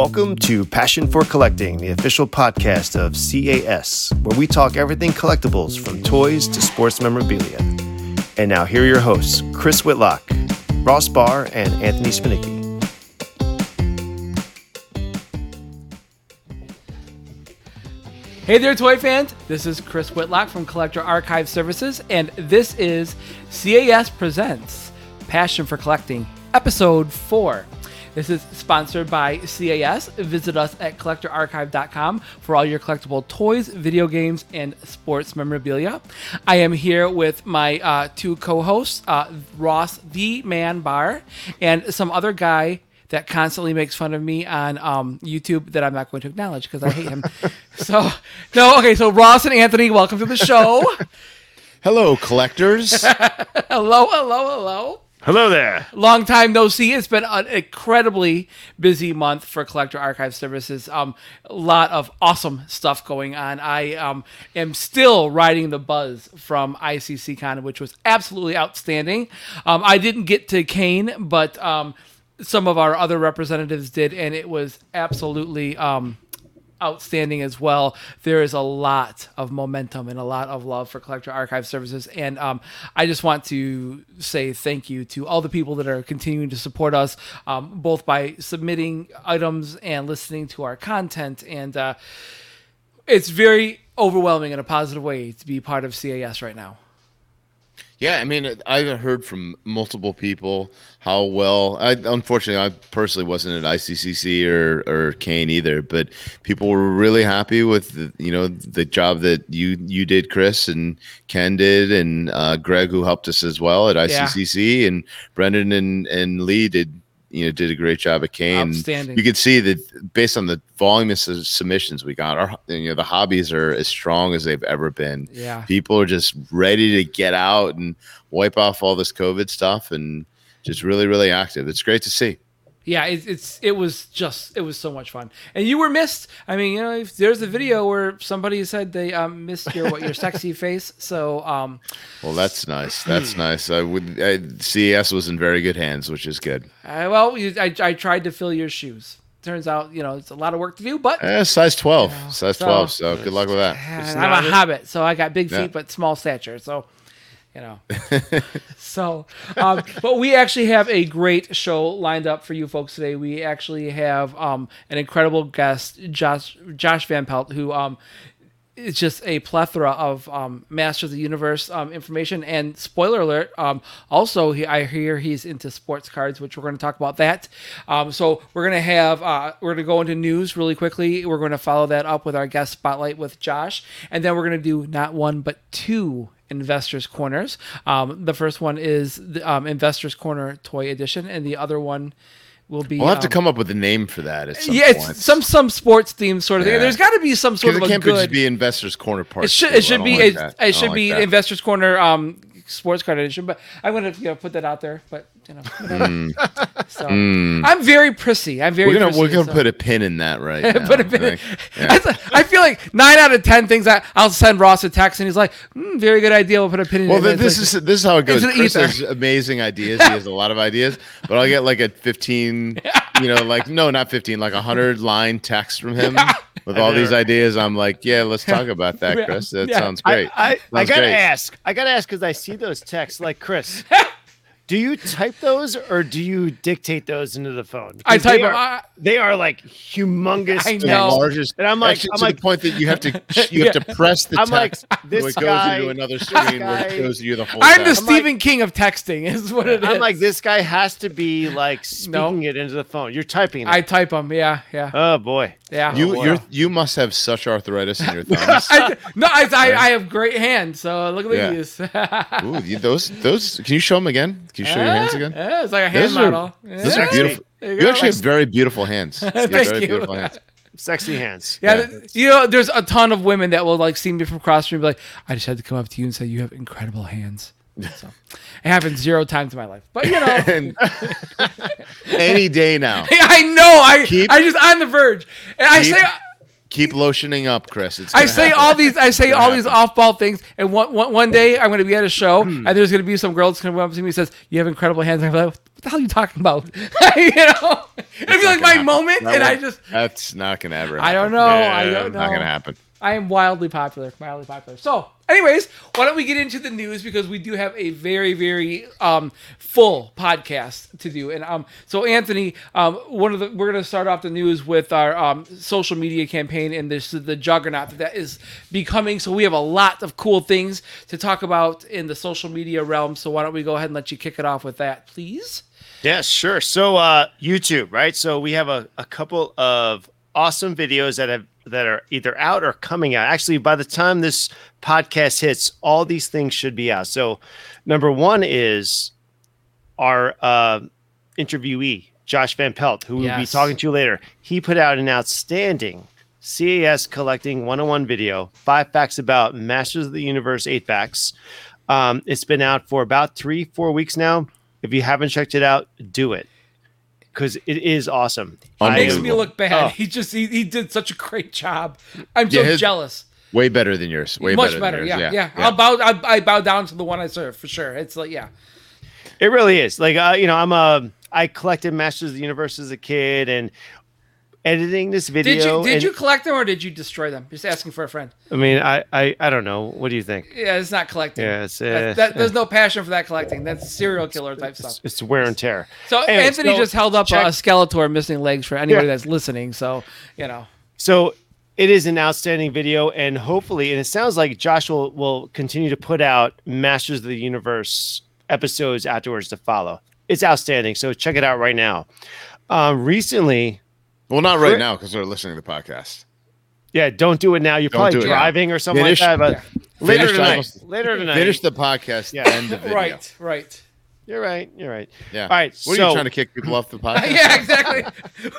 Welcome to Passion for Collecting, the official podcast of CAS, where we talk everything collectibles from toys to sports memorabilia. And now, here are your hosts Chris Whitlock, Ross Barr, and Anthony Spinicki. Hey there, toy fans. This is Chris Whitlock from Collector Archive Services, and this is CAS Presents Passion for Collecting, Episode 4. This is sponsored by CAS. Visit us at collectorarchive.com for all your collectible toys, video games, and sports memorabilia. I am here with my uh, two co hosts, uh, Ross the Man Barr, and some other guy that constantly makes fun of me on um, YouTube that I'm not going to acknowledge because I hate him. so, no, okay, so Ross and Anthony, welcome to the show. Hello, collectors. hello, hello, hello. Hello there. Long time no see. It's been an incredibly busy month for Collector Archive Services. Um, a lot of awesome stuff going on. I um, am still riding the buzz from ICCCon, which was absolutely outstanding. Um, I didn't get to Kane, but um, some of our other representatives did, and it was absolutely um, outstanding as well. There is a lot of momentum and a lot of love for Collector Archive Services, and um, I just want to say thank you to all the people that are continuing to support us, um, both by submitting items and listening to our content, and uh, it's very overwhelming in a positive way to be part of CAS right now. Yeah, I mean, I've heard from multiple people how well. I unfortunately, I personally wasn't at ICCC or or Kane either, but people were really happy with the, you know the job that you you did, Chris and Ken did, and uh, Greg who helped us as well at ICCC, yeah. and Brendan and and Lee did you know did a great job at Kane. Outstanding. You could see that based on the volume of submissions we got, our you know the hobbies are as strong as they've ever been. Yeah, people are just ready to get out and wipe off all this COVID stuff and just really really active. It's great to see yeah, it, it's it was just it was so much fun, and you were missed. I mean, you know, if there's a video where somebody said they um, missed your what your sexy face. So, um, well, that's nice. That's nice. I would I, CAS was in very good hands, which is good. Uh, well, I, I tried to fill your shoes. Turns out, you know, it's a lot of work to do, but eh, size twelve, you know, size so, twelve. So good luck with that. I'm a hobbit, so I got big feet yeah. but small stature. So you know. so, um, but we actually have a great show lined up for you folks today. We actually have um, an incredible guest, Josh Josh Van Pelt, who um, it's just a plethora of um, Masters of the Universe um, information. And spoiler alert, um, also he, I hear he's into sports cards, which we're going to talk about that. Um, so we're going to have uh, we're going to go into news really quickly. We're going to follow that up with our guest spotlight with Josh, and then we're going to do not one but two investors corners. Um, the first one is the um, investors corner toy edition, and the other one will be. We'll have um, to come up with a name for that. At some yeah, point. it's some some sports theme sort of yeah. thing. There's got to be some sort of it can't good. just be investors corner part. It should. It should be. Like it, it should like be that. investors corner. Um, sports card edition, but I'm gonna you know, put that out there. But you know, mm. so mm. I'm very prissy. I'm very. We're gonna prissy, we're gonna so. put a pin in that right now. put a pin. In, yeah. I feel like nine out of ten things I, I'll send Ross a text and he's like, mm, "Very good idea. We'll put a pin in." Well, it. this is this is how it goes. Chris has amazing ideas. He has a lot of ideas, but I'll get like a 15. you know, like no, not 15, like a hundred line text from him with all these ideas. I'm like, yeah, let's talk about that, Chris. That yeah. sounds great. I, I, sounds I gotta great. ask. I gotta ask because I see those texts. Like Chris, do you type those or do you dictate those into the phone? I type them. Are, they are like humongous. I know. Largest, and I'm like, Actually, I'm to like, the point that you have to you have to press the I'm text. like, this so it guy, goes into another screen where it shows you the whole. I'm text. the Stephen like, King of texting, is what it is. I'm like, this guy has to be like speaking it into the phone. You're typing. It. I type them. Yeah, yeah. Oh boy. Yeah. You oh, you you must have such arthritis in your thumbs. I, no, I, I, I, have great hands. So look at yeah. these. Ooh, those those. Can you show them again? Can you show your hands eh, again? Yeah, it's like a hand those model. Are, yeah. Those are beautiful. You, you actually have very beautiful hands. Thank very you. beautiful hands. Sexy hands. Yeah, yeah, you know, there's a ton of women that will like see me from across the street and be like, I just had to come up to you and say you have incredible hands. So it happened zero times in my life, but you know, any day now. I know. I Keep, I just on the verge, and I say Keep lotioning up, Chris. It's I say happen. all these, I say all these happen. off-ball things, and one, one, one day I'm going to be at a show, Hmm. and there's going to be some girl that's going to come up to me and says, "You have incredible hands." I'm like, "What the hell are you talking about?" you know, it'd be like my happen. moment, That and I just, That's not gonna ever. I don't know, I don't know. Not gonna happen. I am wildly popular, wildly popular. So, anyways, why don't we get into the news because we do have a very, very um, full podcast to do. And um, so Anthony, um, one of the we're gonna start off the news with our um, social media campaign and this the juggernaut that, is becoming. So we have a lot of cool things to talk about in the social media realm. So why don't we go ahead and let you kick it off with that, please? Yes, sure. So uh YouTube, right? So we have a, a couple of awesome videos that have that are either out or coming out. Actually, by the time this podcast hits, all these things should be out. So number one is our uh interviewee, Josh Van Pelt, who we'll be talking to later. He put out an outstanding CAS collecting 101 video, five facts about Masters of the Universe, eight facts. Um, it's been out for about three, four weeks now. If you haven't checked it out, do it because it is awesome. It makes me look bad. Oh. He just he, he did such a great job. I'm so Yeah, his- jealous. Way better than yours. Way Much better. better. than Yeah, yours. yeah, I'll bow. I, I bow down to the one I serve for sure. It's like yeah. It really is. Like uh, you know, I'm a I collected Masters of the Universe as a kid, and editing this video. Did you did and- you collect them or did you destroy them? Just asking for a friend. I mean, I, I I don't know. What do you think? Yeah, it's not collecting. Yeah, it's, uh, that- there's no passion for that collecting. That's serial killer type stuff. It's, it's wear and tear. So Anthony so just held up check- a Skeletor missing legs for anybody Yeah. that's listening. So you know, So it is an outstanding video, and hopefully, and it sounds like Josh will, will continue to put out Masters of the Universe episodes afterwards to follow. It's outstanding. So check it out right now. Um, recently, Well, not right now because they're listening to the podcast. yeah, don't do it now. You're Don't probably do it now. driving or something Finish- like that. But later Finish tonight, almost- later tonight. Finish the podcast. Yeah. End the video. right, right. You're right. You're right. Yeah. All right. What so are you trying to kick people off the podcast? yeah, exactly.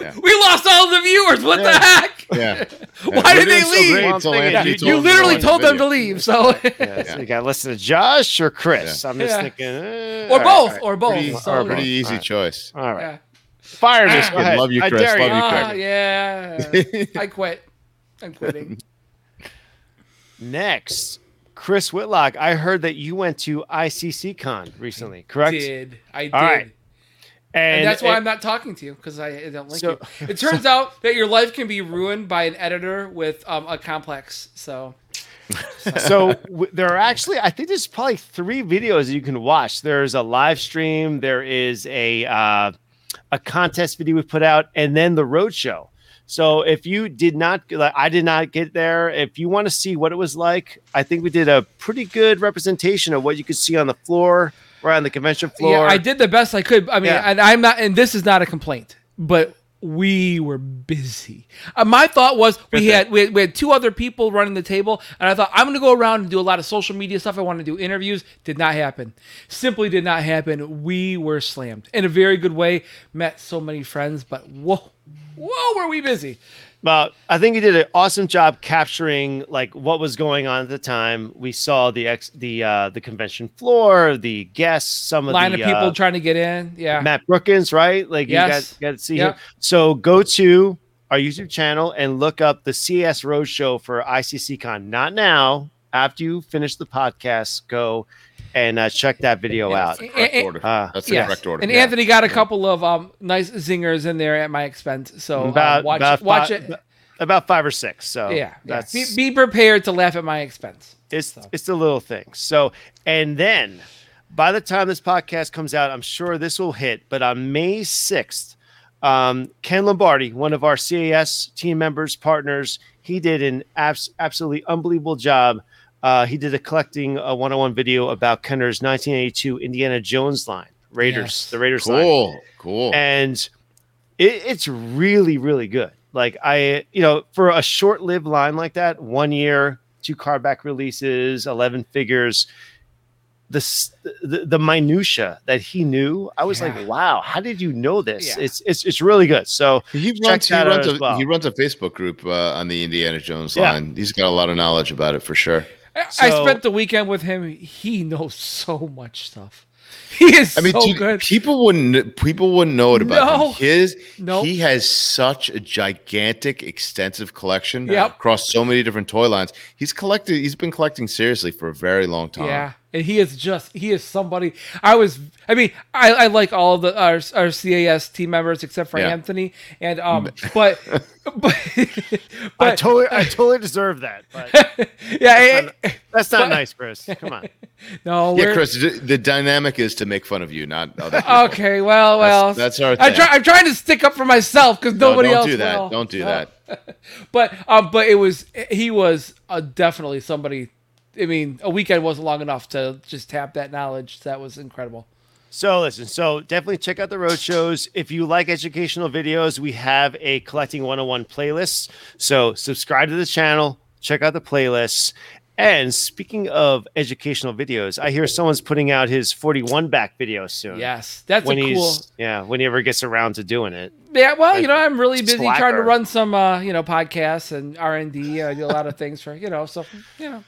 Yeah. We lost all the viewers. What the heck? Yeah. Why We're did they doing so leave? great Well, I'm until thinking Anthony you- told You them to literally the told them to leave. So yeah, so you got to listen to Josh or Chris. I'm just Yeah. thinking, eh, or all right, both, all right. or both. Pretty, So, pretty easy Alright. choice. All right. Fire this. Ah. Go. Love you, I Chris. dare Love you, Ah, Craig. yeah. I quit. I'm quitting. Next, Chris Whitlock. I heard that you went to ICC Con recently, correct? did. I did. All right. And, that's why and- I'm not talking to you because I, I don't like So- you. It turns out that your life can be ruined by an editor with um, a complex. So so w- there are actually, I think there's probably three videos you can watch. There's a live stream, there is a uh, a contest video we put out, and then the road show. So if you did not, like, I did not get there. If you want to see what it was like, I think we did a pretty good representation of what you could see on the floor, right on the convention floor. yeah, I did the best I could. I mean, Yeah. and I'm not, and this is not a complaint, but we were busy. Uh, my thought was we had, we had we had two other people running the table, and I thought I'm going to go around and do a lot of social media stuff. I want to do interviews. Did not happen. Simply did not happen. We were slammed in a very good way. Met so many friends, but whoa, whoa, were we busy? But I think you did an awesome job capturing like what was going on at the time. We saw the ex the uh the convention floor, the guests, some of Line the of people uh, trying to get in. Yeah. Matt Brookins, right? Like Yes. you got, got to see Yep. him. So go to our YouTube channel and look up the CS Roadshow for ICCCon. Not now. After you finish the podcast, go and uh, check that video out. And- Correct and- order. Uh, That's the Yes. correct order. And Yeah. Anthony got a couple of um, nice zingers in there at my expense. So um, About watch about watch five, it. about five or six. So Yeah, yeah. Be, be prepared to laugh at my expense. It's it's the little things. So and then by the time this podcast comes out, I'm sure this will hit. But on May 6th, um, Ken Lombardi, one of our CAS team members, partners, he did an abs- absolutely unbelievable job. Uh, he did a collecting a one-on-one video about Kenner's 1982 Indiana Jones line, Raiders, Yes. the Raiders line Cool. Cool. and it, it's really really good like i you know for a short-lived line like that one year two card back releases 11 figures the, s- the the minutia that he knew i was Yeah. like wow how did you know this Yeah. it's, it's it's really good so he runs, he, runs a, well. he runs a Facebook group uh, on the Indiana Jones Yeah. line. He's got a lot of knowledge about it for sure. I- I spent the weekend with him. He knows so much stuff. He is I mean, so dude, good. people wouldn't people wouldn't know it about No. him. His Nope. he has such a gigantic, extensive collection Yep. across so many different toy lines. He's collected. He's been collecting seriously for a very long time. Yeah, and he is just he is somebody. I was, I mean, I, I like all the our, our CAS team members except for Yeah. Anthony, and um, but but, I totally, I totally deserve that. But yeah, it- that's not But- nice, Chris. Come on. no, Yeah, we're- Chris. The, the dynamic is to make fun of you, not other people. Okay, well, well, that's our I try, i'm trying to stick up for myself because No, nobody don't else do that. will. Don't do No. that. But um, but it was he was uh, definitely somebody. I mean, a weekend wasn't long enough to just tap that knowledge. That was incredible. So listen, so definitely check out the road shows. If you like educational videos, we have a collecting 101 playlist. So subscribe to the channel, check out the playlists. And speaking of educational videos, I hear someone's putting out his 41 back video soon. Yes, that's When a he's cool. yeah, when he ever gets around to doing it. Yeah, well, you know, I'm really busy trying to run some, uh, you know, podcasts and R and D. I do a lot of things for, you know, so you know,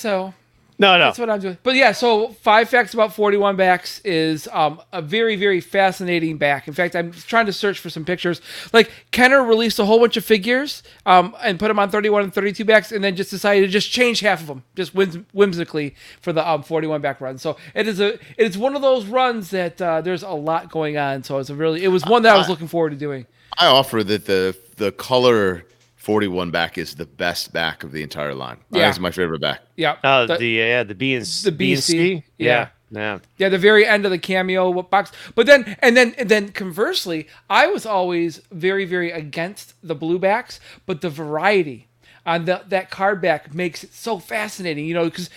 so No, no. that's what I'm doing. But yeah, so five facts about 41 backs is um, a very, very fascinating back. In fact, I'm trying to search for some pictures. Like Kenner released a whole bunch of figures um, and put them on 31 and 32 backs, and then just decided to just change half of them, just whims- whimsically for the um, 41 back run. So it is a, it is one of those runs that uh, there's a lot going on. So it's a really, it was one that I was looking forward to doing. I offer that the the color 41 back is the best back of the entire line. Yeah. That's my favorite back. Yeah. Oh, The- the, yeah, the B and the B and BC, C. yeah. yeah. Yeah, the very end of the cameo box. But then and then and then conversely, I was always very very against the blue backs, but the variety on the, that card back makes it so fascinating, you know, because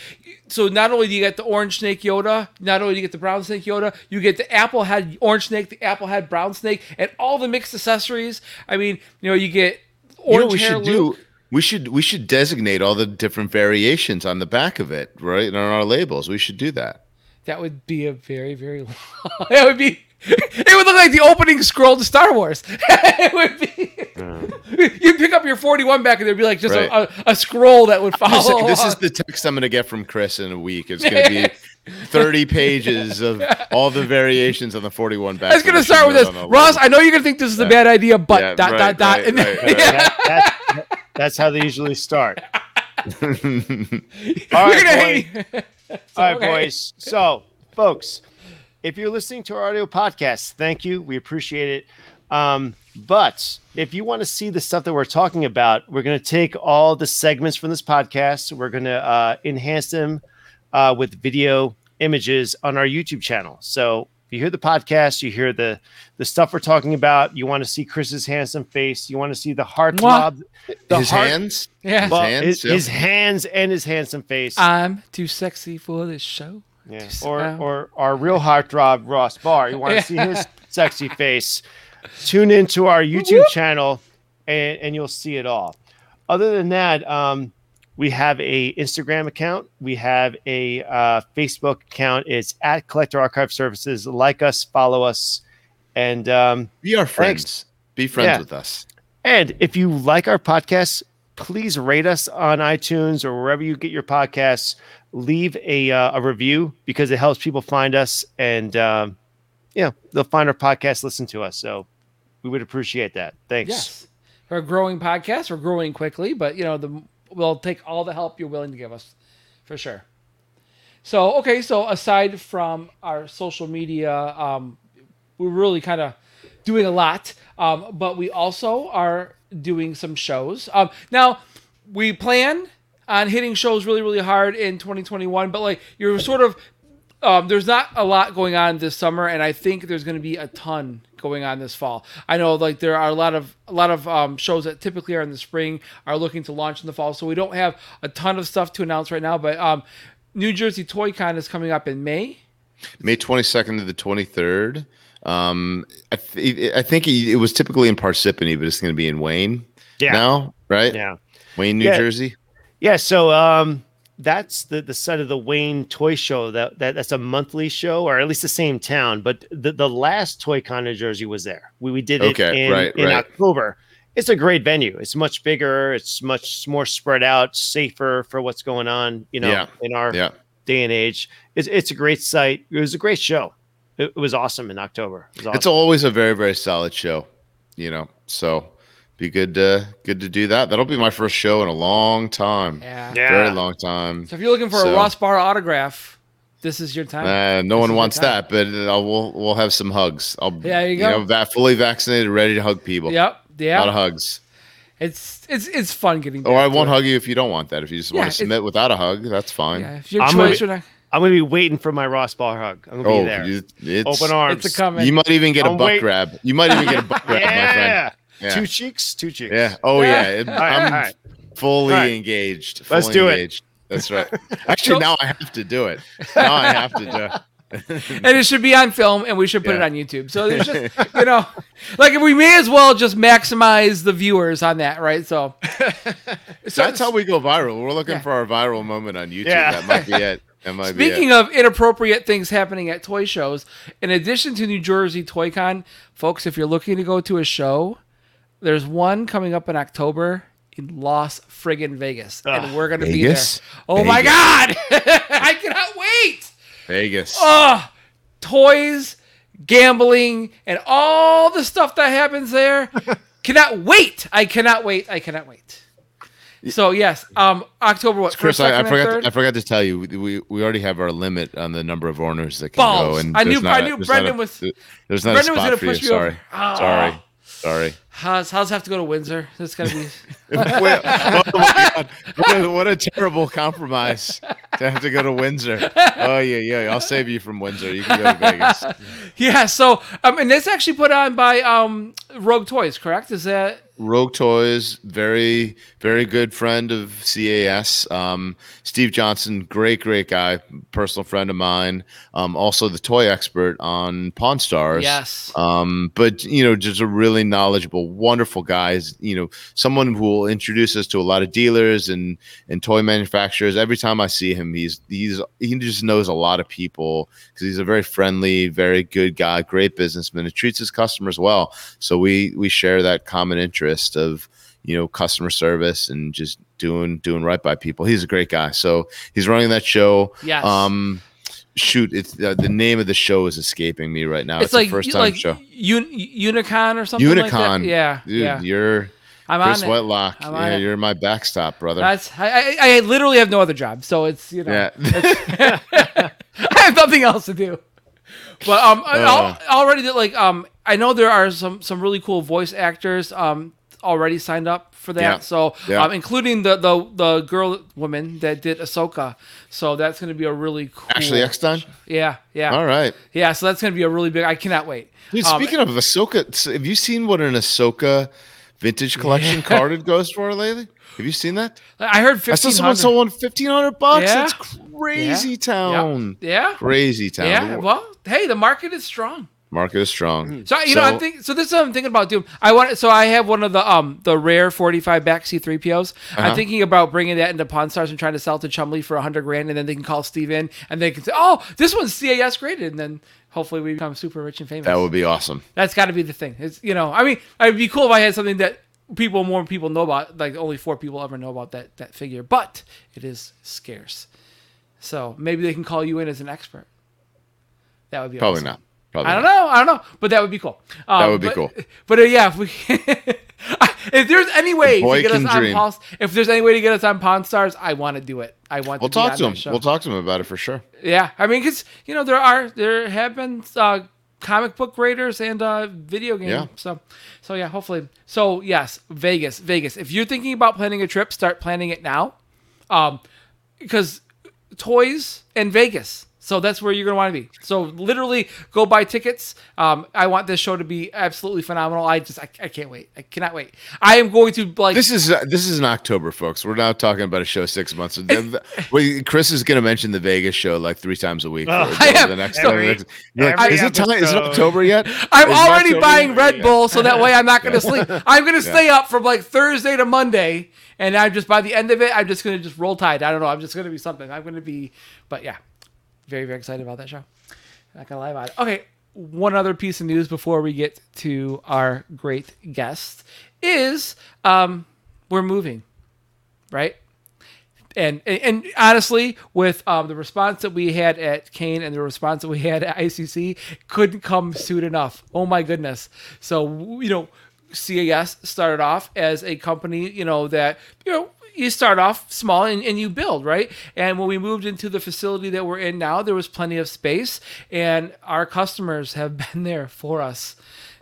so not only do you get the orange snake Yoda, not only do you get the brown snake Yoda, you get the apple head orange snake, the apple head brown snake, and all the mixed accessories. I mean, you know, you get You know what we hair should Luke. do? We should we should designate all the different variations on the back of it, right? And on our labels. We should do that. That would be a very, very long. That would be. It would look like the opening scroll to Star Wars. it would be. You pick up your 41 back, and there'd be like just Right. a, a, a scroll that would This, follow. this is the text I'm going to get from Chris in a week. It's going to be 30 pages of all the variations on the 41 back. I was gonna start with this, Ross. I know you're gonna think this is a bad idea, but Yeah, dot right, dot dot. right, and then, right, right. yeah, That- that's how they usually start. All right, gonna boy. All right, boys. So, folks, if you're listening to our audio podcast, thank you. We appreciate it. Um, but if you want to see the stuff that we're talking about, we're going to take all the segments from this podcast. We're going to uh, enhance them uh, with video images on our YouTube channel. So you hear the podcast, you hear the the stuff we're talking about. You want to see Chris's handsome face. You want to see the heart Mwah. throb, the His heart, hands? Yeah. His hands, his, yeah. his hands and his handsome face. I'm too sexy for this show. Yeah. Just, Or um, or our real heartthrob Ross Barr. You want to see his sexy face? Tune into our YouTube channel and, and you'll see it all. Other than that, um, we have a Instagram account. We have a uh, Facebook account. It's at Collector Archive Services. Like us, follow us, and um, Be our friends. Thanks. Be friends Yeah. with us. and if you like our podcast, please rate us on iTunes or wherever you get your podcasts. Leave a, uh, a review because it helps people find us and, um, yeah, they'll find our podcast, listen to us. So we would appreciate that. Thanks. Yes. We're a growing podcast. We're growing quickly, but you know, the we'll take all the help you're willing to give us, for sure. So okay, so aside from our social media, um, we're really kind of doing a lot, um, but we also are doing some shows. Um, now we plan on hitting shows really, really hard in 2021, but like you're sort of um, there's not a lot going on this summer, and I think there's going to be a ton going on this fall. I know, like there are a lot of a lot of um, shows that typically are in the spring are looking to launch in the fall, so we don't have a ton of stuff to announce right now. But um, New Jersey Toy Con is coming up in May. May 22nd to the 23rd. Um, I, th- I think it it was typically in Parsippany, but it's going to be in Wayne Yeah. now, right? Yeah. Wayne, New Yeah. Jersey. Yeah. So, um, that's the, the site of the Wayne Toy Show. That, that that's a monthly show, or at least the same town. But the, the last Toy Con in Jersey was there. We, we did it Okay, in, right, in right. October. It's a great venue. It's much bigger. It's much more spread out, safer for what's going on. You know, Yeah, in our Yeah. day and age. It's it's a great site. It was a great show. It, it was awesome in October. It awesome. It's always a very very solid show, you know. So be good to good to do that. That'll be my first show in a long time. Yeah. Yeah. Very long time. So if you're looking for a Ross Barr autograph, this is your time. Uh, no This one wants that, but uh, we'll we'll have some hugs. I'll Yeah, there you go. know, va- fully vaccinated, ready to hug people. Yep. yeah, A lot of hugs. It's it's it's fun getting. Or I won't it. hug you if you don't want that. If you just Yeah, want to submit without a hug, that's fine. Yeah. If your I'm gonna be- I'm gonna be waiting for my Ross Barr hug. I'm gonna Oh, be there. you- it's, Open arms. it's a coming. You might even get a I'm butt wait- grab. You might even get a butt grab, my friend. Yeah. Yeah. Two cheeks. Two cheeks. Yeah. Oh Yeah. yeah. It- All right, I'm all right. fully All right. engaged. Let's fully do it. That's right. Actually, So- now I have to do it. Now I have to do it. and it should be on film, and we should put it on YouTube. So there's just you know, like we may as well just maximize the viewers on that, right? So, so That's how we go viral. We're looking Yeah. for our viral moment on YouTube. Yeah. That might be it. That might Speaking be it. of inappropriate things happening at toy shows, in addition to New Jersey Toy Con, folks, if you're looking to go to a show, there's one coming up in October in Las Friggin' Vegas, and we're gonna Vegas? be there. Oh my god, I cannot wait! Vegas. Oh, toys, gambling, and all the stuff that happens there. cannot wait! I cannot wait! I cannot wait. So yes, um, October what? Chris, first, I, I forgot. third? I forgot to tell you, we, we we already have our limit on the number of owners that can Balls. go. And I there's knew- I knew Brendan a- was- There's not Brendan a was spot gonna for you. push me Sorry, over. Ah. sorry, sorry. How's how's have to go to Windsor? That's gotta be. Wait, oh God. What a, what a terrible compromise to have to go to Windsor. Oh yeah, yeah. I'll save you from Windsor. You can go to Vegas. yeah. So um, and that's actually put on by um Rogue Toys, correct? Is that Rogue Toys, very, very good friend of CAS. Um, Steve Johnson, great, great guy, personal friend of mine. Um, also the toy expert on Pawn Stars. yes? Um, but you know, just a really knowledgeable, wonderful guy. He's, You know, someone who will introduce us to a lot of dealers and and toy manufacturers. Every time I see him, he's he's he just knows a lot of people because he's a very friendly, very good guy, great businessman. He treats his customers well. So we we share that common interest of you know customer service and just doing doing right by people. He's a great guy. So he's running that show. Yes. Um, shoot, it's uh, the name of the show is escaping me right now. it's, It's, like first time like show. Un- Unicon or something. like that. Unicon. Yeah. Dude, yeah. you're I'm Chris. Whitlock. I'm Yeah, you're my backstop, brother. That's I, I I literally have no other job, so it's you know yeah. I have nothing else to do. But um, Uh. already that like um, I know there are some some really cool voice actors um already signed up for that. Yeah. So Yeah. um, including the the the girl woman that did Ahsoka. So that's going to be a really cool. Ashley Eckstein. Yeah, yeah, All right. yeah. So that's going to be a really big. I cannot wait. Dude, Um, speaking of Ahsoka, have you seen what an Ahsoka vintage collection card goes for lately? Have you seen that? I heard I saw someone 1500. sold one fifteen hundred bucks. Yeah. It's crazy Yeah. town. Yeah, Crazy town. yeah. Well, hey, the market is strong. market is strong. So you know, I'm thinking. So this is what I'm thinking about doing. I want. So I have one of the um the rare 45 back C3POs. I'm Uh-huh. thinking about bringing that into Pawn Stars and trying to sell it to Chumlee for 100 grand, and then they can call Steve in, and they can say, "Oh, this one's CAS graded," and then hopefully we become super rich and famous. That would be awesome. That's got to be the thing. It's you know, I mean, it'd be cool if I had something that people more people know about. Like only four people ever know about that that figure, but it is scarce. So maybe they can call you in as an expert. That would be Probably awesome. not. Probably I don't not. know. I don't know, but that would be cool. Um, That would be but- cool. But uh, yeah, if we, if there's any way to get us on dream. Pawn, if there's any way to get us on Pawn Stars, I want to do it. I want. We'll to talk to him. show. We'll talk to him about it for sure. Yeah, I mean, because you know there are there have been uh, comic book graders and uh, video game. Yeah. So, so yeah, hopefully. So yes, Vegas, Vegas. If you're thinking about planning a trip, start planning it now, um, because toys and Vegas. So that's where you're gonna want to be. So literally, go buy tickets. Um, I want this show to be absolutely phenomenal. I just I, I can't wait. I cannot wait. I am going to like. This is uh, this is in October, folks. We're now talking about a show six months. Wait, Chris is going to mention the Vegas show like three times a week. Oh, I am. The next, Every- next- like, every is it time? Is it. October yet? I'm Is already October buying yet? Red Yeah. Bull so that way I'm not going to sleep. I'm going to stay up from like Thursday to Monday, and I'm just by the end of it, I'm just going to just roll tide. I don't know. I'm just going to be something. I'm going to be, but yeah, very very excited about that show. Not gonna lie about it. Okay, one other piece of news before we get to our great guest is um, we're moving, right? and, and and honestly, with um, the response that we had at Kane and the response that we had at ICC, couldn't come soon enough. Oh my goodness! So you know, CAS started off as a company, you know that you know you start off small and, and you build, right? And when we moved into the facility that we're in now, there was plenty of space, and our customers have been there for us.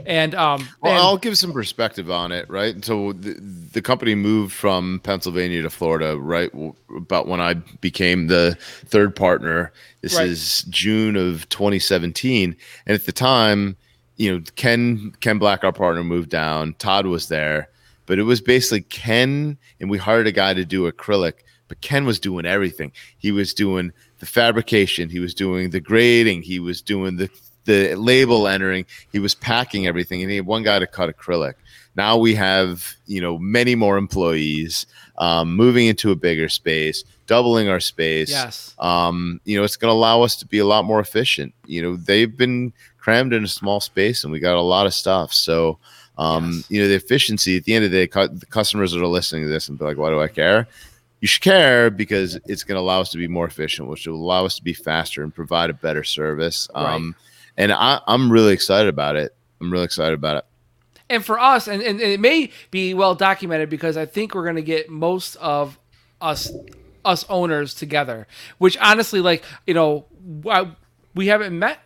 And um, Well, and- I'll give some perspective on it, right? So the, the company moved from Pennsylvania to Florida, right? About when I became the third partner. This Right. is June of 2017, and at the time, you know, Ken Ken Black, our partner, moved down. Todd was there, but it was basically Ken, and we hired a guy to do acrylic. But Ken was doing everything. He was doing the fabrication. He was doing the grading. He was doing the the label entering. He was packing everything, and he had one guy to cut acrylic. Now we have you know many more employees, um, moving into a bigger space, doubling our space. yes, Um, you know, it's going to allow us to be a lot more efficient. You know, they've been crammed in a small space, and we got a lot of stuff. So, um, Yes. you know, the efficiency at the end of the day, cu- the customers that are listening to this and be like, "Why do I care?" You should care because it's going to allow us to be more efficient, which will allow us to be faster and provide a better service. Um, and I, I'm really excited about it. I'm really excited about it. and for us, and, and, it may be well documented because I think we're going to get most of us us owners together. Which honestly, like you know, we haven't met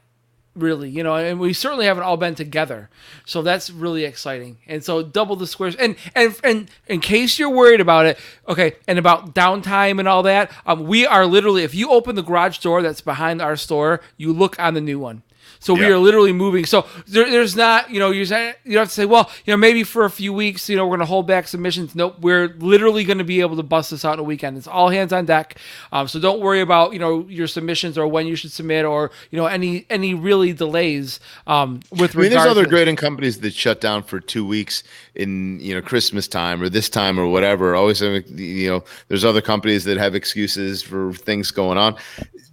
really, you know, and we certainly haven't all been together. So that's really exciting. And so double the squares. And and and in case you're worried about it, okay, and about downtime and all that, um, we are literally if you open the garage door that's behind our store, you look on the new one. So we are literally moving. So there, there's not, you know, you're you have to say, well, you know, maybe for a few weeks, you know, we're going to hold back submissions. Nope, we're literally going to be able to bust this out in a weekend. It's all hands on deck. Um, so don't worry about, you know, your submissions or when you should submit or, you know, any any really delays um, with I mean, there's other grading companies that shut down for two weeks in you know Christmas time or this time or whatever. Always, you know, there's other companies that have excuses for things going on.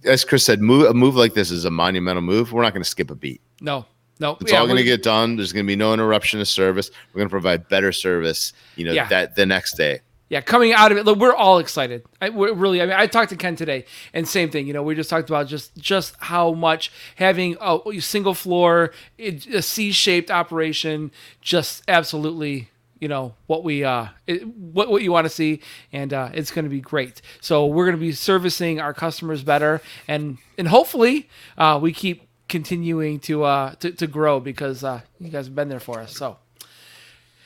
As Chris said, move, a move like this is a monumental move. We're not going to skip a beat. No, no. It's Yeah, all going to get done. There's going to be no interruption of service. We're going to provide better service. You know Yeah. that the next day. yeah, coming out of it, look, we're all excited. I, we're really, I mean, I talked to Ken today, and same thing. You know, we just talked about just just how much having a single floor, a C-shaped operation, just absolutely, you know, what we uh, it, what what you want to see, and uh, it's going to be great. So we're going to be servicing our customers better, and and hopefully, uh, we keep continuing to uh to, to grow because uh, you guys have been there for us. So.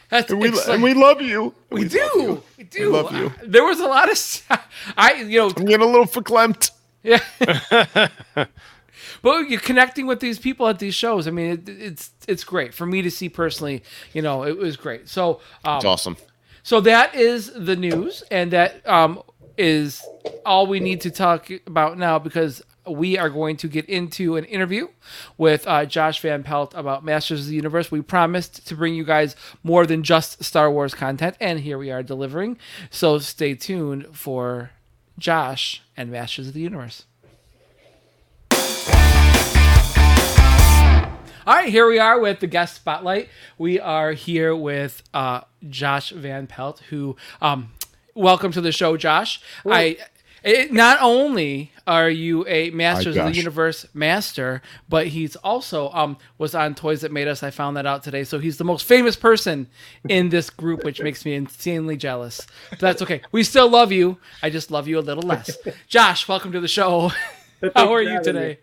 That's And we, exciting. and we love you. We, love do. you. We do. We love you. Uh, there was a lot of s- I you know I'm getting a little verklempt. yeah. but you're connecting with these people at these shows. I mean, it, it's it's great for me to see personally. You know, it was great. So um, It's awesome. so that is the news, and that um, is all we need to talk about now because we are going to get into an interview with uh, Josh Van Pelt about Masters of the Universe. We promised to bring you guys more than just Star Wars content, and here we are delivering. So stay tuned for Josh and Masters of the Universe. All right, here we are with the guest spotlight. We are here with uh, Josh Van Pelt, who, um, welcome to the show, Josh. I it, not only are you a Masters of the Universe master, but he's also um was on Toys That Made Us. I found that out today. So he's the most famous person in this group, which makes me insanely jealous. But that's okay. We still love you. I just love you a little less. Josh, welcome to the show. How are you today?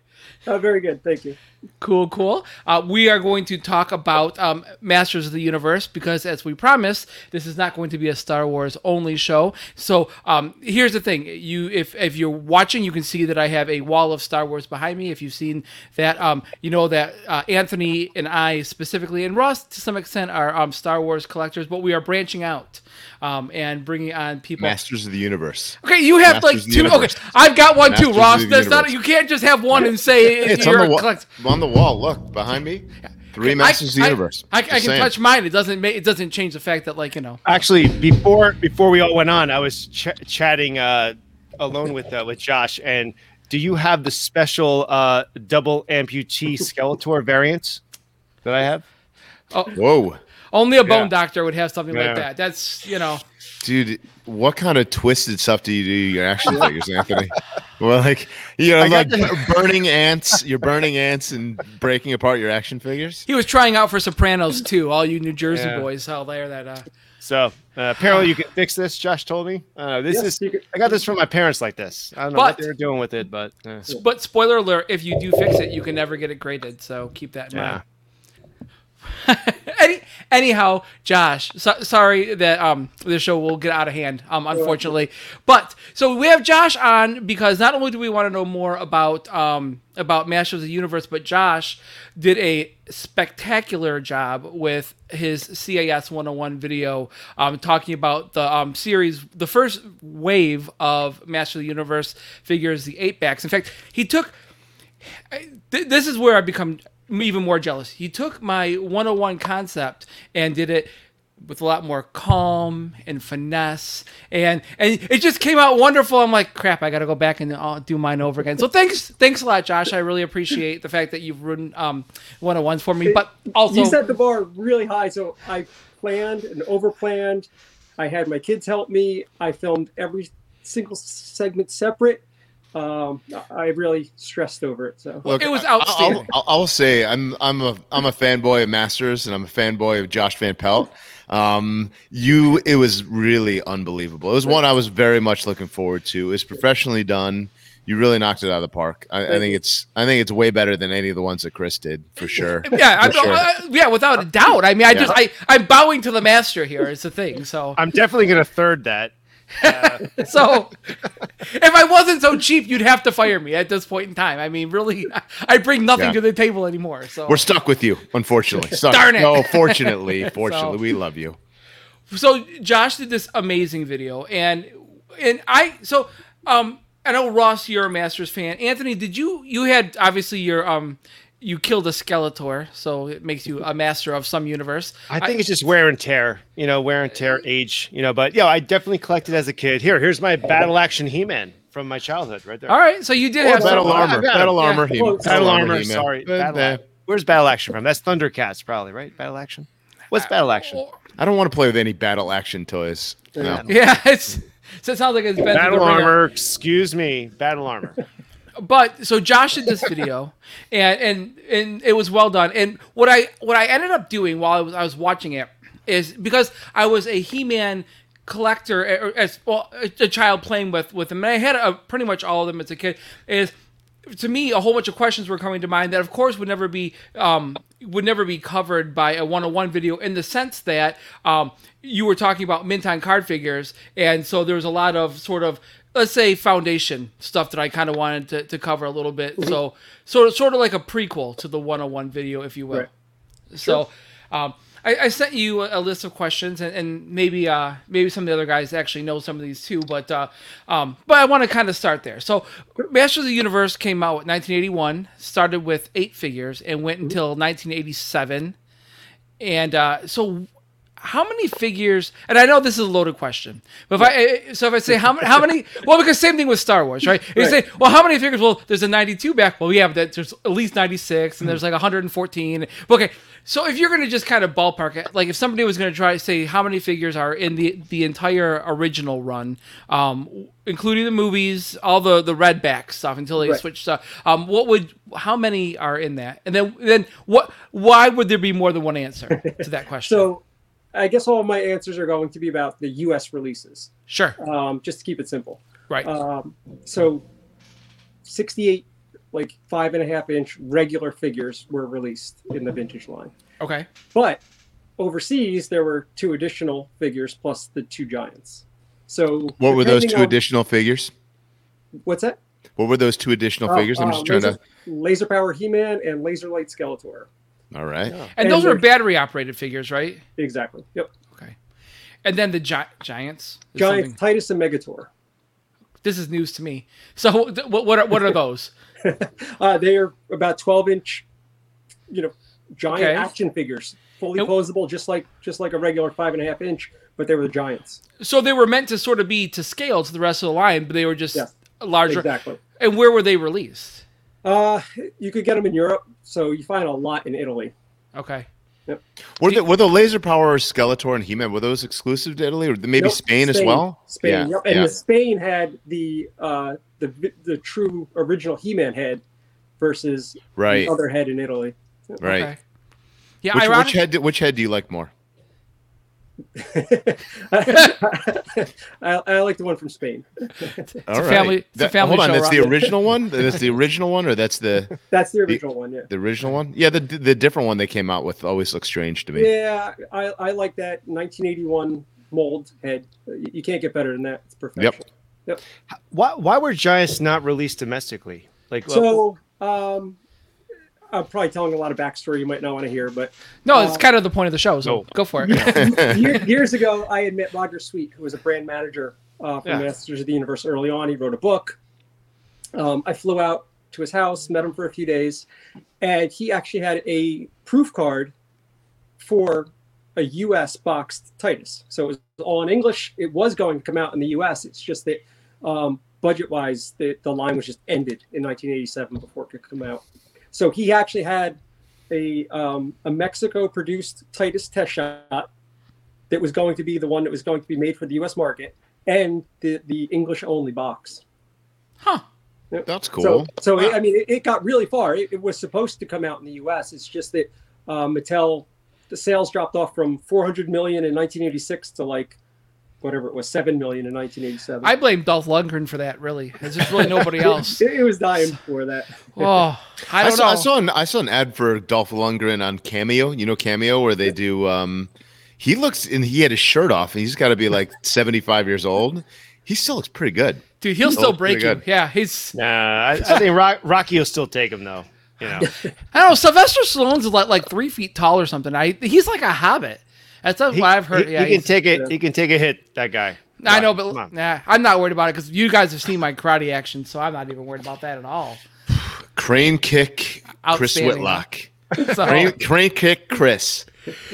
Oh, very good. Thank you. Cool, cool. Uh, we are going to talk about um, Masters of the Universe because, as we promised, this is not going to be a Star Wars only show. So, um, here's the thing: you, if if you're watching, you can see that I have a wall of Star Wars behind me. If you've seen that, um, you know that uh, Anthony and I specifically, and Ross to some extent, are um, Star Wars collectors, but we are branching out um, and bringing on people. Masters of the universe. Okay, you have Masters like two. Okay, I've got one Masters too, Ross. That's not. You can't just have one and say It's you're on a the wall. Collect- On the wall. Look behind me. Three Masters of the I- Universe. I, I, Just can saying. touch mine. It doesn't make it doesn't change the fact that like you know. Actually, before before we all went on, I was ch- chatting uh, alone with uh, with Josh. And do you have the special uh, double amputee Skeletor variant that I have? Oh, Whoa. Only a bone Yeah. doctor would have something Yeah. like that. That's you know. Dude, what kind of twisted stuff do you do your action figures, Anthony? Well, like you know, like burning ants. You're burning ants and breaking apart your action figures. He was trying out for Sopranos too. All you New Jersey Yeah. boys out there that uh, So uh, apparently you can fix this. Josh told me. Uh, this Yes, is. I got this from my parents like this. I don't know what they were doing with it, but uh, But spoiler alert: if you do fix it, you can never get it graded. So keep that in yeah. mind. Any, anyhow, Josh, so, sorry that um the show will get out of hand, um unfortunately. But so we have Josh on because not only do we want to know more about um about Masters of the Universe, but Josh did a spectacular job with his CAS 101 video um talking about the um series the first wave of Master of the Universe figures, the eight backs. In fact, he took th- this is where I become even more jealous. He took my 101 concept and did it with a lot more calm and finesse, and and it just came out wonderful. I'm like, crap, I got to go back and uh, do mine over again. So thanks, thanks a lot, Josh. I really appreciate the fact that you've written um 101s for me, but also you set the bar really high, so I planned and over planned. I had my kids help me. I filmed every single segment separate. Um, I really stressed over it. So it was I- I'll- outstanding. I'll, I'll say I'm I'm a I'm a fanboy of Masters and I'm a fanboy of Josh Van Pelt. Um, you, it was really unbelievable. It was one I was very much looking forward to. It was professionally done. You really knocked it out of the park. I, I think it's I think it's way better than any of the ones that Chris did for sure. yeah, I, For sure. I- yeah, without a doubt. I mean, I Yeah. just I I'm bowing to the master here. Is the thing. So I'm definitely gonna third that. So, if I wasn't so cheap, you'd have to fire me at this point in time. I mean, really, I, I bring nothing Yeah. to the table anymore. So, We're stuck with you, unfortunately. Stuck. Darn it. No, fortunately, fortunately, So- we love you. so Josh did this amazing video, and and I so um I know Ross, you're a Masters fan. Anthony, did you you had obviously your um you killed a Skeletor, so it makes you a master of some universe. I think it's just wear and tear, you know, wear and tear, age, you know. But yeah, I definitely collected as a kid. Here, here's my battle action He-Man from my childhood, right there. All right, so you did Or have battle some, armor, I got it. battle Yeah. armor, He- Well, Battle armor. He-Man. Sorry, battle, uh, where's battle action from? That's Thundercats, probably, right? Battle action. What's battle action? I don't want to play with any battle action toys. No. Yeah, it's so it sounds like it's Battle the ringer. armor. Excuse me. Battle armor. But so Josh did this video, and and and it was well done. And what I what I ended up doing while I was I was watching it is because I was a He-Man collector as well a, a child playing with with them, and I had a, pretty much all of them as a kid. Is to me a whole bunch of questions were coming to mind that of course would never be um, would never be covered by a one-on-one video in the sense that um, you were talking about mint on card figures and so there was a lot of sort of let's say foundation stuff that I kind of wanted to, to cover a little bit so sort of sort of like a prequel to the one-on-one video if you will Right. so um, I, I sent you a, a list of questions, and, and maybe uh, maybe some of the other guys actually know some of these too. But uh, um, but I want to kind of start there. So, Masters of the Universe came out in 1981, started with eight figures, and went until 1987. And uh, so, how many figures? And I know this is a loaded question, but if I so if I say how many how many? Well, because same thing with Star Wars, right? If you say, well, how many figures? Well, there's a 92 back. Well, yeah, but that- there's at least 96, and there's like 114. Okay, so if you're gonna just kind of ballpark it, like if somebody was gonna try to say how many figures are in the the entire original run, um, including the movies, all the the red back stuff until they Right. switched stuff, um, what would how many are in that? And then then what? Why would there be more than one answer to that question? so I guess all of my answers are going to be about the U.S. releases, sure, um, just to keep it simple. right. Um, so 68 like five and a half inch regular figures were released in the vintage line. Okay. But overseas, there were two additional figures plus the two giants. So What were those two on- additional figures? What's that? What were those two additional Uh, figures? I'm uh, just trying laser, to. laser power He-Man and laser light Skeletor. All right. And, And those were they're- battery operated figures, right? Exactly. Yep. Okay. And then the gi- giants. Giants, something... Tytus and Megator. This is news to me. So what what are, what are those? Uh, they are about 12 inch, you know, giant Okay. action figures, fully And- posable, just like just like a regular five and a half inch, but they were the giants. so they were meant to sort of be to scale to the rest of the line, but they were just Yeah. larger. Exactly. And where were they released? Uh, you could get them in Europe, so you find a lot in Italy. Okay. Yep. Were the were the laser power Skeletor and He Man were those exclusive to Italy or maybe Nope, Spain, as well? Spain, Yeah, yep. And yeah. the Spain had the uh, the the true original He-Man head versus Right, the other head in Italy. right. Okay. Yeah, Which, ironic- which head? Which head do you like more? I, I like the one from Spain. All a family- it's a That- family hold on, that's the Rob. original one. That's the original one, or that's the That's the original one, yeah. the original one? Yeah, the the different one they came out with always looks strange to me. Yeah, I, I like that 1981 mold head. You you can't get better than that. It's perfection. Why why were Giants not released domestically? Like So, um, I'm probably telling a lot of backstory you might not want to hear, but no, it's uh, kind of the point of the show. So No. go for it. Year, years ago, I had met Roger Sweet, who was a brand manager uh, for Yeah. Masters of the Universe early on. He wrote a book. Um, I flew out to his house, met him for a few days, and he actually had a proof card for a U.S. boxed Tytus. So it was all in English. It was going to come out in the U.S. It's just that um, budget-wise, the, the line was just ended in 1987 before it could come out. So he actually had a um, a Mexico-produced Tytus test shot that was going to be the one that was going to be made for the U.S. market, and the the English only box. Huh. That's cool. So, so it, I mean, it, it got really far. It, it was supposed to come out in the U.S. It's just that uh, Mattel, the sales dropped off from 400 million in 1986 to like whatever it was, seven million in 1987. I blame Dolph Lundgren for that. Really, there's just really nobody else. it, it was dying for that. Oh, I I don't saw, know. I saw an I saw an ad for Dolph Lundgren on Cameo. You know Cameo, where they do. um He looks and he had his shirt off, and he's got to be like seventy five years old. He still looks pretty good. Dude, he'll Oh, still break pretty you. good. Yeah, he's. Nah, I, I think Rock, Rocky will still take him though. You know, I don't know. Sylvester Stallone's like like three feet tall or something. I he's like a hobbit. That's what I've heard. he, yeah, he can take it. yeah. He can take a hit. That guy. I know, but nah, I'm not worried about it because you guys have seen my karate action, so I'm not even worried about that at all. Crane kick, Chris Whitlock. So, Crane, crane kick, Chris.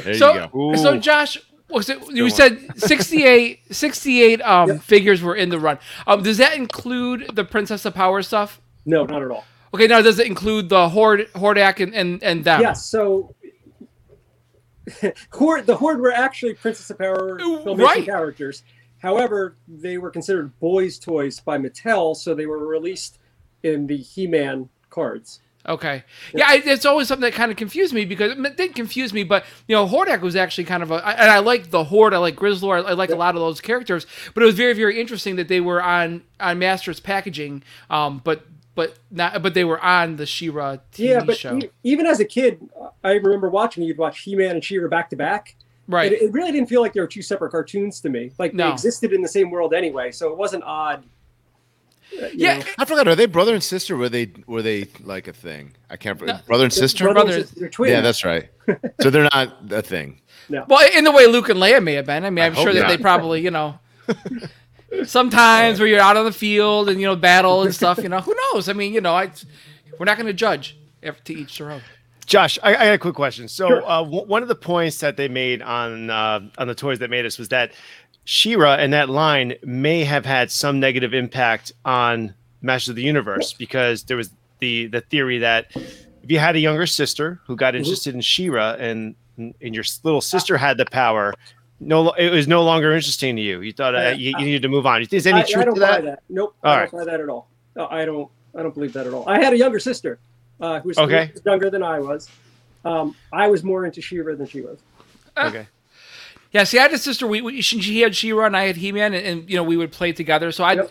There so, you go. so Josh, was it, you one. said 68, 68 um, Yep. figures were in the run. Um, does that include the Princess of Power stuff? No, not at all. Okay, now does it include the Horde, Hordak, and and, and them? Yes. So. Horde, the Horde were actually Princess of Power right. characters. However, they were considered boys' toys by Mattel, so they were released in the He-Man cards. Okay. Yeah, I, it's always something that kind of confused me because it didn't confuse me, but you know, Hordak was actually kind of a, and I like the Horde, I like Grizzlor, I, I like a lot of those characters, but it was very, very interesting that they were on on Masters packaging, um, but but not, but they were on the She-Ra TV yeah, but show, e- even as a kid, I remember watching. You'd watch He-Man and She-Ra back to back. right? It, it really didn't feel like they were two separate cartoons to me. Like No. they existed in the same world anyway, so it wasn't odd. uh, yeah, know. I forgot. Are they brother and sister? Were they were they like a thing? I can't. brother and sister. Brothers, Brothers. they're twins. Yeah, that's right. so they're not a thing. No. well, in the way Luke and Leia may have been. I mean, I'm hope sure that not. they probably, you know. Sometimes where you're out on the field and you know battle and stuff, you know who knows? I mean, you know, I, we're not going to judge. If to each their own. Josh, I, I got a quick question. So, Sure. uh, w- one of the points that they made on uh, on the toys that made us was that She-Ra and that line may have had some negative impact on Masters of the Universe because there was the the theory that if you had a younger sister who got interested in She-Ra and and your little sister had the power, no, it was no longer interesting to you. You thought uh, you, you needed to move on. Is any I, I truth don't to buy that? that. Nope. All I right. don't buy that at all. No, I don't. I don't believe that at all. I had a younger sister uh, who was Okay. younger than I was. Um, I was more into She-Ra than she was. Okay. Yeah, see, I had a sister. We, we she, she had She-Ra and I had He-Man, and, and you know we would play together. So I, Yep.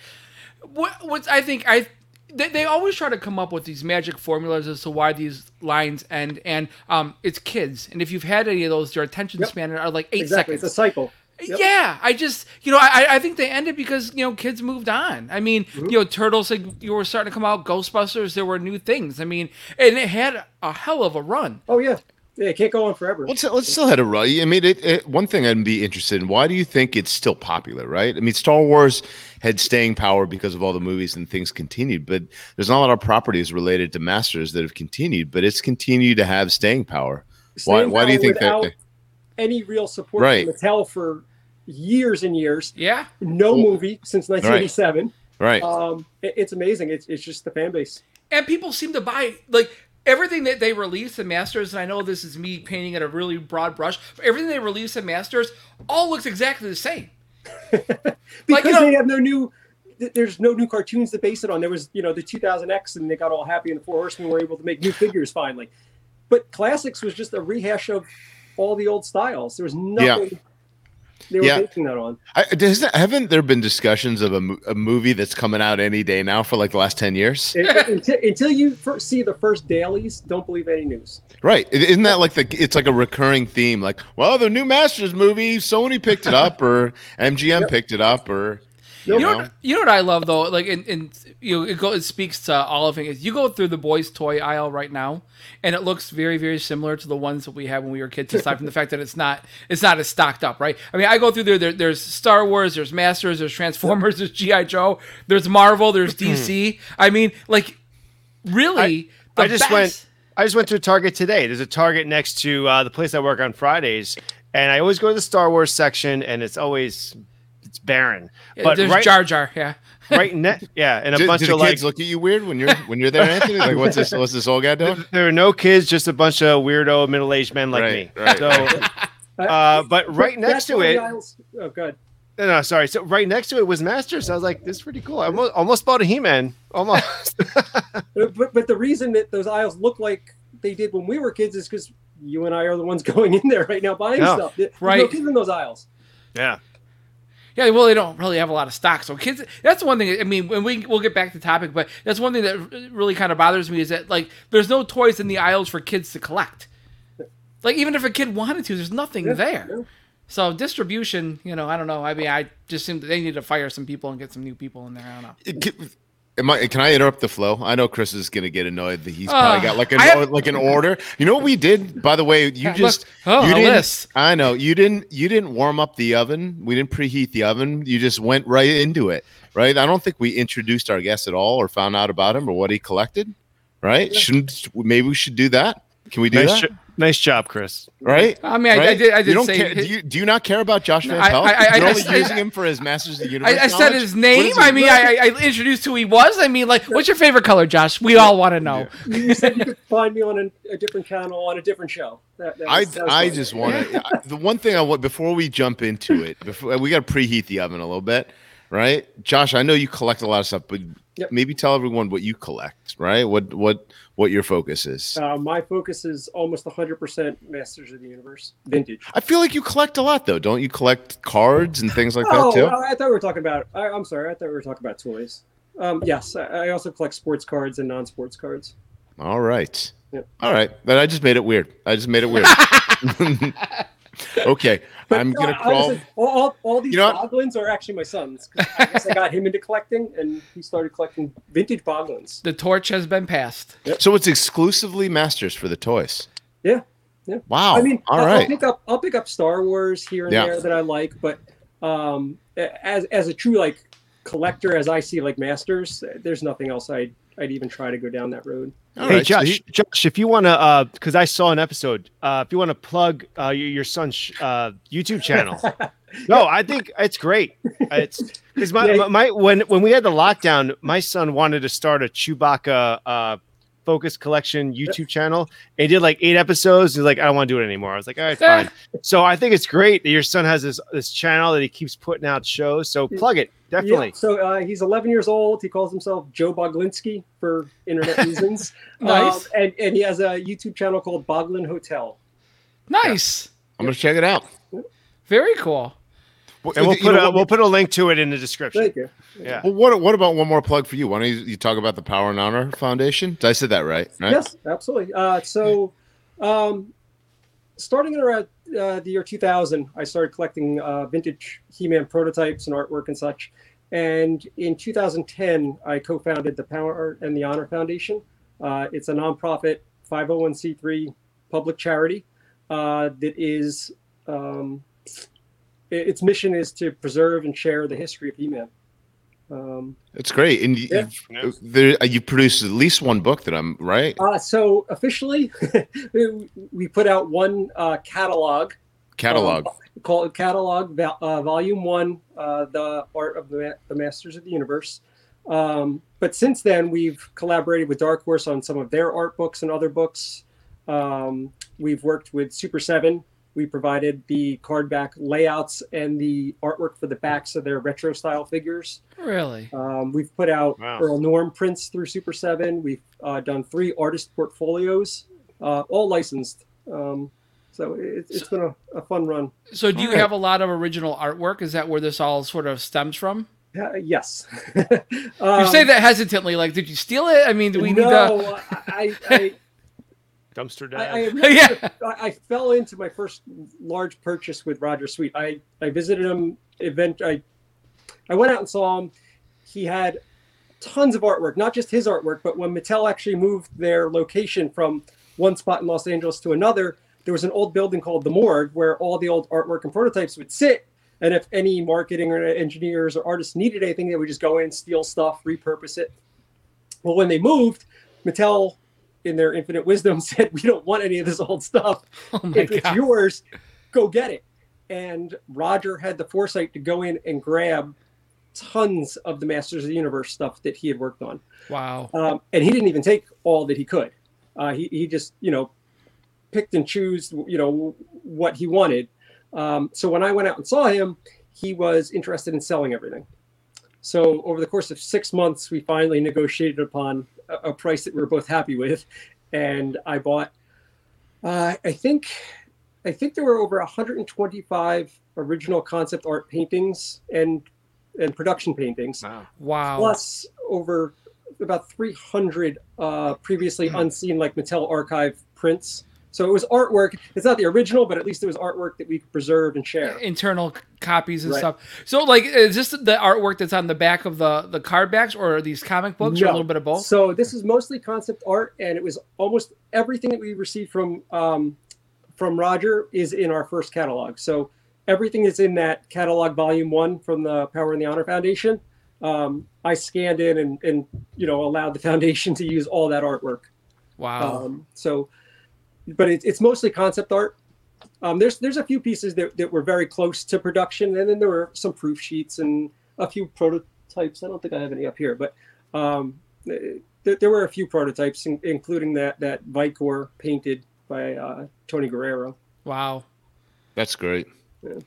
what, what I think I, they, they always try to come up with these magic formulas as to why these lines end, and um, it's kids, and if you've had any of those, your attention Yep. span are like eight exactly. seconds. It's a cycle. Yep. Yeah, I just you know I I think they ended because you know kids moved on. I mean Mm-hmm. you know turtles like you were starting to come out, Ghostbusters there were new things. I mean and it had a hell of a run. Oh yeah. Yeah, it can't go on forever. Let's let's still had a run. I mean, it, it, one thing I'd be interested in. Why do you think it's still popular? Right? I mean, Star Wars had staying power because of all the movies and things continued, but there's not a lot of properties related to Masters that have continued, but it's continued to have staying power. Why? Staying Why do you think that? without any real support Right. from Mattel for years and years? Yeah, No Well, movie since 1987. Right. Um, it- it's amazing. It's it's just the fan base. and people seem to buy like everything that they release in Masters, and I know this is me painting at a really broad brush, but everything they release in Masters all looks exactly the same. because Like, you know- they have no new there's no new cartoons to base it on. There was you know the 2000x and they got all happy and the four horsemen were able to make new figures finally. But classics was just a rehash of all the old styles. There was nothing they were Yeah. basing that on I, does, haven't there been discussions of a, a movie that's coming out any day now for like the last 10 years? Until, until you first see the first dailies don't believe any news Right. Isn't that like the it's like a recurring theme? Like, well, the new Masters movie, Sony picked it up or MGM Yep. picked it up or you, You know, know. what, you know what I love though, like, and, and you know, it, go, it speaks to all of it. Is you go through the boys' toy aisle right now, and it looks very, very similar to the ones that we had when we were kids. Aside from the fact that it's not, it's not as stocked up, right? I mean, I go through there. there there's Star Wars, there's Masters, there's Transformers, there's GI Joe, there's Marvel, there's DC. I mean, like, really, the I just best- went. I just went to a Target today. There's a Target next to uh, the place I work on Fridays, and I always go to the Star Wars section, and it's always it's barren. But there's right, Jar Jar, yeah. right ne- yeah, and a Do, bunch do the of like kids look at you weird when you're when you're there, Anthony? Like, what's this? What's this old guy doing? there are no kids, just a bunch of weirdo middle-aged men like Right, me. right. So, uh, but right next to it, the oh god no, no, sorry. So right next to it was Masters. I was like, this is pretty cool. I almost, almost bought a He-Man. Almost. But, but but the reason that those aisles look like they did when we were kids is because you and I are the ones going in there right now buying Yeah. stuff. There's no Right. kids in those aisles. yeah. Yeah, well, they don't really have a lot of stock. So kids, that's one thing. I mean, when we we'll get back to the topic, but that's one thing that really kind of bothers me is that like there's no toys in the aisles for kids to collect. Like even if a kid wanted to, there's nothing Yeah, there. yeah. So distribution, you know, I don't know. I mean, I just think that they need to fire some people and get some new people in there. I don't know. It- Can, am I, can I interrupt the flow? I know Chris is gonna get annoyed that he's probably Uh, got like an have- like an order. You know what we did? By the way, you just look. Oh, you didn't, list. I know you didn't you didn't warm up the oven. We didn't preheat the oven. You just went right into it. Right? I don't think we introduced our guest at all or found out about him or what he collected. Right? Shouldn't maybe we should do that? Can we do Nice, that? jo- nice job, Chris. Right? I mean, I, I did. I did you don't say. care, do, you, do you not care about Josh Van I- Pelt? I- I- You're I- only I- using him for his Masters of the Universe. I, I said his name. I mean, I, I introduced who he was. I mean, like, what's your favorite color, Josh? We all want to know. You said you could find me on a, a different channel on a different show. That, that I, was- that I fun. just want to. The one thing I want before we jump into it, before we got to preheat the oven a little bit, right? Josh, I know you collect a lot of stuff, but Yep. maybe tell everyone what you collect, right? What what what your focus is. Uh, my focus is almost 100% Masters of the Universe vintage. I feel like you collect a lot, though. Don't you collect cards and things like oh, that too? I I thought we were talking about. I, I'm sorry. I thought we were talking about toys. Um, yes, I, I also collect sports cards and non-sports cards. All right, Yep. all right. Then I just made it weird. I just made it weird. okay, I'm uh, gonna crawl. honestly, all, all, all these You know what? boglins are actually my son's. I guess I got him into collecting, and he started collecting vintage boglins. The torch has been passed. So it's exclusively Masters for the toys. Yeah, yeah. Wow. I mean, all I'll, I'll pick up I'll pick up Star Wars here and Yeah. there that I like, but um, as as a true like collector, as I see like Masters, there's nothing else I'd I'd even try to go down that road. All hey right, so Josh, Josh, if you want to, uh, because I saw an episode, uh, if you want to plug uh, your, your son's uh, YouTube channel, no, I think it's great. It's because my, Yeah. my my when when we had the lockdown, my son wanted to start a Chewbacca uh, focus collection YouTube channel. And he did like eight episodes. He's like, I don't want to do it anymore. I was like, all right, fine. so I think it's great that your son has this this channel that he keeps putting out shows. So plug it definitely. Yeah, so uh, he's 11 years old. He calls himself Joe Boglinski for internet reasons. Nice. Um, and, and he has a YouTube channel called Boglin Hotel. Nice. I'm gonna check it out. Very cool. And we'll You put know a, we'll put a link to it in the description. Thank you. Yeah. Well, what what about one more plug for you? Why don't you, you talk about the Power and Honor Foundation? Did I said that right? Right. Yes, absolutely. Uh, so, um, starting in around uh, the year 2000, I started collecting uh, vintage He-Man prototypes and artwork and such. And in 2010, I co-founded the Power Art and the Honor Foundation. Uh, it's a nonprofit 501c3 public charity uh, that is um, its mission is to preserve and share the history of He-Man. Um, It's great, and you, Yeah. you've, there, uh, you produced at least one book that I'm right. uh, so officially, we put out one uh, catalog Catalog. um, called Catalog uh, Volume One: uh, The Art of the, Ma- the Masters of the Universe. Um, but since then, we've collaborated with Dark Horse on some of their art books and other books. Um, we've worked with Super Seven. We provided the card back layouts and the artwork for the backs of their retro style figures. Really? Um, we've put out Wow. Earl Norem prints through Super Seven. We've uh, done three artist portfolios, uh, all licensed. Um, so it, it's been a, a fun run. So do you Alright. have a lot of original artwork? Is that where this all sort of stems from? Uh, yes. You Um, say that hesitantly, like, did you steal it? I mean, do we need to? no, I, I, Dumpster I, I, dive. really- Yeah. I, I fell into my first large purchase with Roger Sweet. I, I visited him event. I I went out and saw him. He had tons of artwork, not just his artwork, but when Mattel actually moved their location from one spot in Los Angeles to another, there was an old building called the Morgue where all the old artwork and prototypes would sit. And if any marketing or engineers or artists needed anything, they would just go in, steal stuff, repurpose it. Well, when they moved, Mattel, in their infinite wisdom, said, "We don't want any of this old stuff. Oh if it's yours, go get it." And Roger had the foresight to go in and grab tons of the Masters of the Universe stuff that he had worked on, Wow. um, and he didn't even take all that he could. Uh, he he just you know picked and chose you know what he wanted. Um, so when I went out and saw him, he was interested in selling everything. So over the course of six months, we finally negotiated upon a, a price that we were both happy with, and I bought. Uh, I think, I think there were over 125 original concept art paintings and and production paintings, Wow. Wow. plus over about 300 uh, previously unseen like Mattel archive prints. So it was artwork. It's not the original, but at least it was artwork that we preserved and share. internal copies and Right. stuff. So, like, is this the artwork that's on the back of the the card backs, or are these comic books, or a little bit of both? So this is mostly concept art, and it was almost everything that we received from um, from Roger is in our first catalog. So everything is in that catalog volume one from the Power and the Honor Foundation. Um, I scanned in and, and you know allowed the foundation to use all that artwork. Wow. Um, so, but it's it's mostly concept art. Um, there's there's a few pieces that, that were very close to production, and then there were some proof sheets and a few prototypes. I don't think I have any up here, but um, th- there were a few prototypes, in, including that that Vikor painted by uh, Tony Guerrero. wow. That's great.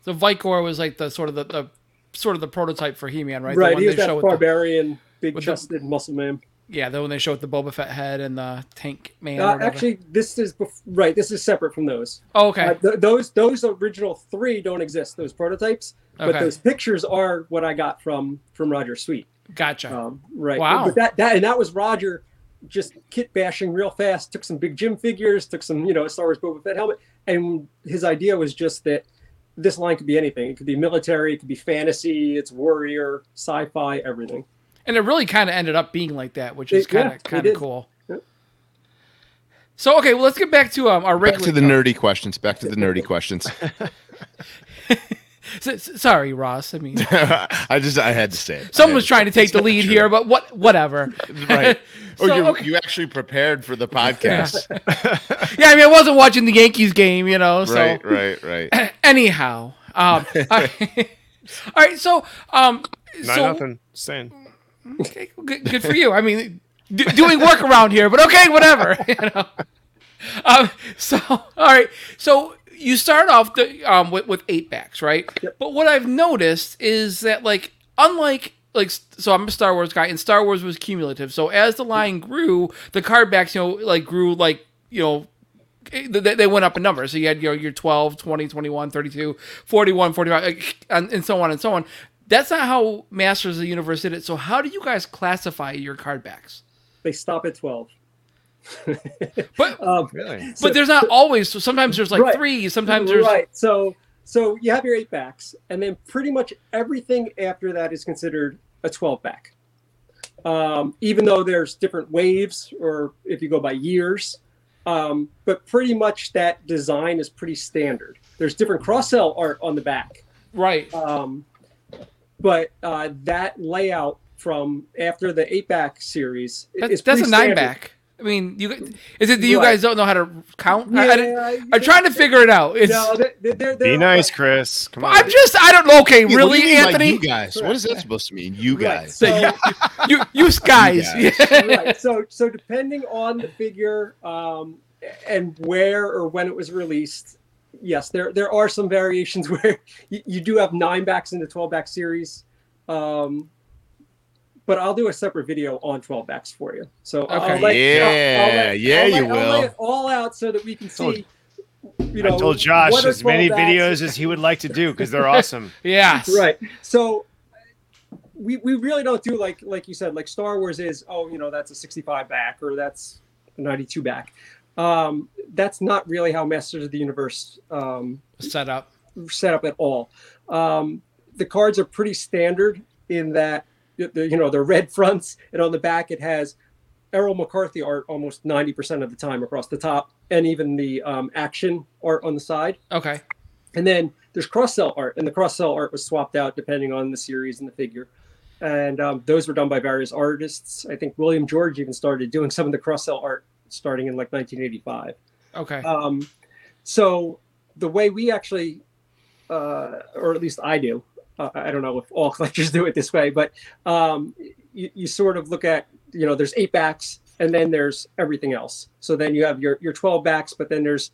So Vikor was like the sort of the, the sort of the prototype for He-Man, right? The Right, one he was they that show with barbarian, the- big-chested muscle man. Yeah, the one they show with the Boba Fett head and the tank man. Uh, actually, this is bef- right. This is separate from those. oh, okay. Uh, th- those those original three don't exist. Those prototypes, but those pictures are what I got from from Roger Sweet. gotcha. Um, right. Wow. But that that and that was Roger just kit bashing real fast. Took some big Jim figures. Took some you know Star Wars Boba Fett helmet, and his idea was just that this line could be anything. It could be military. It could be fantasy. It's warrior, sci-fi, everything. And it really kind of ended up being like that, which is kind of it kind of cool. Yep. So okay, well let's get back to um our Back to the nerdy questions. Back to the nerdy questions. S- s- sorry, Ross. I mean, I just I had to say it. I someone was trying to take the lead true. here, but what? Whatever. Right. Or So, you okay. you actually prepared for the podcast. Yeah, I mean, I wasn't watching the Yankees game, you know. So Right, right, right. anyhow, um, all right. So, um, Nine so nothing. Saying. Okay, good, good for you. I mean, d- doing work around here, but okay, whatever. You know. Um, so, all right. So you start off the, um, with, with eight backs, right? But what I've noticed is that, like, unlike like, so I'm a Star Wars guy, and Star Wars was cumulative. So as the line grew, the card backs, you know, like grew like you know they, they went up in numbers. So you had your, your 12, 20, 21, 32, 41, 45, and, and so on and so on. That's not how Masters of the Universe did it. So how do you guys classify your card backs? They stop at twelve. But Um, Really? but there's not always. So sometimes there's like Right. three. Sometimes there's right. So so you have your eight backs, and then pretty much everything after that is considered a twelve back. Um, even though there's different waves, or if you go by years, um, but pretty much that design is pretty standard. There's different cross sell art on the back, right. um, but uh, that layout from after the eight back series That's, is that's a nine standard. back. I mean, you is it that you Right. guys don't know how to count? I, I, didn't- I- I'm trying to figure it out. It's, No, they're, they're, they're, Be nice, Chris. Come on. I'm just I don't know. Okay, Yeah, what do really, you mean by Anthony? you guys. What is that supposed to mean? You Right, guys. So, you you guys. guys. right. So, so depending on the figure um, and where or when it was released, yes, there there are some variations where you, you do have nine backs in the twelve back series. Um, but I'll do a separate video on 12 backs for you. So I'll Okay. let- Yeah, I'll- I'll let- yeah, I'll you let- I'll lay it all out so that we can see. You know, I told Josh what as many 12 backs. videos as he would like to do because they're awesome. Yes. right so we, we really don't do like like you said like star wars is oh you know that's a 65 back or that's a 92 back um, that's not really how masters of the universe um, Set up. set up at all um, the cards are pretty standard in that you know they're red fronts and on the back it has errol mccarthy art almost 90% of the time across the top and even the um, action art on the side Okay. and then there's cross sell art, and the cross sell art was swapped out depending on the series and the figure. And um, those were done by various artists. I think William George even started doing some of the cross sell art starting in like 1985. Okay. Um, so the way we actually, uh, or at least I do, uh, I don't know if all collectors do it this way, but um, you, you sort of look at, you know, there's eight backs and then there's everything else. So then you have your, your 12 backs, but then there's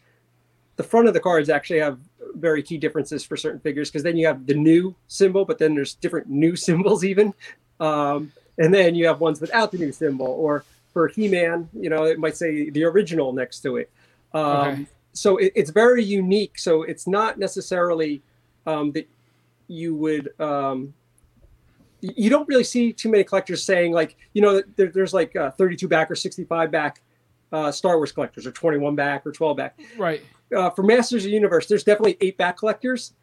the front of the cards actually have very key differences for certain figures because then you have the new symbol, but then there's different new symbols even. Um, and then you have ones without the new symbol, or for He-Man, you know, it might say the original next to it. Um, Okay. So it, it's very unique. So it's not necessarily um, that you would. Um, you don't really see too many collectors saying like, you know, there, there's like uh, 32 back or 65 back uh, Star Wars collectors, or 21 back or 12 back right. uh, for Masters of the Universe, there's definitely eight back collectors.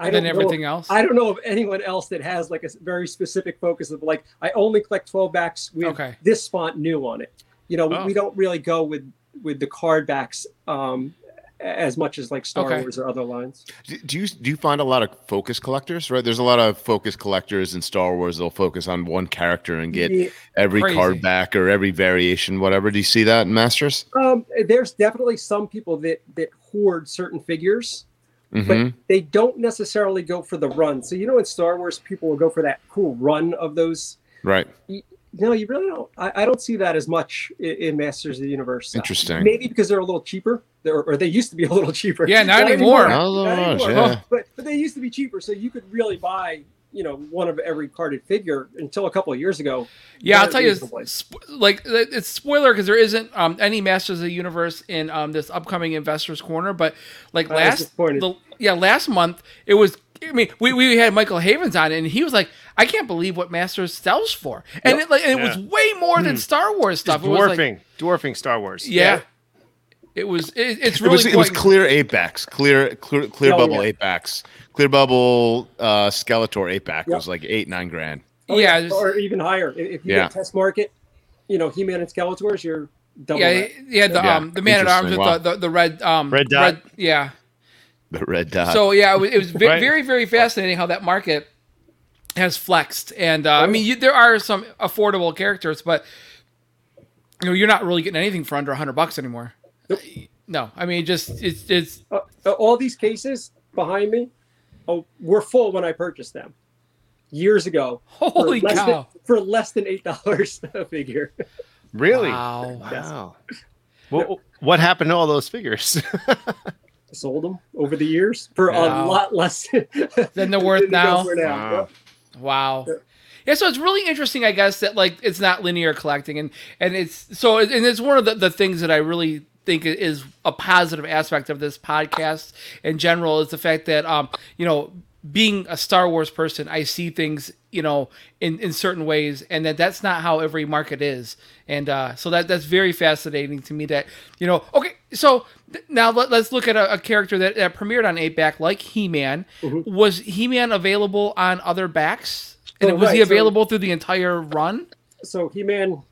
I And don't then know- everything else. I don't know of anyone else that has like a very specific focus of like I only collect 12 backs with Okay. this font new on it. You know, we- Oh. we don't really go with with the card backs um, as much as like Star Okay. Wars or other lines. Do do you do you find a lot of focus collectors? Right, there's a lot of focus collectors in Star Wars. They'll focus on one character and get Yeah, every Crazy. card back or every variation, whatever. Do you see that in Masters? um, there's definitely some people that that hoard certain figures, hmm but they don't necessarily go for the run. So you know, in Star Wars, people will go for that cool run of those Right. You, no, you really don't. I, I don't see that as much in, in Masters of the Universe. Uh, Interesting. Maybe because they're a little cheaper, They're, or they used to be a little cheaper. Yeah, not anymore. Not Not much, anymore. yeah. But but they used to be cheaper, so you could really buy, you know, one of every carded figure until a couple of years ago. Yeah, I'll very tell you, sp- like it's spoiler because there isn't um, any Masters of the Universe in um, this upcoming Investors Corner. But like I last, the, yeah, last month it was. I mean, we, we had Michael Havens on, and he was like, "I can't believe what Masters sells for," and Yep. it like and it was way more than Star Wars stuff. It was like, dwarfing, dwarfing Star Wars. yeah, it was. It, it's It really was it was clear eight backs, clear clear clear Oh, bubble yeah. eight backs, clear bubble uh, Skeletor eight back Yep. was like eight nine grand. Oh, yeah, just- or even higher. If if you Yeah. get test market, you know, He-Man and Skeletors, you're double. yeah, that. yeah. The Yeah, um the man at arms with interesting. the, the the red um Red dot. yeah. The red dot. So yeah, it was, it was ve- Right. very very fascinating how that market has flexed, and uh, I mean you, there are some affordable characters, but you know you're not really getting anything for under hundred bucks anymore. No, I mean just it's it's Uh, uh, all these cases behind me, oh, were full when I purchased them years ago. for holy less cow! Than, for less than eight dollars a figure. Really? Wow. Wow. What, what happened to all those figures? Sold them over the years for Wow. a lot less Than they're worth than they go now? now. Wow. Yep. Wow. Yeah. Yeah, so it's really interesting, I guess, that like it's not linear collecting, and and it's so and it's one of the, the things that I really think is a positive aspect of this podcast in general is the fact that um you know being a Star Wars person, I see things you know in in certain ways, and that that's not how every market is, and uh, so that that's very fascinating to me. That you know, okay, so th- now let, us look at a, a character that, that premiered on eight back like He Man. Mm-hmm. Was He Man available on other backs? And Oh, was he right, so- available through the entire run? So He-Man,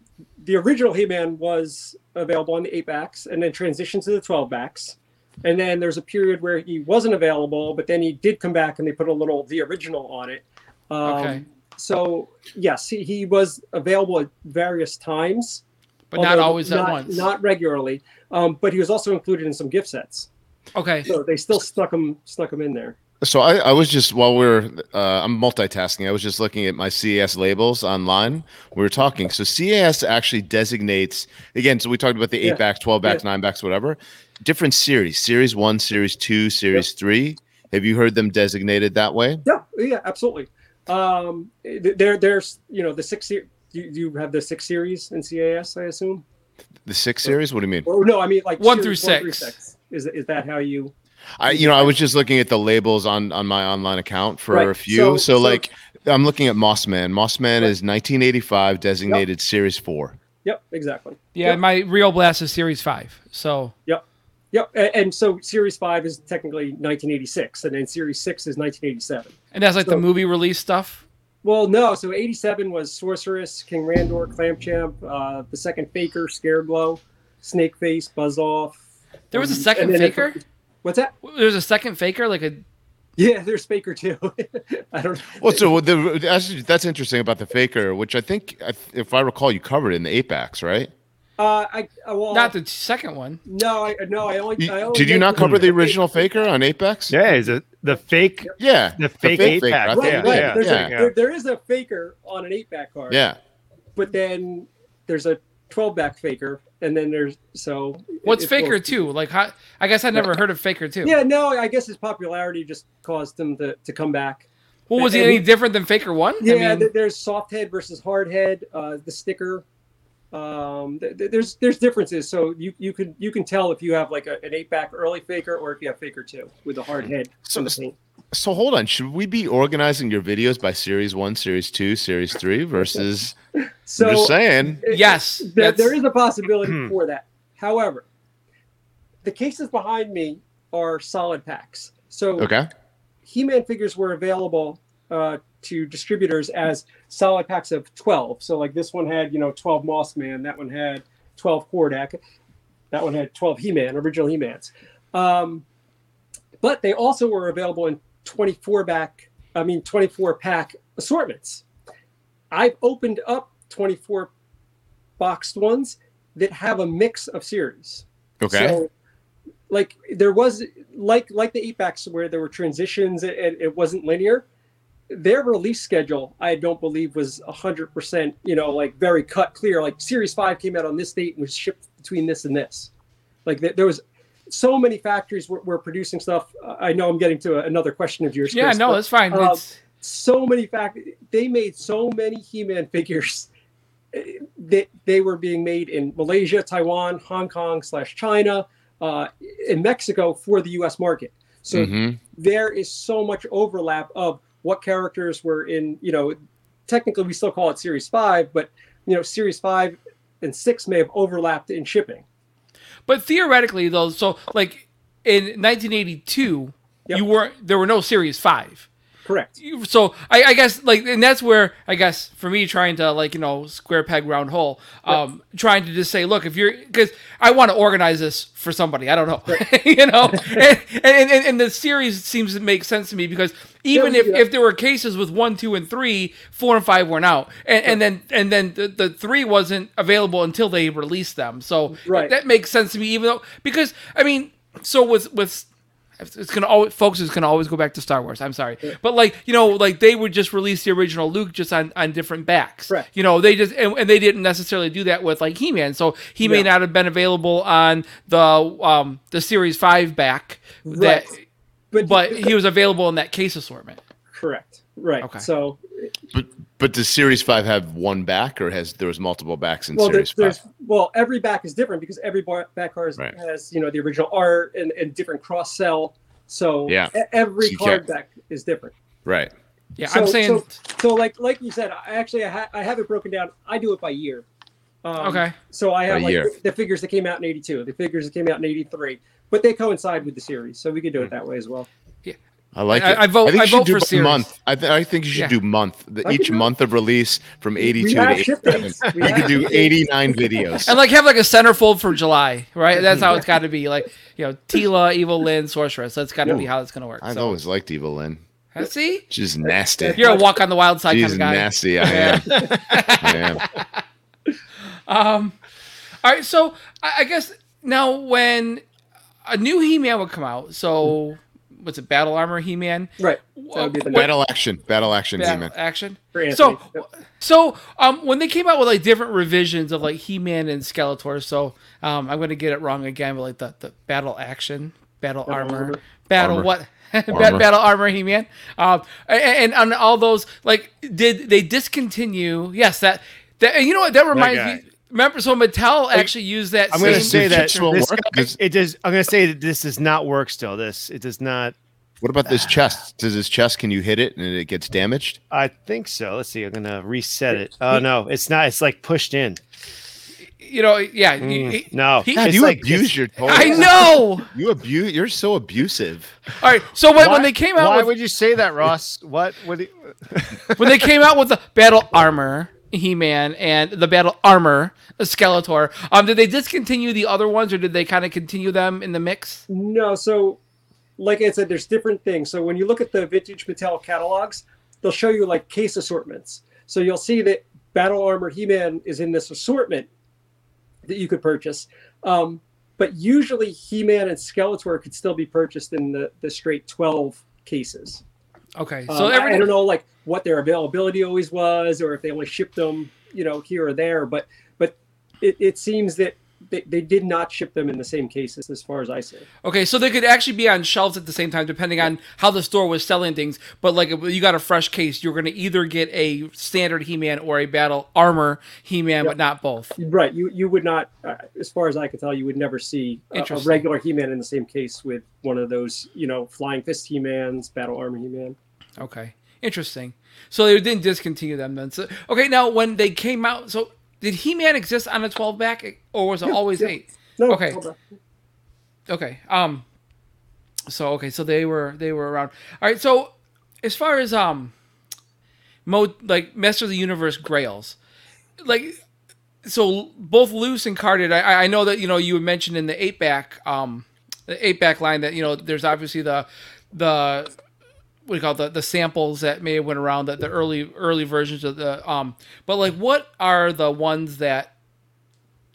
the original He-Man was available on the eight backs, and then transitioned to the twelve backs. And then there's a period where he wasn't available, but then he did come back, and they put a little the original on it. Um, Okay. So yes, he, he was available at various times, but not always at not, once. Not regularly. Um, but he was also included in some gift sets, okay. so they still snuck him snuck him in there. So I, I was just while we're uh, I'm multitasking. I was just looking at my CAS labels online. We were talking. So CAS actually designates again. So we talked about the eight Yeah. backs, twelve backs, Yeah. nine backs, whatever. Different series: series one, series two, series three. Have you heard them designated that way? Yeah, yeah, absolutely. Um, there, there's you know the six. se- You, you have the six series in CAS, I assume. The six series. What do you mean? Or no, I mean like One series through six. Is is that how you? I you know I was just looking at the labels on on my online account for Right. a few. So- So, so- like I'm looking at Moss Man. Mossman Right. is 1985, designated series four. Yep, exactly. Yeah, Yep. my Rio Blast is Series Five. So Yep. Yep. A- And, so Series 5 is technically 1986, and then Series 6 is 1987. and that's like the movie release stuff. Well, no. So 87 was Sorceress, King Randor, Clamp Champ, uh, the second Faker, Scare Glow, Snakeface, Buzz Off. There was a um, second and then- Faker. What's that? There's a second Faker, like a Yeah, there's Faker too. I don't know. Well, so the, that's, that's interesting about the faker, which I think, if I recall, you covered in the eight backs, right? Uh, I uh, well, not the second one. no, I no, I only. You- I only did you not cover the original faker on eight backs? Yeah, is it the fake? Yeah, The fake eight faker, pack, I Right. Yeah, right. yeah, There's yeah. A, there, there is a faker on an eight back card. Yeah. but then there's a 12 back faker, and then there's so. What's Faker Two? Like, how, I guess I never heard of Faker Two. Yeah, no, I guess his popularity just caused him to, to come back. Well, was he any different than Faker One? Yeah, I mean, there's soft head versus hard head. Uh, the sticker. Um, th- th- there's there's differences. So you you can you can tell if you have like a, an eight back early faker or if you have faker two with a hard head. So the paint. So hold on. Should we be organizing your videos by series one, series two, series three versus? So I'm just saying. it- yes, there, there is a possibility for that. However, the cases behind me are solid packs. So Okay. He-Man figures were available uh, to distributors as solid packs of 12. So like this one had, you know, 12 Moss Man, that one had 12 Hordak, that one had 12 He-Man, original He-Mans. Um, but they also were available in 24 back, I mean 24 pack assortments. I've opened up 24 boxed ones that have a mix of series. Okay. So, like there was like like the eight backs where there were transitions and it, it wasn't linear. Their release schedule, I don't believe, was hundred percent. You know, like very cut clear. Like Series Five came out on this date and was shipped between this and this. Like there, there was so many factories were, were producing stuff. Uh, I know I'm getting to another question of yours. yeah, Chris, no, but- that's fine. um, It's- so many fact they made so many he-man figures eh, that they were being made in malaysia taiwan hong kong slash china uh, in mexico for the us market so Mhm. there is so much overlap of what characters were in you know technically we still call it series 5 but you know series 5 and 6 may have overlapped in shipping But theoretically, though, so like in 1982, Yep. you weren't there were no Series Five. Correct. So I, I guess like, and that's where I guess for me trying to like you know square peg round hole, um, trying to just say, look, if you're because I want to organize this for somebody, I don't know, you know, and, and, and and the series seems to make sense to me because even Yeah, if, yeah. if there were cases with one, two, and three, four and five weren't out, and, and then and then the, the three wasn't available until they released them, so Right. that makes sense to me, even though because I mean, so with with it's gonna always folks is gonna always go back to Star Wars. I'm sorry, but like you know, like they would just release the original Luke just on on different backs. right. You know, they just and, and they didn't necessarily do that with like He Man, so he may Yeah. not have been available on the um the Series Five back that, Right. but he was available in that case assortment. correct right Okay. so But but does series five have one back, or has there was multiple backs in well, series there's, five? there's well, every back is different because every bar, back card Right. has you know the original art and, and different cross sell. So Yeah. every So card can't- back is different. Right. Yeah, So- I'm saying so, so like like you said, I actually I, ha- I have it broken down. I do it by year. Um, okay. So I have By like year. the figures that came out in '82, the figures that came out in '83, but they coincide with the series, so we could do Hmm. it that way as well. I like I- it. I vote- think I you vote do for by series. month. I, th- I think you should Yeah. do month. The, each do- month of release from eighty two to have eighty ship seven. dates. We You could do eighty nine videos. And like have like a centerfold for July, right? That's how it's got to be. Like you know, Teela, Evil Lynn, Sorceress. That's got to be how it's gonna work. I've So, always liked Evil Lynn. See, She's nasty. you're a walk on the wild side She's kind of guy. nasty. I am. I am. Um, All right, so I I guess now when a new He-Man would come out, so what's it, Battle Armor He-Man? Right. That would be the Battle action, battle action, Battle He-Man. action. So, Yep. so um, when they came out with like different revisions of like He-Man and Skeletor, so um, I'm gonna get it wrong again, but like the, the Battle Action, Battle, Armor, Armor. Battle Armor. what? Armor. Battle Armor He-Man. Um, and, and on all those, like, did they discontinue? Yes, that that. And you know what? That reminds guy. me. Remember, so Mattel actually used that. I'm going to same say that picture this work, guy- it does. I'm going to say that this does not work. Still, this it does not. What about this chest? Does this chest? Can you hit it and it gets damaged? I think so. Let's see. I'm going to reset it. Oh no, it's not. It's like pushed in. You know, yeah. you- Mm, no. he- God, you like- abuse your toys. I know. You abuse. You're so abusive. All right. So when, Why- when they came out Why with would you say that, Ross? What? What? you- when they came out with the battle armor He-Man and the battle armor Skeletor, um, did they discontinue the other ones or did they kind of continue them in the mix? No, so like I said, there's different things. So when you look at the vintage Mattel catalogs, they'll show you like case assortments. So you'll see that Battle Armor He-Man is in this assortment that you could purchase. Um, but usually He-Man and Skeletor could still be purchased in the, the straight 12 cases. Okay, Um, so I- I, don't know like what their availability always was, or if they only shipped them, you know, here or there. But but it, it seems that they, they did not ship them in the same cases, as far as I see. Okay, so they could actually be on shelves at the same time, depending on how the store was selling things. But like, if you got a fresh case, you're going to either get a standard He-Man or a battle armor He-Man, but not both. Right. You you would not, uh, as far as I could tell, you would never see a, a regular He-Man in the same case with one of those, you know, Flying Fist He-Mans, Battle Armor He-Man. Okay, interesting. So they didn't discontinue them then. So okay, now when they came out, so did He-Man exist on a 12 back, or was it always yeah. eight? No. Okay. Okay. Um. So okay, so they were they were around. All right. So as far as um, like Master of the Universe Grails, like so both loose and carded. I I know that you know you had mentioned in the eight back um the eight back line that you know there's obviously the the what do you call it, the the samples that may have went around the, the early early versions of the um but like what are the ones that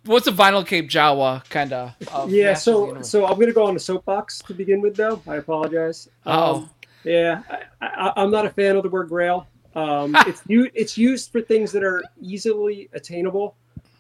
what's a vinyl cape Jawa kind of Yeah. So so I'm gonna go on the soapbox to begin with, though. I apologize. Oh. Um, yeah, I, I, I'm not a fan of the word Grail. Um, it's u- it's used for things that are easily attainable.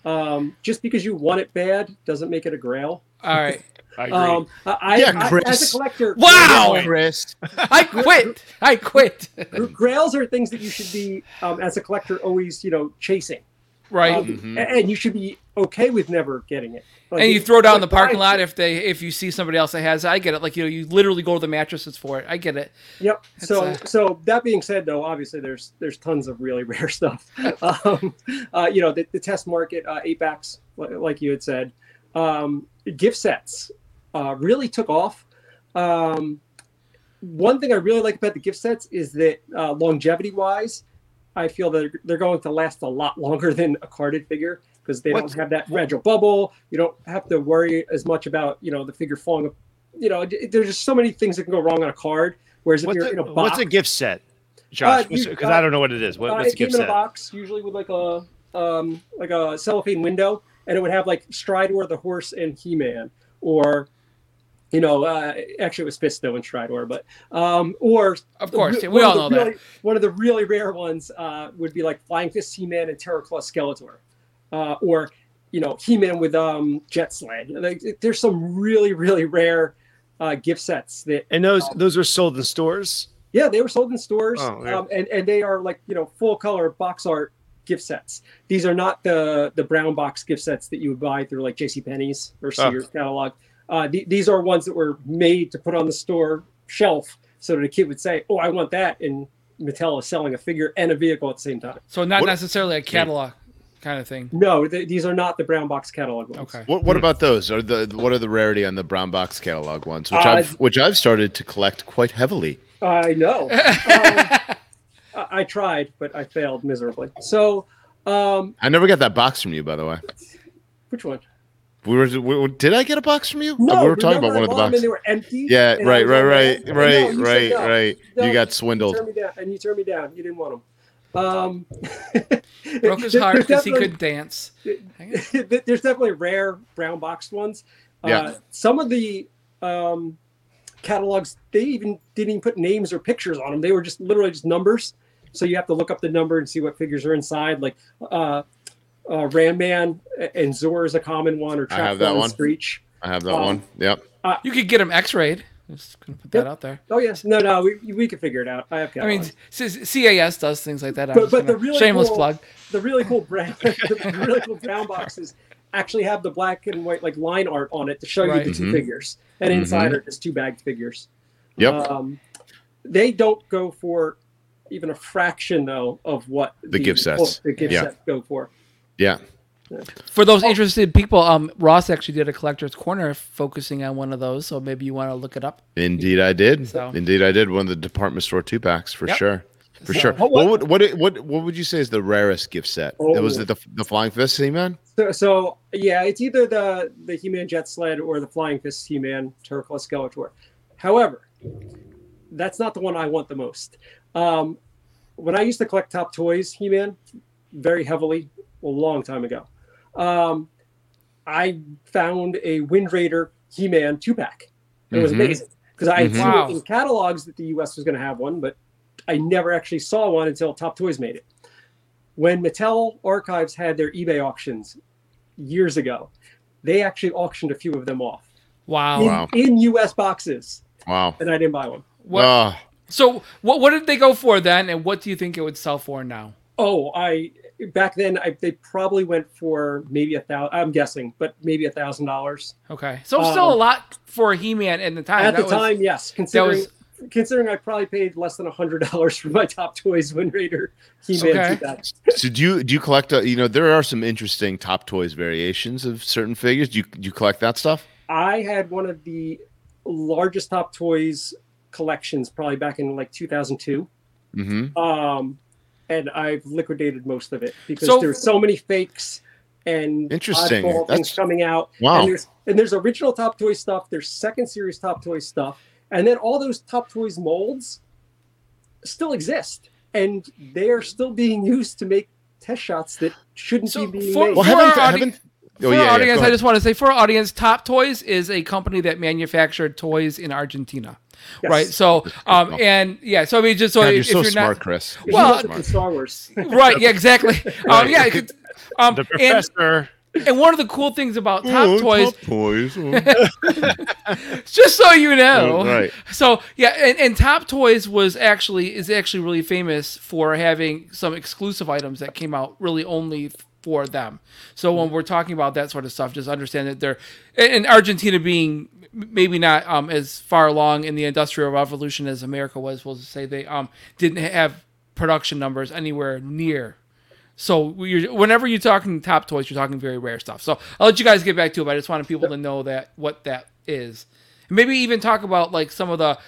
Um, just because you want it bad doesn't make it a Grail. all right I agree. Um, I, I- Yeah, I- Chris. as a collector, Wow! Chris. I quit. I quit. Grails are things that you should be, um, as a collector, always you know chasing, Right. Um, a- and you should be okay with never getting it. Like, and you throw down the parking lot if they if you see somebody else that has it. I get it. Like you know, you literally go to the mattresses for it. I get it. Yep. So, uh, so that being said, though, obviously there's there's tons of really rare stuff. um, uh, you know, the, the test market, uh, eight backs, like you had said, um, gift sets uh, really took off. Um, one thing I really like about the gift sets is that uh, longevity wise, I feel that they're, they're going to last a lot longer than a carded figure because they What's- don't have that fragile bubble. You don't have to worry as much about you know the figure falling. You know, there's just so many things that can go wrong on a card. Whereas if you're a, in a box, what's a gift set, Josh? Uh, Because uh, I don't know what it is. What, uh, what's a it came gift in a set? box, usually with like a um, like a cellophane window, and it would have like Stridor the horse and He Man, or you know, uh, actually it was Fisto and Stridor, but um, or Of course, one we of all the know that. really- One of the really rare ones uh, would be like Flying Fist He Man and Terror Claw Skeletor, uh, or you know, He Man with um, Jet Sled. Like, there's some really really rare uh, gift sets that And those those are sold in stores. yeah, they were sold in stores, Oh, okay. um, and and they are like you know full color box art gift sets. These are not the the brown box gift sets that you would buy through like J.C. Penney's or Oh. Sears catalog. Uh, th- these are ones that were made to put on the store shelf so that a kid would say, "Oh, I want that," and Mattel is selling a figure and a vehicle at the same time. So not What- necessarily a catalog kind of thing. No, th- these are not the brown box catalog ones. Okay. What What about those? Are the what are the rarity on the brown box catalog ones, which Uh, I've which I've started to collect quite heavily. I know. Um, I, I tried, but I failed miserably. So, um, I never got that box from you, by the way. which one? We were, we were did I get a box from you? No, we were talking about one of the boxes. And they were empty. Yeah, and I right, right, right, "Oh, no," right, you right, no. right. No, You got swindled. turned me down, and you turned me down. You didn't want them. Um, Broke his heart because he couldn't dance. there's definitely rare brown boxed ones. Yeah. Uh, some of the um, catalogs they even didn't even put names or pictures on them. They were just literally just numbers. So you have to look up the number and see what figures are inside. Like uh, uh, Ram Man and Zor is a common one, or I have that Trap Jaw one. Screech. I have that Um, one. Yep. You could get them X-rayed. Just gonna put that Yep. out there. Oh yes, no, no, we, we can figure it out. I have I mean, CAS does things like that. I'm But- but the gonna- really shameless cool- plug. the really cool brown, the really cool brown boxes actually have the black and white like line art on it to show Right. you the 2 Mhm. figures, and Mhm. inside are just two bagged figures. Yep. Um, they don't go for even a fraction though of what The gift sets. the gift Yeah. sets go for. Yeah. For Oh. those interested people, um, Ross actually did a collector's corner focusing on one of those, so maybe you want to look it up. Indeed, I did. So- Indeed, I did. One of the department store two packs for Yep. sure. For So- sure. What- What would what what what would you say is the rarest gift set? Oh. Was it the the Flying Fist He man? So, so yeah, it's either the the He-Man Jet Sled or the Flying Fist He-Man Turkle Skeletor. However, that's not the one I want the most. Um, when I used to collect Top Toys He-Man very heavily a long time ago, um, I found a Wind Raider He-Man two pack. It was Mhm. amazing because I had Mhm. seen Wow. it in catalogs that the U.S. was going to have one, but I never actually saw one until Top Toys made it. When Mattel Archives had their eBay auctions years ago, they actually auctioned a few of them off Wow. in, Wow. in U.S. boxes, Wow. and I didn't buy one. What, Ah, so what what did they go for then, and what do you think it would sell for now? Oh, I back then I, they probably went for maybe a thousand. I'm guessing, but maybe a thousand dollars Okay, so still a Um, lot for He-Man at the time. at That the was- time. Yes, considering was- considering I probably paid less than a hundred dollars for my Top Toys Wind Raider He-Man. Okay. two-pack. so do you do you collect? A, you know, there are some interesting Top Toys variations of certain figures. Do you do you collect that stuff? I had one of the largest Top Toys collections probably back in like 2002. Mm-hmm. um, and I've liquidated most of it because So- there's so many fakes and Interesting. oddball things coming out. Wow. And there's and there's original Top Toy stuff. There's second series Top Toy stuff, and then all those Top Toys molds still exist, and they are still being used to make test shots that shouldn't So be being for- made. Well, haven't, our haven't For oh our yeah, yeah, audience, go I just want to say for our audience, Top Toys is a company that manufactured toys in Argentina, Yes. right? So, um, and yeah, so I mean, just so God, if, you're if so you're smart, not Chris. He well, wasn't in Star Wars. right, yeah, exactly. Um, yeah, um, The and, professor. and one of the cool things about Top Oh, Toys, Top Toys. oh. just so you know, Oh, right. So yeah, and, and Top Toys was actually is actually really famous for having some exclusive items that came out really only for them. So when we're talking about that sort of stuff, just understand that they're and Argentina being maybe not um, as far along in the industrial revolution as America was. We'll say they um, didn't have production numbers anywhere near. So whenever you're talking top toys, you're talking very rare stuff. So I'll let you guys get back to it, but I just wanted people to know that what that is. Maybe even talk about like some of the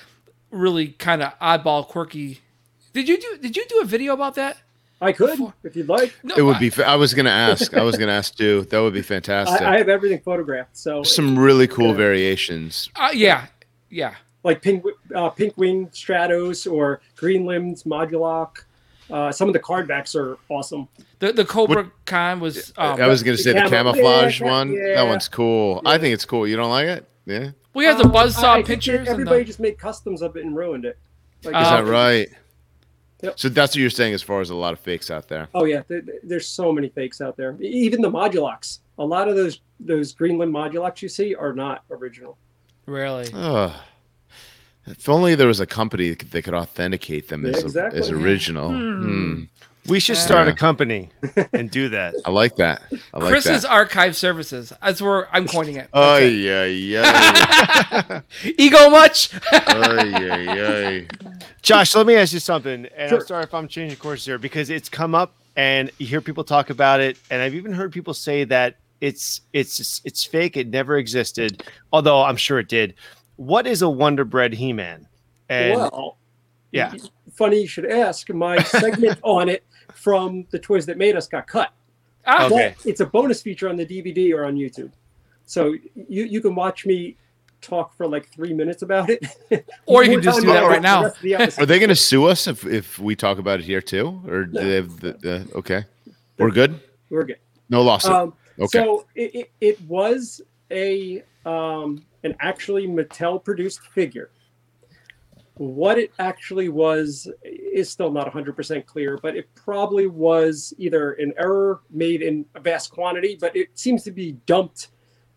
really kind of oddball, quirky. Did you do? Did you do a video about that? I could, if you'd like. No, It would I- be. fa- I was gonna ask. I was gonna ask too. That would be fantastic. I, I have everything photographed. So Some really cool variations. Uh, yeah, yeah. like pink uh, pink wing stratos or green limbs Modulok uh, some of the card backs are awesome The the Kobra Khan was. Um, I was gonna say the camo- camouflage yeah, one. yeah. That one's cool. I think it's cool. You don't like it? Yeah. we have the Um, I- I buzzsaw think pictures. and everybody the, just made customs of it and ruined it like, Uh, Is that Um, right? Yep. So that's what you're saying as far as a lot of fakes out there. oh yeah there, there's so many fakes out there even the Moduloks a lot of those those greenland modulocs you see are not original really. Ugh. If only there was a company that could- authenticate them as, Exactly. as original. Hmm. We should start Yeah. a company and do that. I like that. I like Chris's that. archive services. That's where I'm coining it. Oh yeah, yeah. Ego much? oh yeah, yeah. Josh, let me ask you something, and Sure. I'm sorry if I'm changing course here because it's come up and you hear people talk about it, and I've even heard people say that it's it's it's fake. It never existed, although I'm sure it did. What is a Wonder Bread He-Man? And well yeah. funny you should ask my segment on it from the toys that made us got cut Ah, Okay. But it's a bonus feature on the dvd or on youtube so you, you can watch me talk for like three minutes about it. Or you can just time do that right now. the. Are they going to sue us if, if we talk about it here too, or do they have the, the okay? We're good. We're good. No lawsuit. Um, okay. So it, it, it was a um, an actually Mattel produced figure. What it actually was is still not 100% clear, but it probably was either an error made in a vast quantity, but it seems to be dumped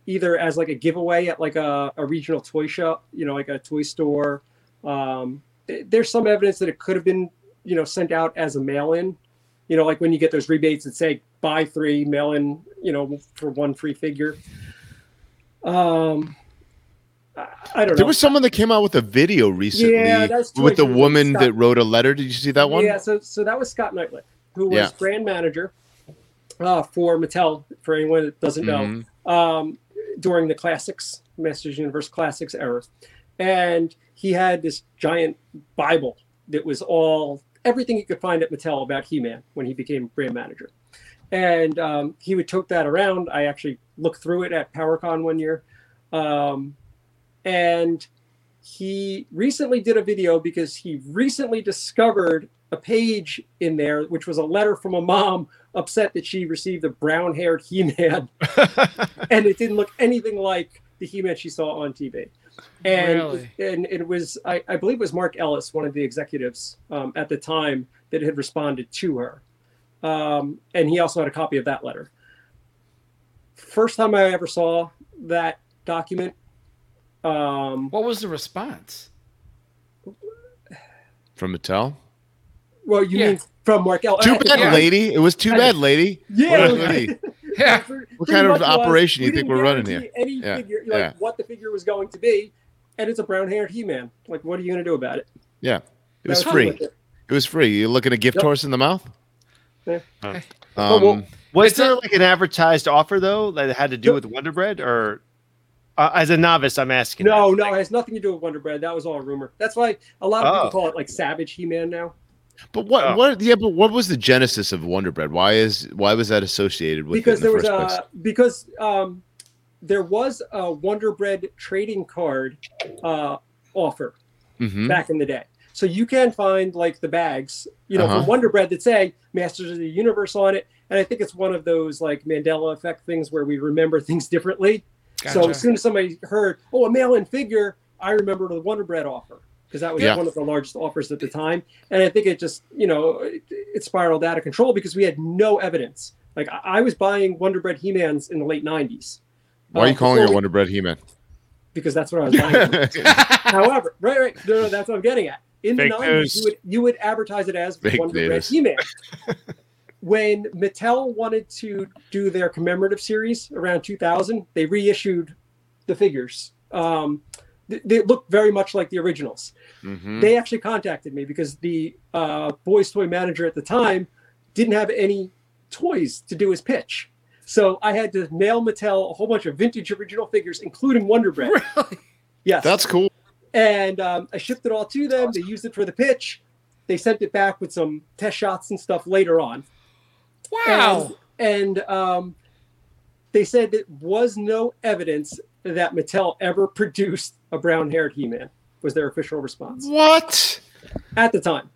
either as like a giveaway at like a, a regional toy shop, you know, like a toy store. Um, there's some evidence that it could have been, you know, sent out as a mail-in, you know, like when you get those rebates that say buy three, mail in, you know, for one free figure. Um, I, don't know. there was someone that came out with a video recently Yeah, with the woman Scott. that wrote a letter. Did you see that one? Yeah, so so that was Scott Neitlich, who was Yeah. brand manager uh, for Mattel. For anyone that doesn't Mhm. know, um, during the classics, Masters Universe Classics era, and he had this giant Bible that was all everything you could find at Mattel about He-Man when he became brand manager, and um, he would tote that around. I actually looked through it at PowerCon one year, um, and he recently did a video because he recently discovered a page in there which was a letter from a mom upset that she received a brown haired he-man. And it didn't look anything like the he-man she saw on tv and Really? and it was I, I believe it was mark ellis one of the executives um, at the time that had responded to her. Um, and he also had a copy of that letter. First time i ever saw that document um, What was the response? From Mattel. Well, you Yeah. mean from Mark Ellis Too bad, yeah. lady. It was too bad, lady. Yeah. What, lady? Yeah. What kind of much was, operation you think didn't we're running here? Any Yeah, figure, like yeah. what the figure was going to be, and it's a brown-haired He-Man. Like, what are you going to do about it? Yeah. It was That free. pretty much It was free. You looking a gift Yep. horse in the mouth? Yeah. Um, Oh, well, Was It's there a- like an advertised offer though that had to do No. with Wonder Bread, or uh, as a novice, I'm asking? No, that. no, it has nothing to do with Wonder Bread. That was all a rumor. That's why a lot of Oh. people call it like Savage He-Man now. but what? Oh. What? Yeah, but what was the genesis of Wonder Bread? Why is why was that associated with because it in there the was first a place? because um, there was a Wonder Bread trading card uh, offer Mhm. back in the day. So you can find like the bags, you know, Uh-huh. from Wonder Bread that say Masters of the Universe on it. And I think it's one of those like Mandela effect things where we remember things differently. So as soon as somebody heard, oh, a mail-in figure, I remember the Wonder Bread offer because that was Yeah. one of the largest offers at the time. And I think it just, you know, it, it spiraled out of control because we had no evidence. Like I, I was buying Wonder Bread He-Mans in the late '90s. Why are you uh, calling it we- Wonder Bread He-Man? Because that's what I was buying. However, right, right, no, no, that's what I'm getting at. In Fake the 90s, news. you would you would advertise it as Fake Wonder Bread. He-Man. when Mattel wanted to do their commemorative series around 2000, they reissued the figures. Um, th- they look very much like the originals. Mhm. They actually contacted me because the uh, boys' toy manager at the time didn't have any toys to do his pitch. So I had to mail Mattel a whole bunch of vintage original figures, including Wonder Bread. Really? Yes, That's cool. and um, I shipped it all to them. They used it for the pitch. They sent it back with some test shots and stuff later on. Wow. And, and um, they said there was no evidence that Mattel ever produced a brown-haired He-Man. Was their official response What? at the time?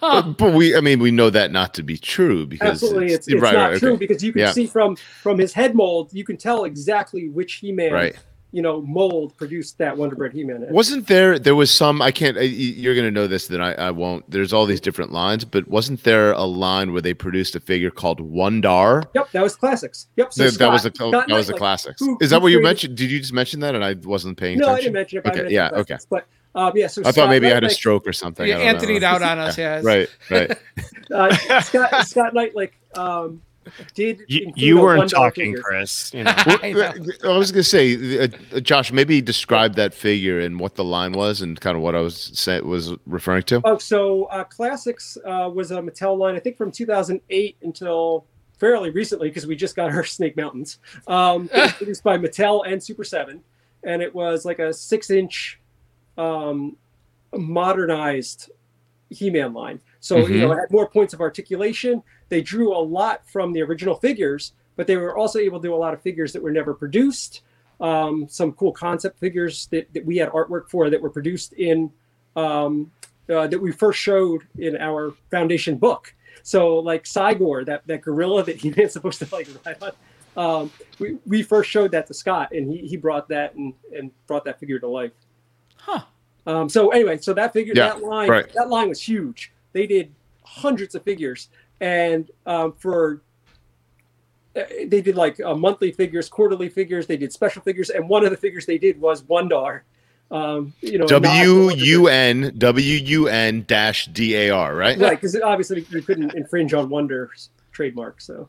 Huh. But, but we, I mean, we know that not to be true because Absolutely, it's, it's right, not right, true okay. because you can Yeah. see from from his head mold, you can tell exactly which He-Man, Right. You know, mold produced that Wonder Bread He-Man. head. Wasn't there? There was some. I can't. uh, You're going to know this. Then I, I won't. There's all these different lines, but wasn't there a line where they produced a figure called Wun-Dar? Yep, that was classics. Yep, so that, that was the Scott- that Scott was the Neitlich, classics. who- Is that who what you mentioned? Did you just mention that and I wasn't paying attention. No, I didn't mention it. But Okay, mentioned yeah, classics. okay. But um, yeah, so I thought Scott maybe I had a stroke or something. Yeah, I don't know. Anthony'd out on us, yes. Right, right. uh, Scott, Scott Neitlich um, did. You, include you weren't $1 talking, figure. Chris. You know. I know. I was going to say, uh, uh, Josh, maybe describe that figure and what the line was and kind of what I was say, was referring to. Oh, so uh, Classics uh, was a Mattel line, I think from 2008 until fairly recently, because we just got our Snake Mountains. Um, it was produced by Mattel and Super 7. And it was like a six inch um, modernized He Man line. So, you know, it had more points of articulation. They drew a lot from the original figures, but they were also able to do a lot of figures that were never produced. um, some cool concept figures that, that we had artwork for that were produced in um, uh, that we first showed in our foundation book. So like Cygor, that that gorilla that he was supposed to like ride on. Um, we, we first showed that to Scott, and he, he brought that and, and brought that figure to life. Huh. Um, so anyway, so that figure, Yeah, that line, right. that line was huge. They did hundreds of figures, and um, for uh, they did like uh, monthly figures, quarterly figures. They did special figures, and one of the figures they did was Wun-Dar. Um, you know, W U N W U N dash D A R, right? right? Because obviously you couldn't infringe on Wonder's trademark. So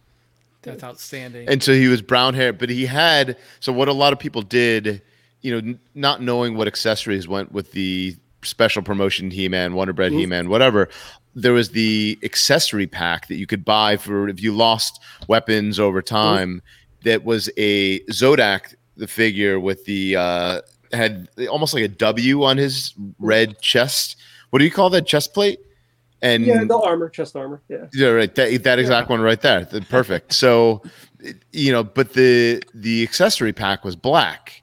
That's outstanding. And so he was brown hair, but he had so what a lot of people did, you know, n- not knowing what accessories went with the special promotion He-Man, Wonder Bread Mhm. He-Man, whatever. There was the accessory pack that you could buy for if you lost weapons over time. That was a Zodak, the figure with the uh had almost like a W on his red chest. What do you call that chest plate? And yeah, the armor, chest armor. Yeah. yeah, right. That, that exact one right there. The- perfect. So, you know, but the the accessory pack was black,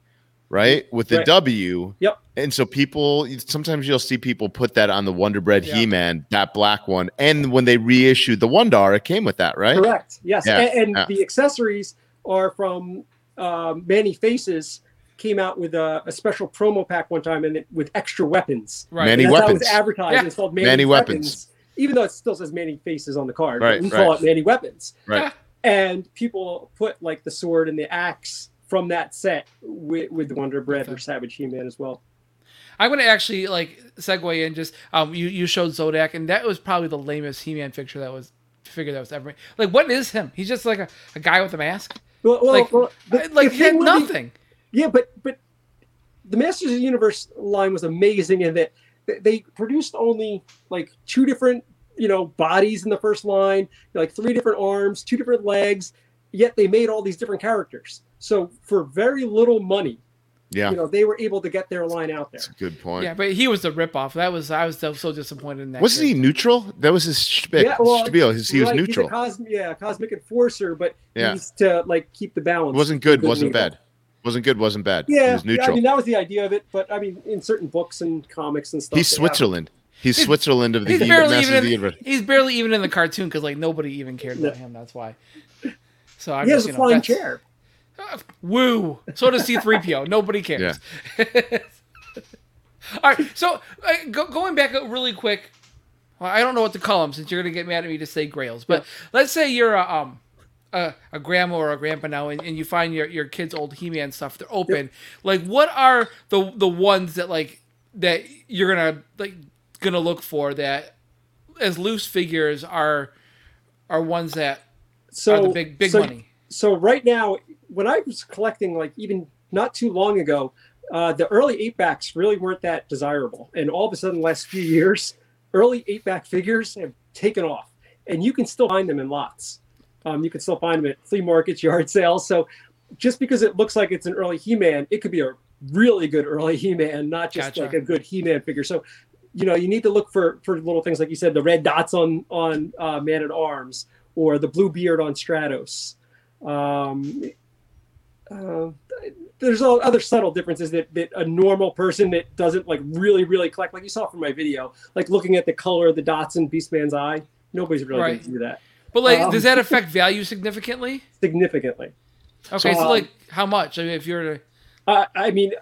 right, with the Right. W. Yep. And so people sometimes you'll see people put that on the Wonder Bread Yeah. He-Man, that black one, and when they reissued the Wun-Dar, it came with that, right? Correct. Yes. Yeah, And, and yeah. the accessories are from um, Manny Faces. Came out with a, a special promo pack one time, and it, with extra weapons. right. Many That's how it was advertised. Yeah. It's called Manny, Manny weapons. Weapons. Even though it still says Manny Faces on the card, Right, but we call it Manny Weapons. Right. And people put like the sword and the axe from that set with, with the Wonder Bread Okay. or Savage He-Man as well. I'm gonna actually like segue in. Just um, you you showed Zodak, and that was probably the lamest He-Man picture that was figure that was ever. made. Like, what is him? He's just like a, a guy with a mask. Well, well, Like, well, the- like the he had thing with nothing. Yeah, but but the Masters of the Universe line was amazing in that they produced only like two different you know bodies in the first line, like three different arms, two different legs. Yet they made all these different characters. So for very little money, Yeah. you know, they were able to get their line out there. That's a good point. Yeah, but he was the ripoff. That was I was so, so disappointed in that. Wasn't he neutral? That was his spiel. Yeah, well, spiel. His- He was Right, he's a neutral. cos- yeah, cosmic enforcer, but Yeah. he's to like keep the balance. wasn't good, Good wasn't neutral. bad. Wasn't good, wasn't bad. he Yeah, was yeah, I mean that was the idea of it, but I mean in certain books and comics and stuff. He's they have- Switzerland. He's He's- Switzerland of the He's He- barely Masters even. of the In, Universe. he's barely even in the cartoon because like nobody even cared about Yeah. him. That's why. So I'm He has just, a you know, flying that's- chair. Woo! So does C3PO. Nobody cares. All right. So uh, go, going back really quick, well, I don't know what to call them since you're gonna get mad at me to say Grails. But let's say you're a um a, a grandma or a grandpa now, and, and you find your your kids' old He-Man stuff. They're open. Like, what are the the ones that like that you're gonna like gonna look for that as loose figures are are ones that So the big big so, money. So right now, when I was collecting, like even not too long ago, uh, the early eight backs really weren't that desirable, and all of a sudden, the last few years, early eight back figures have taken off, and you can still find them in lots. Um, you can still find them at flea markets, yard sales. So just because it looks like it's an early He-Man, it could be a really good early He-Man, not just Gotcha. like a good He-Man figure. So you know, you need to look for for little things like you said, the red dots on on uh, Man at Arms or the blue beard on Stratos. Um, uh, there's all other subtle differences that, that a normal person that doesn't like really really collect, like you saw from my video, like looking at the color of the dots in Beastman's eye. Nobody's really Right. going to do that But like, um, does that affect value significantly? significantly. Okay, so, um, like, how much? I mean, if you're to Uh, I mean,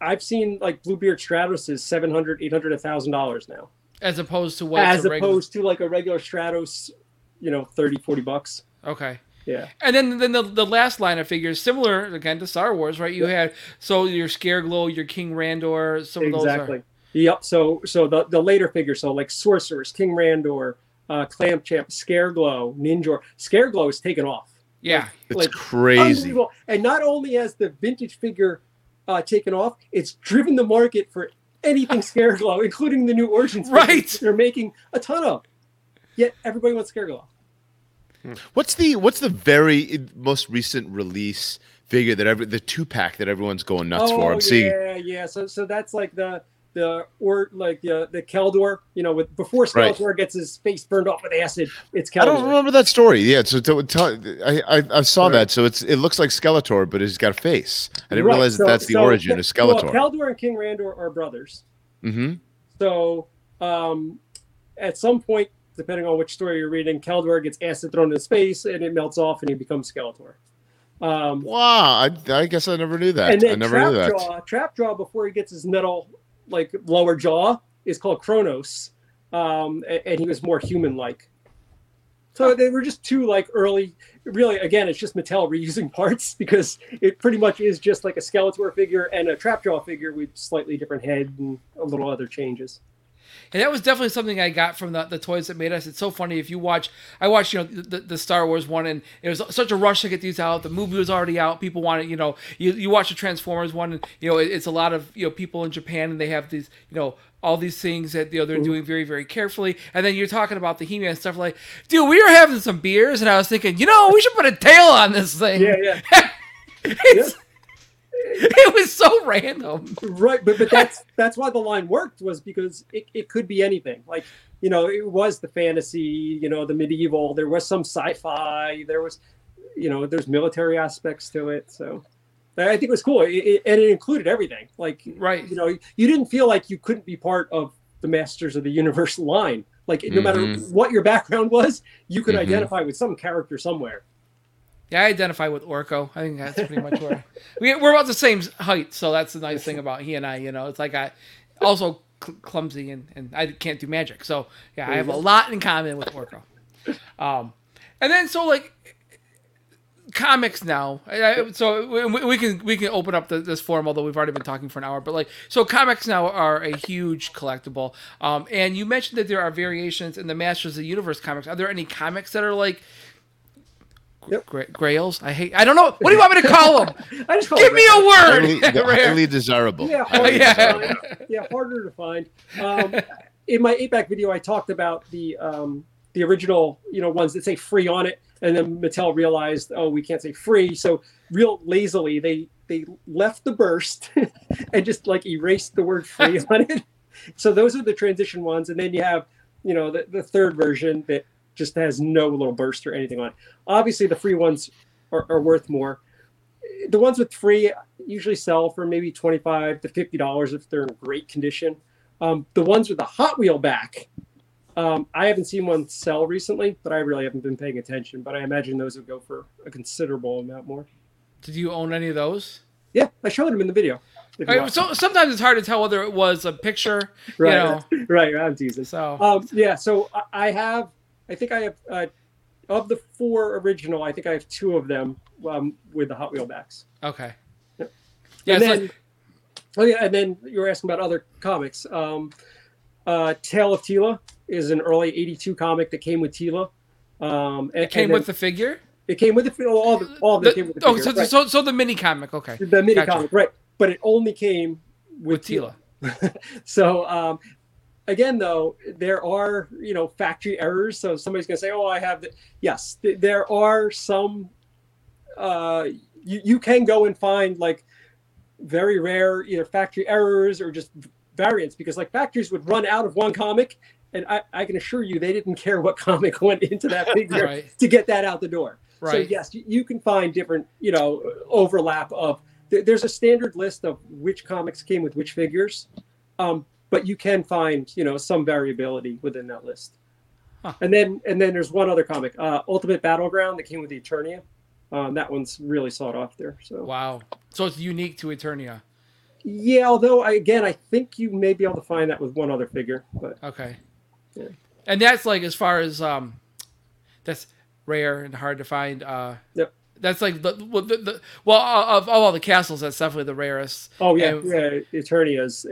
I've seen like Bluebeard Stratos is 700 800 thousand dollars now, as opposed to what? as a regular- opposed to like a regular Stratos, you know, 30 40 bucks. Okay. Yeah. And then then the, the last line of figures, similar again to Star Wars, right? You had so your Scare Glow, your King Randor, some of those exactly. are Yep. So so the, the later figures, so like Sorceress, King Randor, uh, Clamp Champ, Scareglow, Ninjor. Scareglow is taken off. yeah. It's like, crazy. Unbelievable. And not only has the vintage figure uh, taken off, it's driven the market for anything Scare Glow, including the new Origins. Right. that They're making a ton of. Yet everybody wants Scare Glow. What's the what's the very most recent release figure that every the two pack that everyone's going nuts for? I'm seeing Oh, yeah, yeah. So so that's like the the or like the the Keldor, you know, with before Right. Skeletor gets his face burned off with acid, it's Keldor. I don't remember that story. Yeah, so to, tell I, I I saw Right. that. So it's it looks like Skeletor, but he's got a face. I didn't Right, realize so- that that's the so origin of Skeletor. Well, Keldor and King Randor are brothers. mm-hmm. So um, at some point, depending on which story you're reading, Keldor gets acid thrown in his face and it melts off and he becomes Skeletor. Um, Wow, I, I guess I never knew that. and I then never knew that. Trap Jaw, Trapjaw before he gets his metal like lower jaw is called Kronis, um, a- and, he was more human-like. So they were just two like early. Really, again, it's just Mattel reusing parts because it pretty much is just like a Skeletor figure and a Trap Jaw figure with slightly different head and a little other changes. And that was definitely something I got from the, the toys that made us. It's so funny if you watch. I watched, you know, the, the Star Wars one, and it was such a rush to get these out. The movie was already out. People wanted, you know, you, you watch the Transformers one, and you know, it, it's a lot of you know people in Japan, and they have these, you know, all these things that you know they're doing very very carefully. And then you're talking about the He-Man stuff, like, dude, we were having some beers, and I was thinking, you know, we should put a tail on this thing. Yeah, yeah. It's- It was so random. right but but that's that's why the line worked was because it, it could be anything like you know it was the fantasy you know the medieval there was some sci-fi there was you know there's military aspects to it so i think it was cool it, it, and it included everything like Right. you know you didn't feel like you couldn't be part of the masters of the universe line like no matter Mhm. what your background was you could Mhm. identify with some character somewhere Yeah, I identify with Orko. I think that's pretty much where we, we're about the same height, so that's the nice thing about he and I. You know, it's like I also cl- clumsy and, and I can't do magic, so yeah, I have a lot in common with Orko. Um, and then so like comics now. I- so we, we can we can open up the, this forum, although we've already been talking for an hour. But like, so comics now are a huge collectible. Um, and you mentioned that there are variations in the Masters of the Universe comics. Are there any comics that are like Yep. Gra- grails? I hate. I don't know. What do you want me to call them? i just call Give it me a Highly, word. the highly desirable. Yeah, Highly Yeah. desirable. yeah, harder to find. Um, in my eight back video, I talked about the um, the original, you know, ones that say free on it, and then Mattel realized, oh, we can't say free, so real lazily they they left the burst and just like erased the word free on it. So those are the transition ones, and then you have, you know, the, the third version that just has no little burst or anything on it. Obviously, the free ones are, are worth more. The ones with free usually sell for maybe twenty-five to fifty dollars if they're in great condition. Um, the ones with the Hot Wheel back, um, I haven't seen one sell recently, but I really haven't been paying attention. But I imagine those would go for a considerable amount more. Did you own any of those? Yeah, I showed them in the video. Right, so sometimes it's hard to tell whether it was a picture, you right, know. right, I'm teasing. So Um, yeah, so I have, I think I have, uh, of the four original, I think I have two of them um, with the Hot Wheel backs. okay. Yep. Yeah, and then, like, oh yeah, and then you were asking about other comics. Um, uh, Tale of Teela is an early '82 comic that came with Teela. Um, and, it came and with the figure. it came with the all the all The- came with the oh, figure, so, right. so so the mini comic. Okay, the mini gotcha. comic, right? But it only came with, with Teela. so um, again, though, there are you know factory errors. So somebody's going to say, "Oh, I have the." Yes, th- there are some. Uh, you you can go and find like very rare either factory errors or just variants because like factories would run out of one comic. And I, I can assure you, they didn't care what comic went into that figure Right. to get that out the door. Right. So yes, you, you can find different, you know, overlap of. there- There's a standard list of which comics came with which figures, um, but you can find, you know, some variability within that list. Huh. And then and then there's one other comic, uh, Ultimate Battleground, that came with the Eternia. Um, that one's really sought after. So Wow. So it's unique to Eternia. yeah, although I, again, I think you may be able to find that with one other figure, but Okay. Yeah. And that's like as far as um, that's rare and hard to find. Uh, Yep. That's like the, well, the, the well of, of all the castles, that's definitely the rarest. oh yeah, And- yeah, Eternia's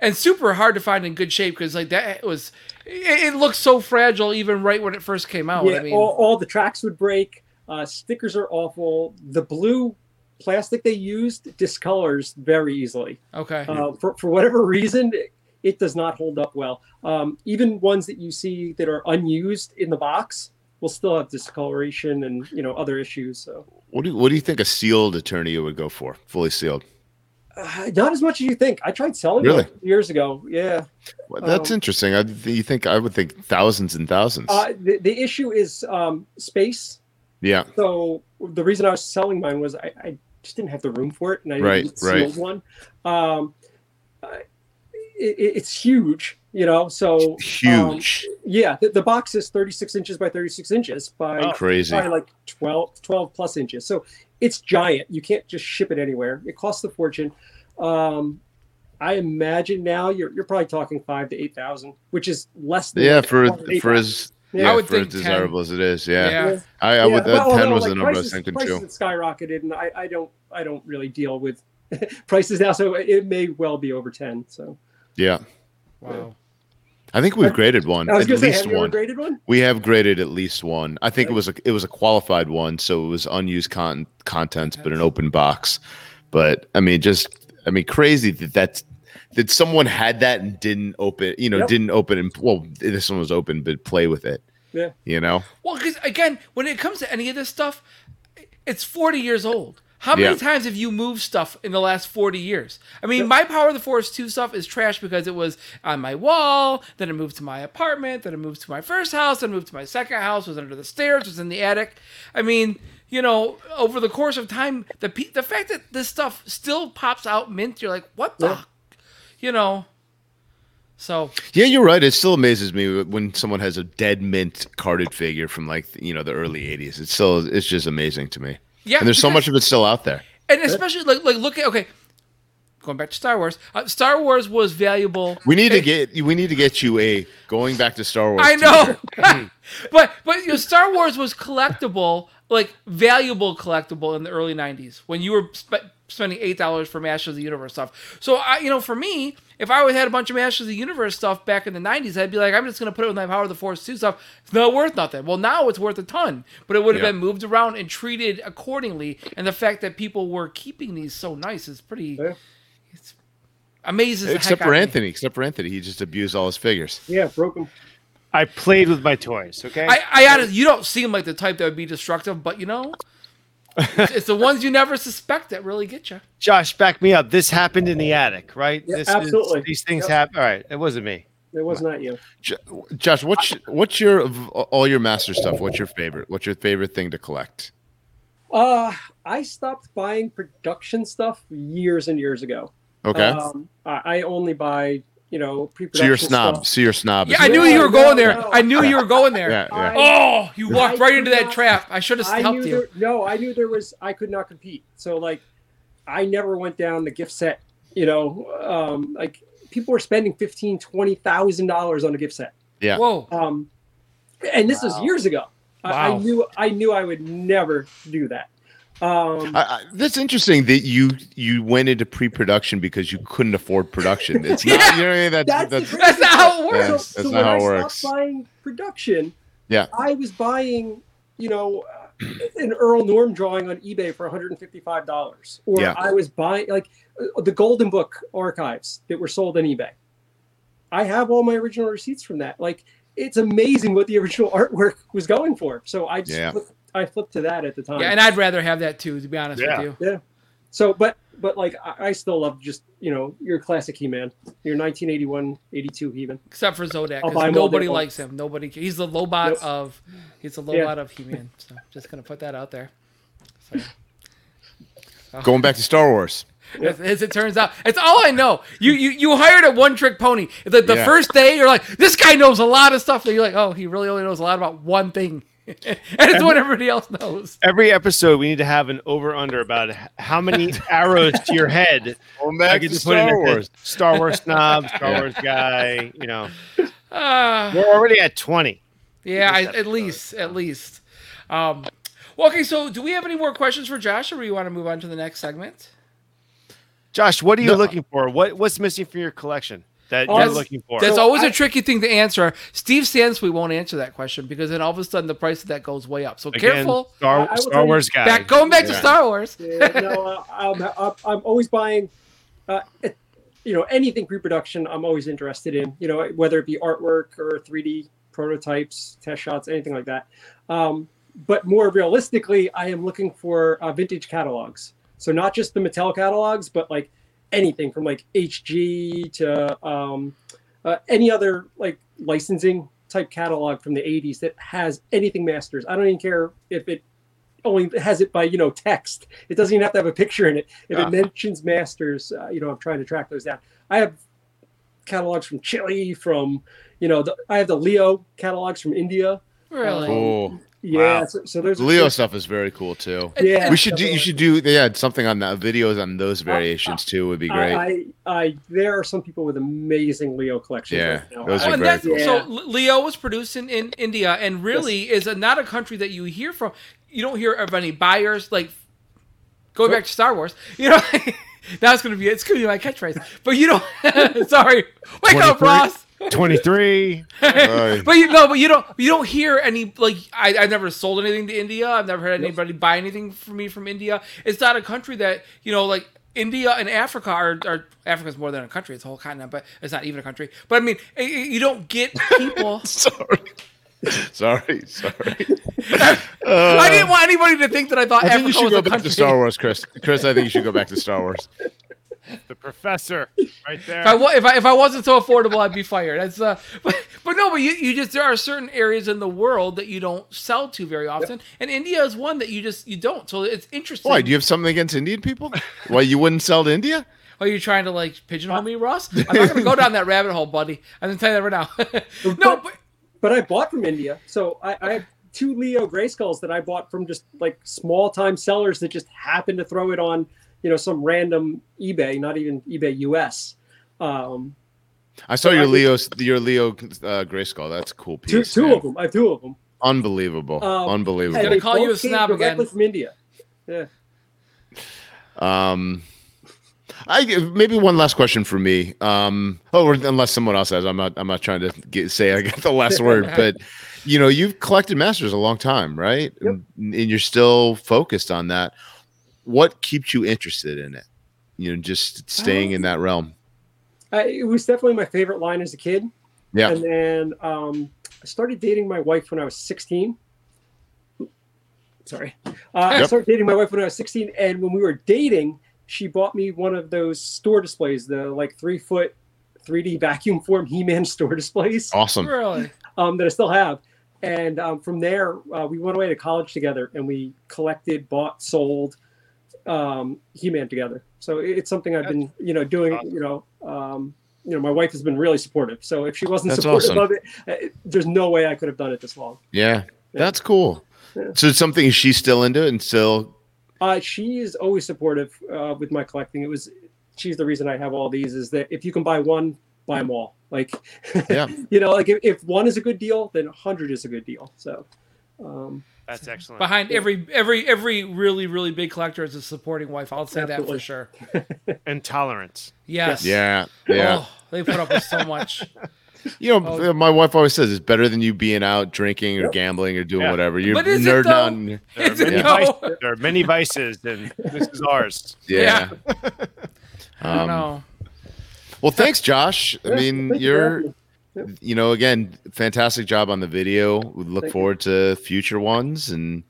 and super hard to find in good shape because like that was it, it looks so fragile even right when it first came out. yeah, I mean, all, all the tracks would break. Uh, stickers are awful. The blue plastic they used discolors very easily. okay, Uh, for, for whatever reason, it, it does not hold up well. Um, even ones that you see that are unused in the box will still have discoloration and you know other issues. So What do you, what do you think a sealed Eternia would go for? Fully sealed. Uh, not as much as you think. I tried selling Really? them years ago. Yeah. Well, that's Um, interesting. I you think I would think thousands and thousands. Uh, the, the issue is um, space. yeah. So the reason I was selling mine was I, I just didn't have the room for it, and I Right, a right. one. Um, it, it- it's huge, you know. So um, Huge. yeah, the, the box is 36 inches by 36 inches by Oh, Crazy. probably like 12, 12 plus inches. So it's giant. You can't just ship it anywhere. It costs a fortune. Um, I imagine now you're, you're probably talking five to eight thousand, which is less than Yeah, for I for as Yeah. yeah, I would for as think 10. desirable as it is. Yeah. Yeah. I, I Yeah, would that well, ten no, was like the number I was thinking prices too. skyrocketed, and I, I don't I don't really deal with prices now, so it may well be over ten. So Yeah. Wow. I think we've graded one. I was At going to say, least have one. graded one? We have graded at least one. I think it was a it was a qualified one, so it was unused con- contents, but an open box. But I mean, just I mean, crazy that that's that someone had that and didn't open. You know, Yep. didn't open and well, this one was open, but play with it. Yeah. You know. Well, because again, when it comes to any of this stuff, it's 40 years old. How many Yeah. times have you moved stuff in the last 40 years? I mean, my Power of the Force 2 stuff is trash because it was on my wall, then it moved to my apartment, then it moved to my first house, then it moved to my second house, was under the stairs, was in the attic. I mean, you know, over the course of time, the pe- the fact that this stuff still pops out mint, you're like, what the, Yeah. you know? So Yeah, you're right. It still amazes me when someone has a dead mint carded figure from like you know the early '80s. It's still it's just amazing to me. Yeah, And there's so much of it still out there. and especially like like look at okay, going back to Star Wars. Uh, Star Wars was valuable. We need to get we need to get you a going back to Star Wars. I know, but but you know, Star Wars was collectible, like valuable collectible in the early '90s when you were spe- spending eight dollars for Masters of the Universe stuff. So I, you know, for me, if I would had a bunch of Masters of the Universe stuff back in the '90s, I'd be like, I'm just gonna put it with my Power of the Force two stuff. It's not worth nothing. Well, now it's worth a ton, but it would have Yeah. been moved around and treated accordingly. And the fact that people were keeping these so nice is pretty. Yeah. It's amazes the Except heck for out of me. Anthony. Except for Anthony, he just abused all his figures. Yeah, broke them. I played with my toys. Okay. I, I honestly, you don't seem like the type that would be destructive, but you know, it's, it's the ones you never suspect that really get you. Josh, back me up. This happened in the attic, right? Yeah, this absolutely. Is, these things Yep. happen. All right. It wasn't me. It was not you. Jo- Josh, what's what's your of all your master stuff? What's your favorite? What's your favorite thing to collect? Uh, I stopped buying production stuff years and years ago. Okay, Um, I, I only buy, you know, pre-production so you're snob. stuff. So you're snob. Yeah, I knew you were going there. no. I knew you were going there. Yeah, yeah. Oh, you walked I right could into that not- trap. I should have I helped knew you. there, no, I knew there was. I could not compete. So like, I never went down the gift set. You know, um, like people were spending fifteen, twenty thousand dollars on a gift set. Yeah. Whoa. Um, and this was years ago. I, I knew. I knew I would never do that. Um, I, I, that's interesting that you you went into pre-production because you couldn't afford production. It's not. Yeah. You know, that's, That's, that's, the That's not how it works. Yeah, So, that's so not when how I it stopped buying production, Yeah. I was buying, you know, uh, an Earl Norem drawing on eBay for $155, or Yeah. I was buying like uh, the Golden Book archives that were sold on eBay. I have all my original receipts from that. Like, it's amazing what the original artwork was going for. So I just Yeah. flipped, I flipped to that at the time. Yeah, and I'd rather have that too, to be honest Yeah. with you. Yeah. So, but but like I, I still love just you know your classic He-Man, your 1981, 82 He-Man. Except for Zodak, I'll 'cause buy 'em all nobody likes him. Nobody. He's the Lobot Nope. of. He's the Yeah. Lobot of He-Man. So just gonna put that out there. So, going back to Star Wars. as, as it turns out, it's all I know. You you you hired a one-trick pony. The, the Yeah. first day, you're like, this guy knows a lot of stuff. And you're like, oh, he really only knows a lot about one thing, and it's what everybody else knows. Every episode, we need to have an over under about how many arrows to your head Going I get to to put in Star there. Wars. Star Wars snob, Star Yeah. Wars guy. You know, Ah. we're already at twenty. Yeah, I, at least, at least. Um, well, okay. So, do we have any more questions for Josh, or do you want to move on to the next segment? Josh, what are you No. looking for? What what's missing from your collection that Oh, you're that's- looking for? That's So always a I- tricky thing to answer. Steve stands. We won't answer that question because then all of a sudden the price of that goes way up. So Again, careful. I- I Star, Star Wars guy. Back going back to Star Wars. Yeah, no, uh, I'm, I'm, I'm always buying, uh, you know, anything pre-production. I'm always interested in, you know, whether it be artwork or 3D prototypes, test shots, anything like that. Um, but more realistically, I am looking for uh, vintage catalogs. So not just the Mattel catalogs, but like anything from like HG to um, uh, any other like licensing type catalog from the 80s that has anything Masters. I don't even care if it only has it by you know text. It doesn't even have to have a picture in it. If Ah. it mentions Masters, uh, you know, I'm trying to track those down. I have catalogs from Chile, from you know, the, I have the Leo catalogs from India. Really? Cool. Yeah, Wow. so, so there's Leo stuff is very cool too. Yeah, We should do. You should do. Yeah, something on that. Videos on those variations too would be great. I, I, I, there are some people with amazing Leo collections. Yeah, right now. those are and very cool. So Leo was produced in, in India and really is a, not a country that you hear from. You don't hear of any buyers like going back to Star Wars. You know, that's gonna be it's gonna be my catchphrase. But you don't. sorry, wake up, Ross. 23. Right. But you no, but you don't you don't hear any like I I've never sold anything to India. I've never heard anybody buy anything from me from India. It's not a country that you know like India and Africa are, are Africa's more than a country. It's a whole continent, but it's not even a country. But I mean, i- i- you don't get people. sorry. Sorry, sorry. I didn't want anybody to think that I thought I think you should was go a back country. to Star Wars, Chris. Chris, I think you should go back to Star Wars. The professor right there. If I, wa- if I if I wasn't so affordable, I'd be fired. That's uh, but but no, but you, you just there are certain areas in the world that you don't sell to very often, and India is one that you just you don't. So it's interesting. Why? Do you have something against Indian people? Why you wouldn't sell to India? Are you trying to like pigeonhole me, Ross? I'm not gonna go down that rabbit hole, buddy. I'm gonna tell you that right now. no, but but I bought from India. So I, I have two Leo Grayskulls that I bought from just like small time sellers that just happened to throw it on, you know, some random eBay, not even eBay US. Um, I saw your I- Leo's your Leo uh, Grayskull. That's a cool two, piece. two man. of them. I have two of them. Unbelievable. Um, Unbelievable. gonna call you a came snob directly again. from India. Yeah. Um, I maybe one last question for me. Um, oh, or unless someone else has, I'm not. I'm not trying to get, say I got the last word, but you know, you've collected masters a long time, right? Yep. And, and you're still focused on that. What keeps you interested in it? You know, just staying in that realm. I, it was definitely my favorite line as a kid. Yeah. And then um, I started dating my wife when I was 16. Sorry. Uh, I started dating my wife when I was 16. And when we were dating, she bought me one of those store displays, the like three foot 3D vacuum form He Man store displays Awesome. really, um, that I still have. And um, from there, uh, we went away to college together and we collected, bought, sold um, He Man together. So it's something I've been, you know, doing, you know, um, you know, my wife has been really supportive. So if she wasn't That's supportive awesome. of it, uh, there's no way I could have done it this long. Yeah, that's cool. Yeah. So it's something is she still into it and still Uh, she is always supportive uh, with my collecting. It was, she's the reason I have all these is that if you can buy one, buy them all. Like, Yeah. you know, like if, if one is a good deal, then a hundred is a good deal. So, um, That's excellent. behind every every every really really big collector is a supporting wife. I'll say that for sure. and tolerance. Yes. Yeah, yeah. Oh, they put up with so much. You know, Oh. my wife always says it's better than you being out drinking or Yep. gambling or doing Yeah. whatever. You're But is it, nerding though? out. There are, Is many no? vices, there are many vices, and this is ours. Yeah. I don't Um, know. Well, thanks, Josh. I mean, thank you for you're, having you know, again, fantastic job on the video. We look Thank you. forward to future ones, and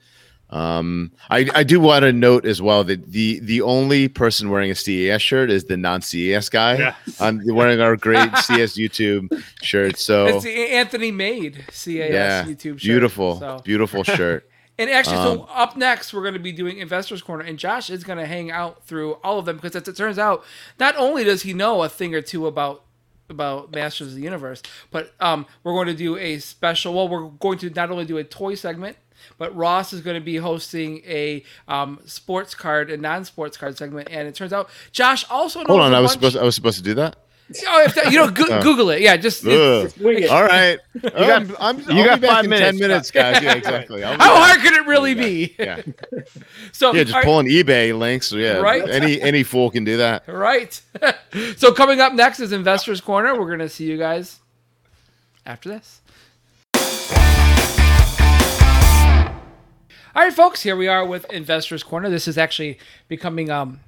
um, I, I do want to note as well that the the only person wearing a CAS shirt is the non CAS guy. Yeah. on wearing our great CAS YouTube shirt. So It's the Anthony Made CAS yeah, YouTube shirt. beautiful, So- beautiful shirt. And actually, so Um, up next, we're going to be doing Investors Corner, and Josh is going to hang out through all of them because as it turns out, not only does he know a thing or two about about Masters of the Universe, but um, we're going to do a special. Well, we're going to not only do a toy segment, but Ross is going to be hosting a um, sports card and non-sports card segment. And it turns out Josh also knows Hold on, I was bunch- supposed I was supposed to do that. Oh, if that, you know, go- Google it. Yeah, just Ugh. Wing it. All right, got- I'm, I'm, you I'll got be back five in minutes, ten minutes, guys. Yeah, exactly. How back. hard could it really be? Yeah, So yeah, just all right- pulling eBay links. Yeah, Right. Any any fool can do that. Right. so coming up next is Investors Corner. We're gonna see you guys after this. All right, folks. Here we are with Investors Corner. This is actually becoming um.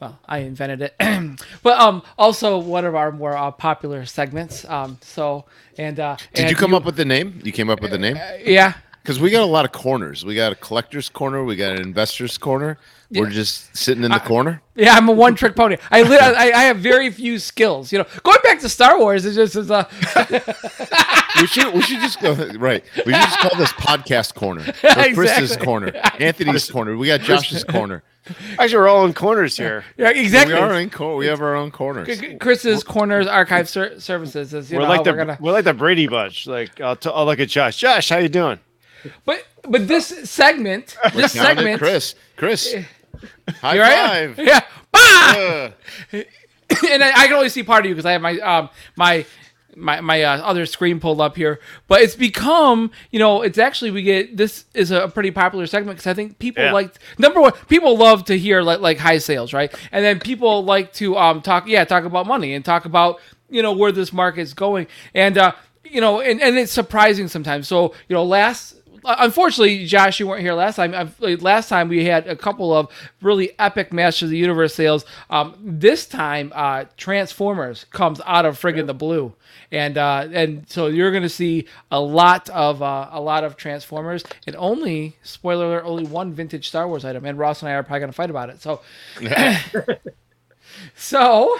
Well, I invented it, but um, also one of our more uh, popular segments. Um, so and uh, Did and you come up with the name? You came up with the name? Yeah, Because because we got a lot of corners. We got a collector's corner. We got an investor's corner. We're just sitting in the corner. Yeah, I'm a one trick pony. I, li- I I have very few skills. You know, going back to Star Wars, it's just it's uh, a We should we should just go right. We should just call this podcast corner. Or Chris's Exactly. corner. Anthony's corner. We got Josh's corner. Actually, we're all in corners here. yeah exactly. We are in cor- We have our own corners. Chris's corners archive ser- services is you We're know like the we're gonna. we're like the Brady Bunch. Like I'll, t- I'll look at Josh. Josh, how you doing? But but this segment, this segment, Chris. Chris. High here I am. five. Yeah, bah! Uh, and I, I can only see part of you because I have my um my my my uh, other screen pulled up here. But it's become you know it's actually we get this is a pretty popular segment because I think people Yeah. like number one people love to hear like like high sales right, and then people like to um talk yeah talk about money and talk about you know where this market's going and uh you know and and it's surprising sometimes. So you know last unfortunately, Josh, you weren't here last time. I've- Last time we had a couple of really epic Masters of the Universe sales. Um, this time, uh, Transformers comes out of friggin' the blue, and uh, and so you're gonna see a lot of uh, a lot of Transformers, and only spoiler alert, only one vintage Star Wars item. And Ross and I are probably gonna fight about it. So. So,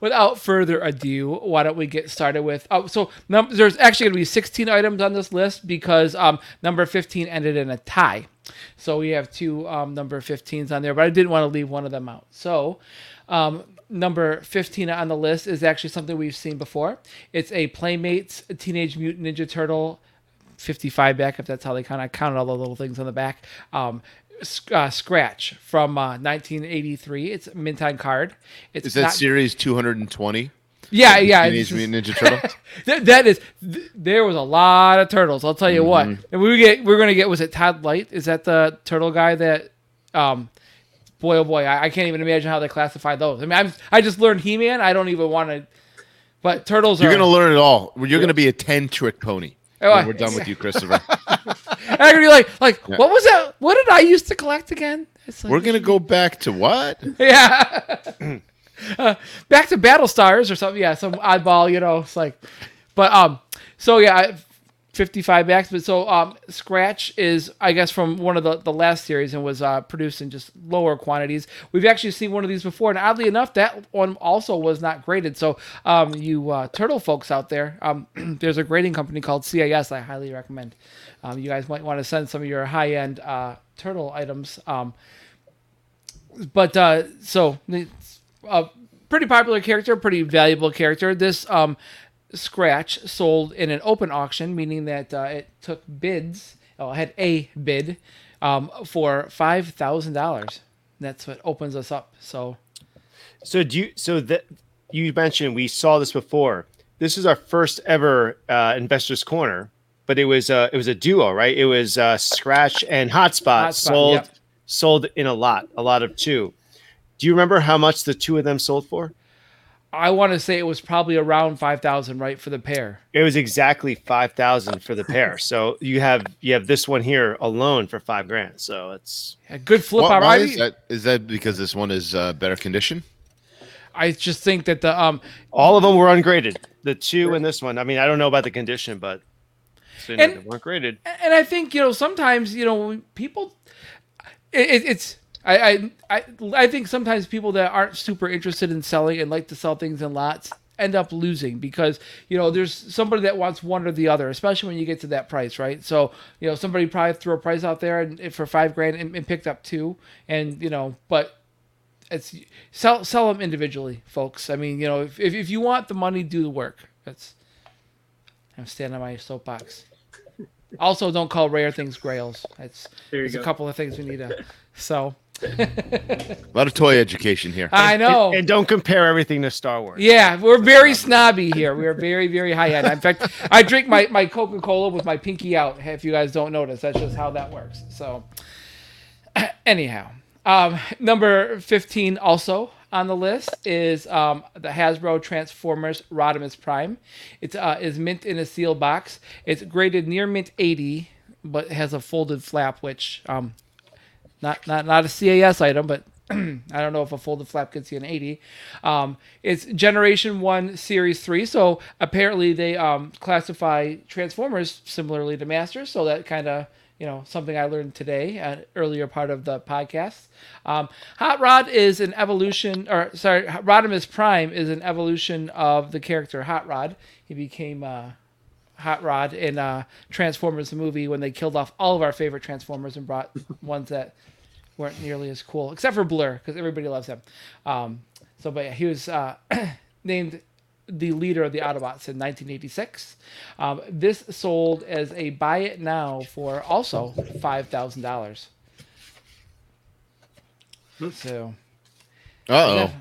without further ado, why don't we get started with? Oh, so num- there's actually going to be 16 items on this list because um, number 15 ended in a tie. So we have two um, number 15s on there, but I didn't want to leave one of them out. So, um, number 15 on the list is actually something we've seen before. It's a Playmates Teenage Mutant Ninja Turtle 55 back, if that's how they count. I counted all the little things on the back. Um, uh, Scratch from uh, 1983. It's a mint on card. It's is that not- series 220? yeah, yeah. Teenage Mutant Ninja Turtle? Th- that is, th- there was a lot of turtles. I'll tell you what. Mm-hmm. And we get, we're gonna get. Was it Todd Light? Is that the turtle guy that? Um, boy, oh boy, I, I can't even imagine how they classify those. I mean, I'm, I just learned He Man. I don't even want to. But turtles You're are. going to learn it all. You're going to be a 10 trick pony. Oh, we're done with you, Christopher. I'm gonna be like, like, what was that? What did I used to collect again? It's like, we're going to go back to what? Yeah. Uh, back to Battle Stars or something. Yeah, some oddball, you know. It's like, but um, so yeah, I- 55 backs. But so um, Scratch is, I guess, from one of the the last series and was uh, produced in just lower quantities. We've actually seen one of these before, and oddly enough, that one also was not graded. So um, you uh, turtle folks out there, um, there's a grading company called CAS. I highly recommend. Um, you guys might want to send some of your high end uh, turtle items. Um, but uh, so a pretty popular character, pretty valuable character. This um, scratch sold in an open auction, meaning that uh, it took bids. Oh, it had a bid um, for five thousand dollars. That's what opens us up. So So do you? So that you mentioned we saw this before. This is our first ever uh, investors corner, but it was uh, it was a duo, right? It was uh, Scratch and Hotspot, Hotspot, sold yep. sold in a lot, a lot of two. Do you remember how much the two of them sold for? I want to say it was probably around five thousand, right, for the pair. It was exactly five thousand for the pair. So you have you have this one here alone for five grand. So it's A good flip Why, out. why is that? Is that because this one is uh, better condition? I just think that the um all of them were ungraded. The two and this one. I mean, I don't know about the condition, but so, you know, And- they weren't graded. and I think you know sometimes you know people, it, it, it's I, I I I think sometimes people that aren't super interested in selling and like to sell things in lots end up losing because you know there's somebody that wants one or the other, especially when you get to that price, right? So you know somebody probably threw a price out there and for five grand and, and picked up two, and you know but it's sell sell them individually, folks. I mean, you know, if, if, if you want the money, do the work. That's I'm standing on my soapbox. Also, don't call rare things grails. It's There you there's a couple of things we need to. So A lot of toy education here. I know. And, and don't compare everything to Star Wars. yeah, we're very snobby here. We're very, very high end. In fact, I drink my, my Coca Cola with my pinky out. If you guys don't notice, that's just how that works. So, anyhow, um, number 15 also on the list is um, the Hasbro Transformers Rodimus Prime. It's uh, is mint in a sealed box. It's graded near mint 80, but has a folded flap, which um, not not not a CAS item, but I don't know if a folded flap gets you an 80. Um, it's Generation One, Series Three, so apparently they um, classify Transformers similarly to Masters, so that kind of you know something I learned today, an earlier part of the podcast. Um, Hot Rod is an evolution, or sorry, Rodimus Prime is an evolution of the character Hot Rod. He became uh, Hot Rod in uh, Transformers the movie when they killed off all of our favorite Transformers and brought ones that weren't nearly as cool, except for Blurr because everybody loves him. Um, so, but yeah, he was uh, named the leader of the Autobots in 1986. Um, this sold as a buy it now for also five thousand dollars. So, Uh oh. Yeah.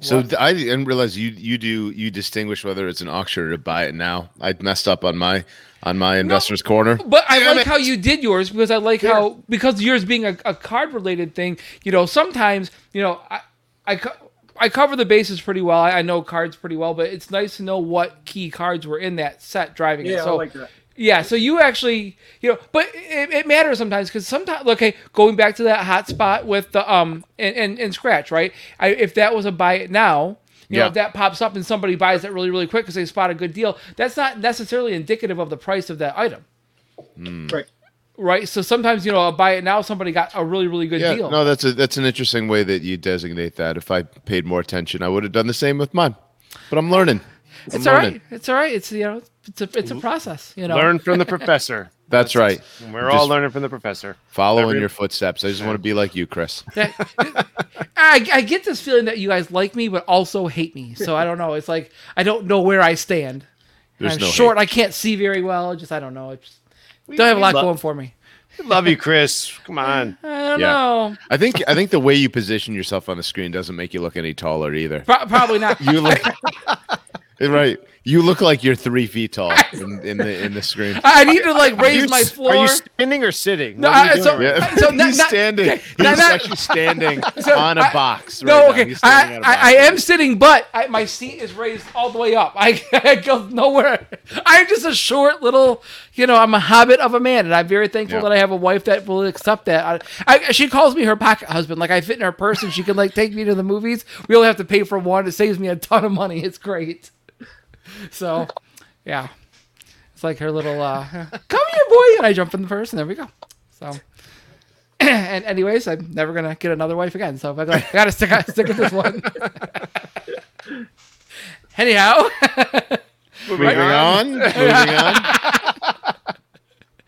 So What? I didn't realize you you do you distinguish whether it's an auction or to buy it now. I messed up on my on my investors corner. But I Damn like it. how you did yours because I like how because yours being a, a card related thing. You know, sometimes you know I I, I cover the bases pretty well. I, I know cards pretty well, but it's nice to know what key cards were in that set driving it. Yeah, I So like that. yeah, so you actually you know, but it, it matters sometimes because sometimes okay, going back to that hot spot with the um and and, and scratch right. I, if that was a buy it now. You know, Yeah. if that pops up and somebody buys it really, really quick because they spot a good deal, that's not necessarily indicative of the price of that item Right. Right? So sometimes you know, I'll buy it now. Somebody got a really really good Yeah, deal. no, that's a that's an interesting way that you designate that. If I paid more attention, I would have done the same with mine. But I'm learning. I'm it's all learning. right. It's all right. It's you know, it's a it's a process. You know, Learn from the professor. That's right. We're all learning from the professor. Follow in Every- your footsteps. I just want to be like you, Chris. That- I, I get this feeling that you guys like me, but also hate me. So I don't know. It's like I don't know where I stand. There's I'm no short. hate. I can't see very well. Just I don't know. It's don't have a lot lo- going for me. Love you, Chris. Come on. I don't Yeah. know. I think I think the way you position yourself on the screen doesn't make you look any taller either. Pro- probably not. You look right. You look like you're three feet tall in, in the in the screen. I need to like raise you, my floor. Are you standing or sitting? No, What are you I- so- Yeah, So not- he's not- standing. He's not- not- actually standing So on a I- box. Right no, now. okay. He's I, on a I, box. I am sitting, but I, my seat is raised all the way up. I, I go nowhere. I'm just a short little, you know, I'm a hobbit of a man, and I'm very thankful Yeah. that I have a wife that will accept that. I, I, she calls me her pocket husband. Like I fit in her purse, and she can like take me to the movies. We only have to pay for one. It saves me a ton of money. It's great. So, yeah, it's like her little uh, come here, boy, and I jump in the purse, and there we go. So. and anyways, I'm never gonna get another wife again. So I gotta, I gotta stick, stick with this one. Anyhow, Moving on. Moving on.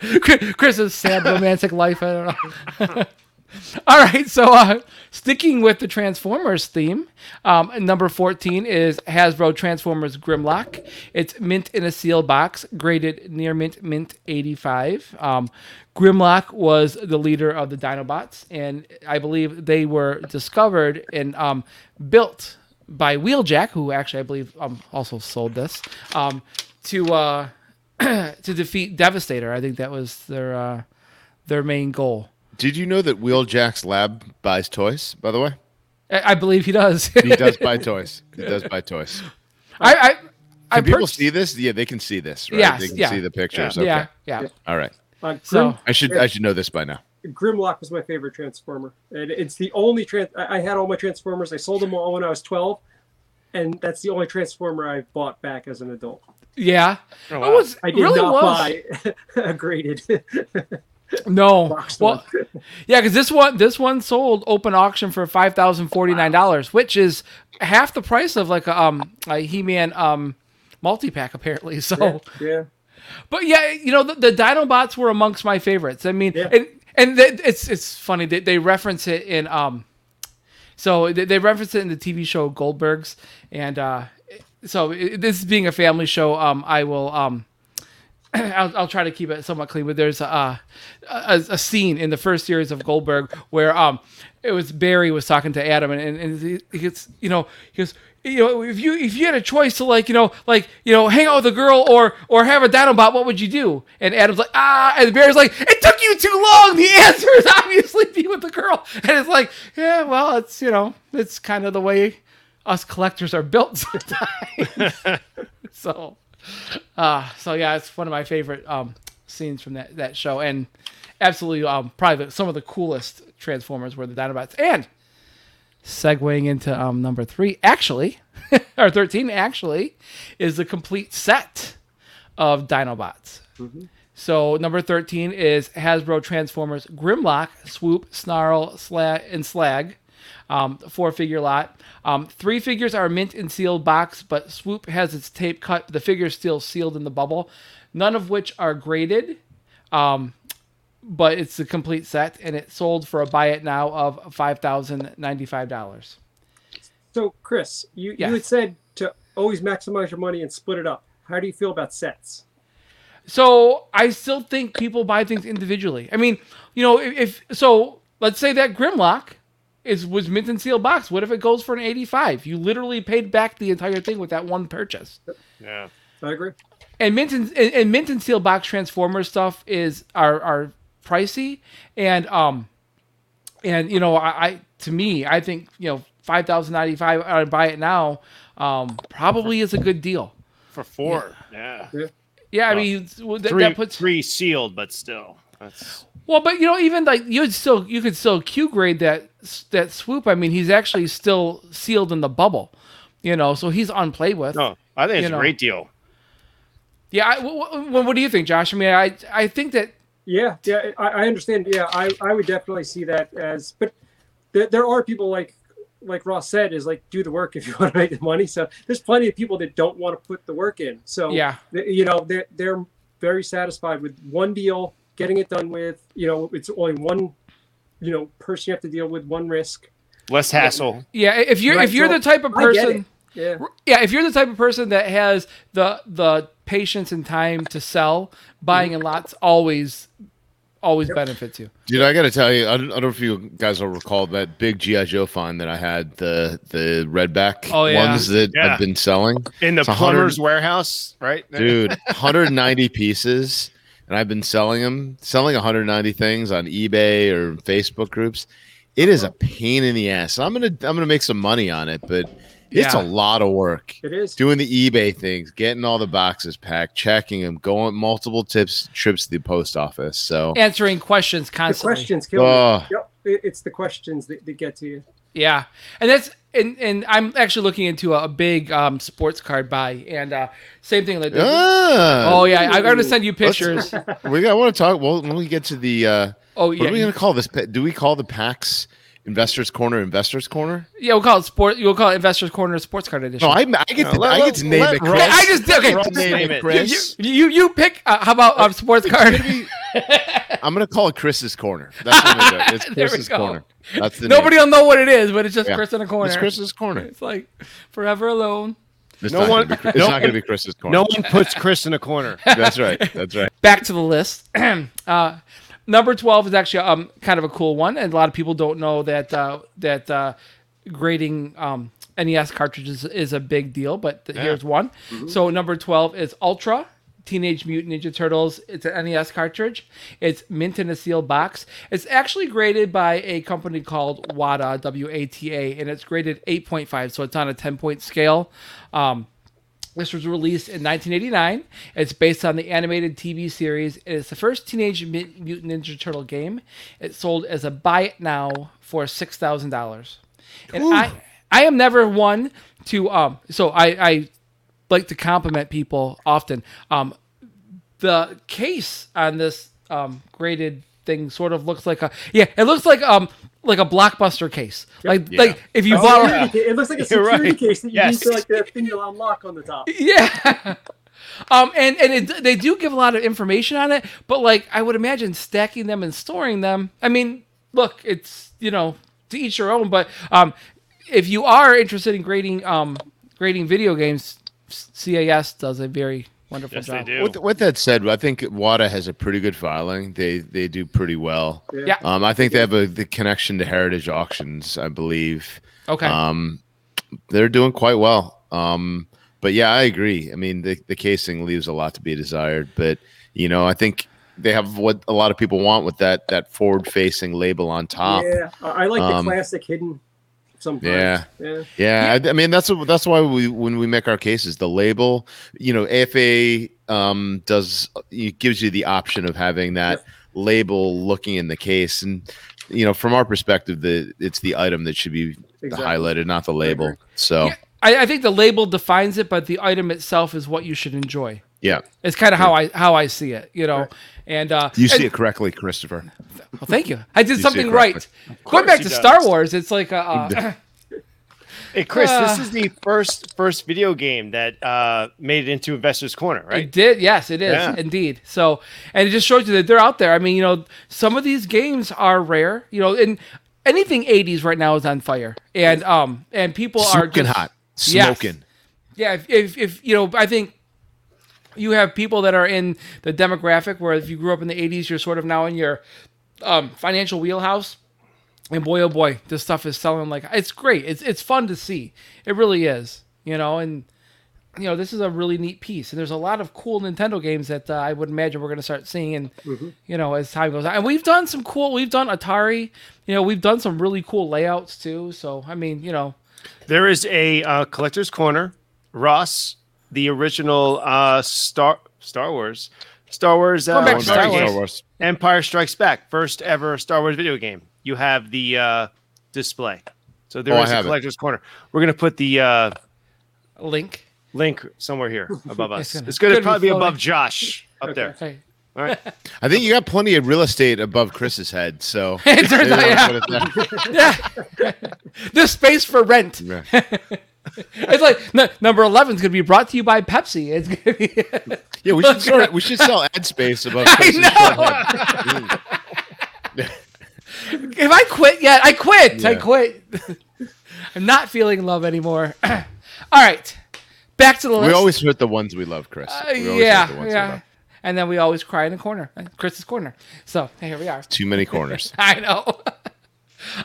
Chris's sad romantic life. I don't know. All right, so uh, sticking with the Transformers theme, um, number 14 is Hasbro Transformers Grimlock. It's mint in a seal box, graded near mint, mint 85. Um, Grimlock was the leader of the Dinobots, and I believe they were discovered and um, built by Wheeljack, who actually I believe um, also sold this, um, to uh, to defeat Devastator. I think that was their uh, their main goal. Did you know that Wheeljack's Lab buys toys? By the way, I, I believe he does. he does buy toys. He does buy toys. I, I, I Can people purchased- see this? Yeah, they can see this, right? Yes, they can yeah. see the pictures. Yeah, Okay. yeah. All right. Uh, So I should I should know this by now. Grimlock was my favorite Transformer. And it's the only trans. I I had all my Transformers. I sold them all when I was 12, and that's the only Transformer I bought back as an adult. yeah, Oh, it wow. was I did really not was buy a graded no. Well, yeah, because this one this one sold open auction for five thousand forty nine dollars, which is half the price of like a um a He Man um multi pack apparently. So. yeah. But yeah, you know the, the Dinobots were amongst my favorites. I mean, Yeah. and and it's it's funny they, they reference it in um, so they, they reference it in the TV show Goldbergs, and uh, so it, this being a family show, um, I will um. I'll, I'll try to keep it somewhat clean, but there's a, a a scene in the first series of Goldberg where um it was Barry was talking to Adam and, and, and he, he gets you know he goes you know if you if you had a choice to like you know like you know hang out with a girl or or have a Dinobot what would you do? And Adam's like ah and Barry's like it took you too long. The answer is obviously be with the girl. And it's like yeah well it's you know it's kind of the way us collectors are built sometimes. So uh, so yeah, it's one of my favorite um, scenes from that, that show, and absolutely um, probably the, some of the coolest Transformers were the Dinobots. And segueing into um, number three, actually, or thirteen, actually, is the complete set of Dinobots. So number 13 is Hasbro Transformers Grimlock, Swoop, Snarl, Slag, and Slag. Um, four figure lot. Um, three figures are mint and sealed box, but Swoop has its tape cut. The figure's still sealed in the bubble. None of which are graded. Um, but it's a complete set, and it sold for a buy it now of five thousand ninety five dollars. So, Chris, you, Yes. you had said to always maximize your money and split it up. How do you feel about sets? So I still think people buy things individually. I mean, you know, if, if so, let's say that Grimlock is was mint and sealed box. What if it goes for an eighty five? You literally paid back the entire thing with that one purchase. Yeah. I agree. And mint and, and, and mint and sealed box transformer stuff is are are pricey and um and you know I, I to me I think you know five thousand ninety five I would buy it now um probably is a good deal. For four. Yeah. Yeah, I Oh. mean that, Three, that puts three sealed, but still. That's Well, but you know, even like you'd still you could still Q grade that that swoop. I mean, he's actually still sealed in the bubble, you know, so he's unplayed with. no. I think it's You a great deal. Yeah, I, wh- wh- what do you think, Josh? I mean, I I think that Yeah, yeah, I, I understand. Yeah, I, I would definitely see that as, but there, there are people like like Ross said is like do the work if you want to make the money. So there's plenty of people that don't want to put the work in. So yeah, th- you know they're they're very satisfied with one deal, getting it done with. You know, it's only one, you know, person you have to deal with, one risk. Less hassle. yeah. If you're Right, if you're so the type of person. Yeah, yeah, if you're the type of person that has the the patience and time to sell, buying in lots always always benefits you. Dude, I got to tell you, I don't, I don't know if you guys will recall that big GI Joe find that I had the the redback Oh, yeah. ones that Yeah. I've been selling. In the It's plumber's warehouse, right? Dude, 190 pieces, and I've been selling them, selling 190 things on eBay or Facebook groups. It is a pain in the ass. I'm gonna I'm gonna make some money on it, but it's Yeah. a lot of work. it is. Doing the eBay things, getting all the boxes packed, checking them, going multiple tips trips to the post office. So Answering questions The constantly. questions kill Oh. you. Yep, it's the questions that, that get to you. Yeah, and that's and and I'm actually looking into a, a big um, sports card buy, and uh, same thing. Like, ah, oh yeah, I'm gonna send you pictures. we got. I want to talk. Well, when we get to the, uh, Oh yeah. What are we gonna call this? Do we call the PAX Investors Corner Investors Corner? yeah. We'll call it sport. You'll call it Investors Corner Sports Card Edition. No, I, I get to, let- I get to name it. Ross- Chris. I just okay. Ross just- name it. Chris. You, you you pick. Uh, how about um, sports card? I'm gonna call it Chris's Corner. That's what I'm gonna do. It's Chris's. Corner. That's the Nobody Name. will know what it is, but it's just Yeah. Chris in a corner. It's Chris's Corner. It's like forever alone. It's No not one- Gonna be, it's no not gonna be Chris's Corner. No one puts Chris in a corner. That's right. That's right. back to the list. uh, number twelve is actually um kind of a cool one, and a lot of people don't know that uh, that uh, grading um, NES cartridges is a big deal. But th- here's one. So number twelve is Ultra. Teenage Mutant Ninja Turtles. It's an NES cartridge. It's mint in a sealed box. It's actually graded by a company called WATA, W A T A, and it's graded 8.5, so it's on a 10 point scale. Um, this was released in 1989. It's based on the animated TV series. It is the first Teenage Mutant Ninja Turtle game. It sold as a buy it now for six thousand dollars. And I, I am never one to um. So I, I like to compliment people often. Um, the case on this um graded thing sort of looks like a yeah. It looks like um like a blockbuster case. Like Yeah. like if you Oh, bought. security ca- It looks like a You're security right. case that you Yes. need to like the thing you unlock on the top. Yeah. Um, and and it, they do give a lot of information on it, but like I would imagine stacking them and storing them. I mean, look, it's you know to each your own. But um, if you are interested in grading um grading video games, CAS does a very wonderful Yes, they job. do. With, with that said, I think WATA has a pretty good filing. They they do pretty well. Yeah. Um, I think they have a the connection to Heritage Auctions, I believe. Okay. Um, they're doing quite well. Um, but yeah, I agree. I mean, the the casing leaves a lot to be desired. But you know, I think they have what a lot of people want with that that forward facing label on top. Yeah, I I like Um, the classic hidden. Sometimes. Yeah. Yeah. Yeah, I, I mean that's that's why we when we make our cases, the label, you know, AFA um, does it gives you the option of having that label looking in the case, and you know, from our perspective, the it's the item that should be Exactly. highlighted, not the label. So Yeah. I, I think the label defines it, but the item itself is what you should enjoy. Yeah. It's kind of how I how I see it, you know. And uh, You see and- it correctly, Christopher. Well, thank you. I did see it something right. Going back to does. Star Wars, it's like uh, uh, Hey Chris, this Uh. is the first first video game that uh, made it into Investors Corner, right? It did, yes, it is Yeah. indeed. So, and it just shows you that they're out there. I mean, you know, some of these games are rare. You know, and anything '80s right now is on fire, and um, and people are Smoking just, hot. Yes. Smoking. Yeah, if, if if you know, I think you have people that are in the demographic where if you grew up in the '80s, you're sort of now in your um, financial wheelhouse. And boy, oh boy, this stuff is selling like it's great. It's it's fun to see. It really is. You know, and you know this is a really neat piece. And there's a lot of cool Nintendo games that uh, I would imagine we're going to start seeing. And you know, as time goes on, and we've done some cool. We've done Atari. You know, we've done some really cool layouts too. So I mean, you know, There is a uh, collector's corner. Ross, the original uh, Star Star Wars, Star Wars, uh, Going back to Going Star Wars. Star Wars. Empire Strikes Back, first ever Star Wars video game. You have the uh, display. So there Oh, is a have it. collector's corner. We're gonna put the uh, Link. link somewhere here above us. gonna- It's gonna, gonna probably be floating. above Josh up there. Hey. All right. I think you got plenty of real estate above Chris's head, so It turns out, yeah. I'll put it there. Yeah. There's space for rent. Yeah. It's like number 11 is going to be brought to you by Pepsi. It's going to be. Yeah, we should start, we should sell ad space above I know. if I quit yet, I quit. I quit. I'm not feeling love anymore. All right. Back to the list. We always hurt the ones we love, Chris. Uh, We yeah. hurt the ones we Yeah. And then we always cry in the corner, Chris's corner. So here we are. Too many corners. I know.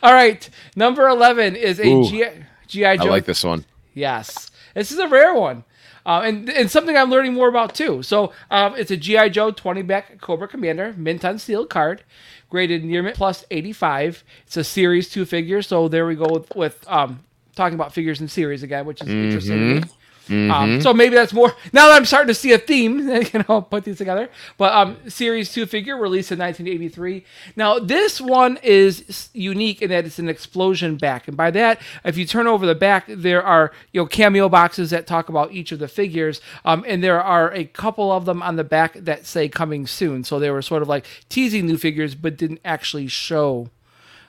All right. Number 11 is a. G.I. Joe I like this one. Yes, this is a rare one, uh, and and something I'm learning more about too. So um, it's a GI Joe 20 back Cobra Commander mint on steel card, graded near mint plus 85. It's a series two figure, so there we go with, with um, talking about figures in series again, which is interesting. To me. Um, so maybe that's more. Now that I'm starting to see a theme, you know, put these together. But um, series two figure released in 1983. Now this one is unique in that it's an explosion back, and by that, if you turn over the back, there are you know cameo boxes that talk about each of the figures, um, and there are a couple of them on the back that say coming soon. So they were sort of like teasing new figures, but didn't actually show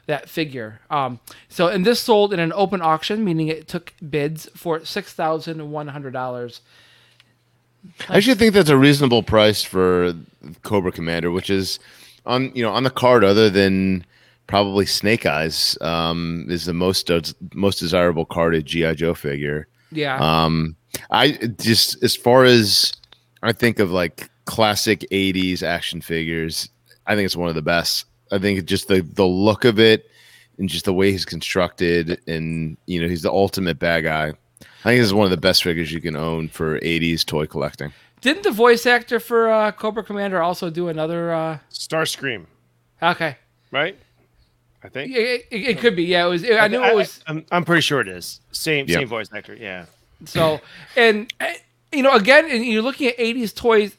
that figure. Um, so, and this sold in an open auction, meaning it took bids for six thousand one hundred dollars. I actually think that's a reasonable price for Cobra Commander, which is on you know on the card other than probably Snake Eyes um, is the most most desirable carded GI Joe figure. Yeah, Um, I just as far as I think of like classic '80s action figures, I think it's one of the best. I think just the the look of it and just the way he's constructed, and you know he's the ultimate bad guy. I think this is one of the best figures you can own for '80s toy collecting. didn't the voice actor for uh, Cobra Commander also do another? Uh, Starscream, okay, right? I think. Yeah, it, it, it could be. Yeah, it was. I knew it was. I'm, I'm pretty sure it is. Same Yeah. same voice actor. Yeah. So, and you know, again, and you're looking at '80s toys.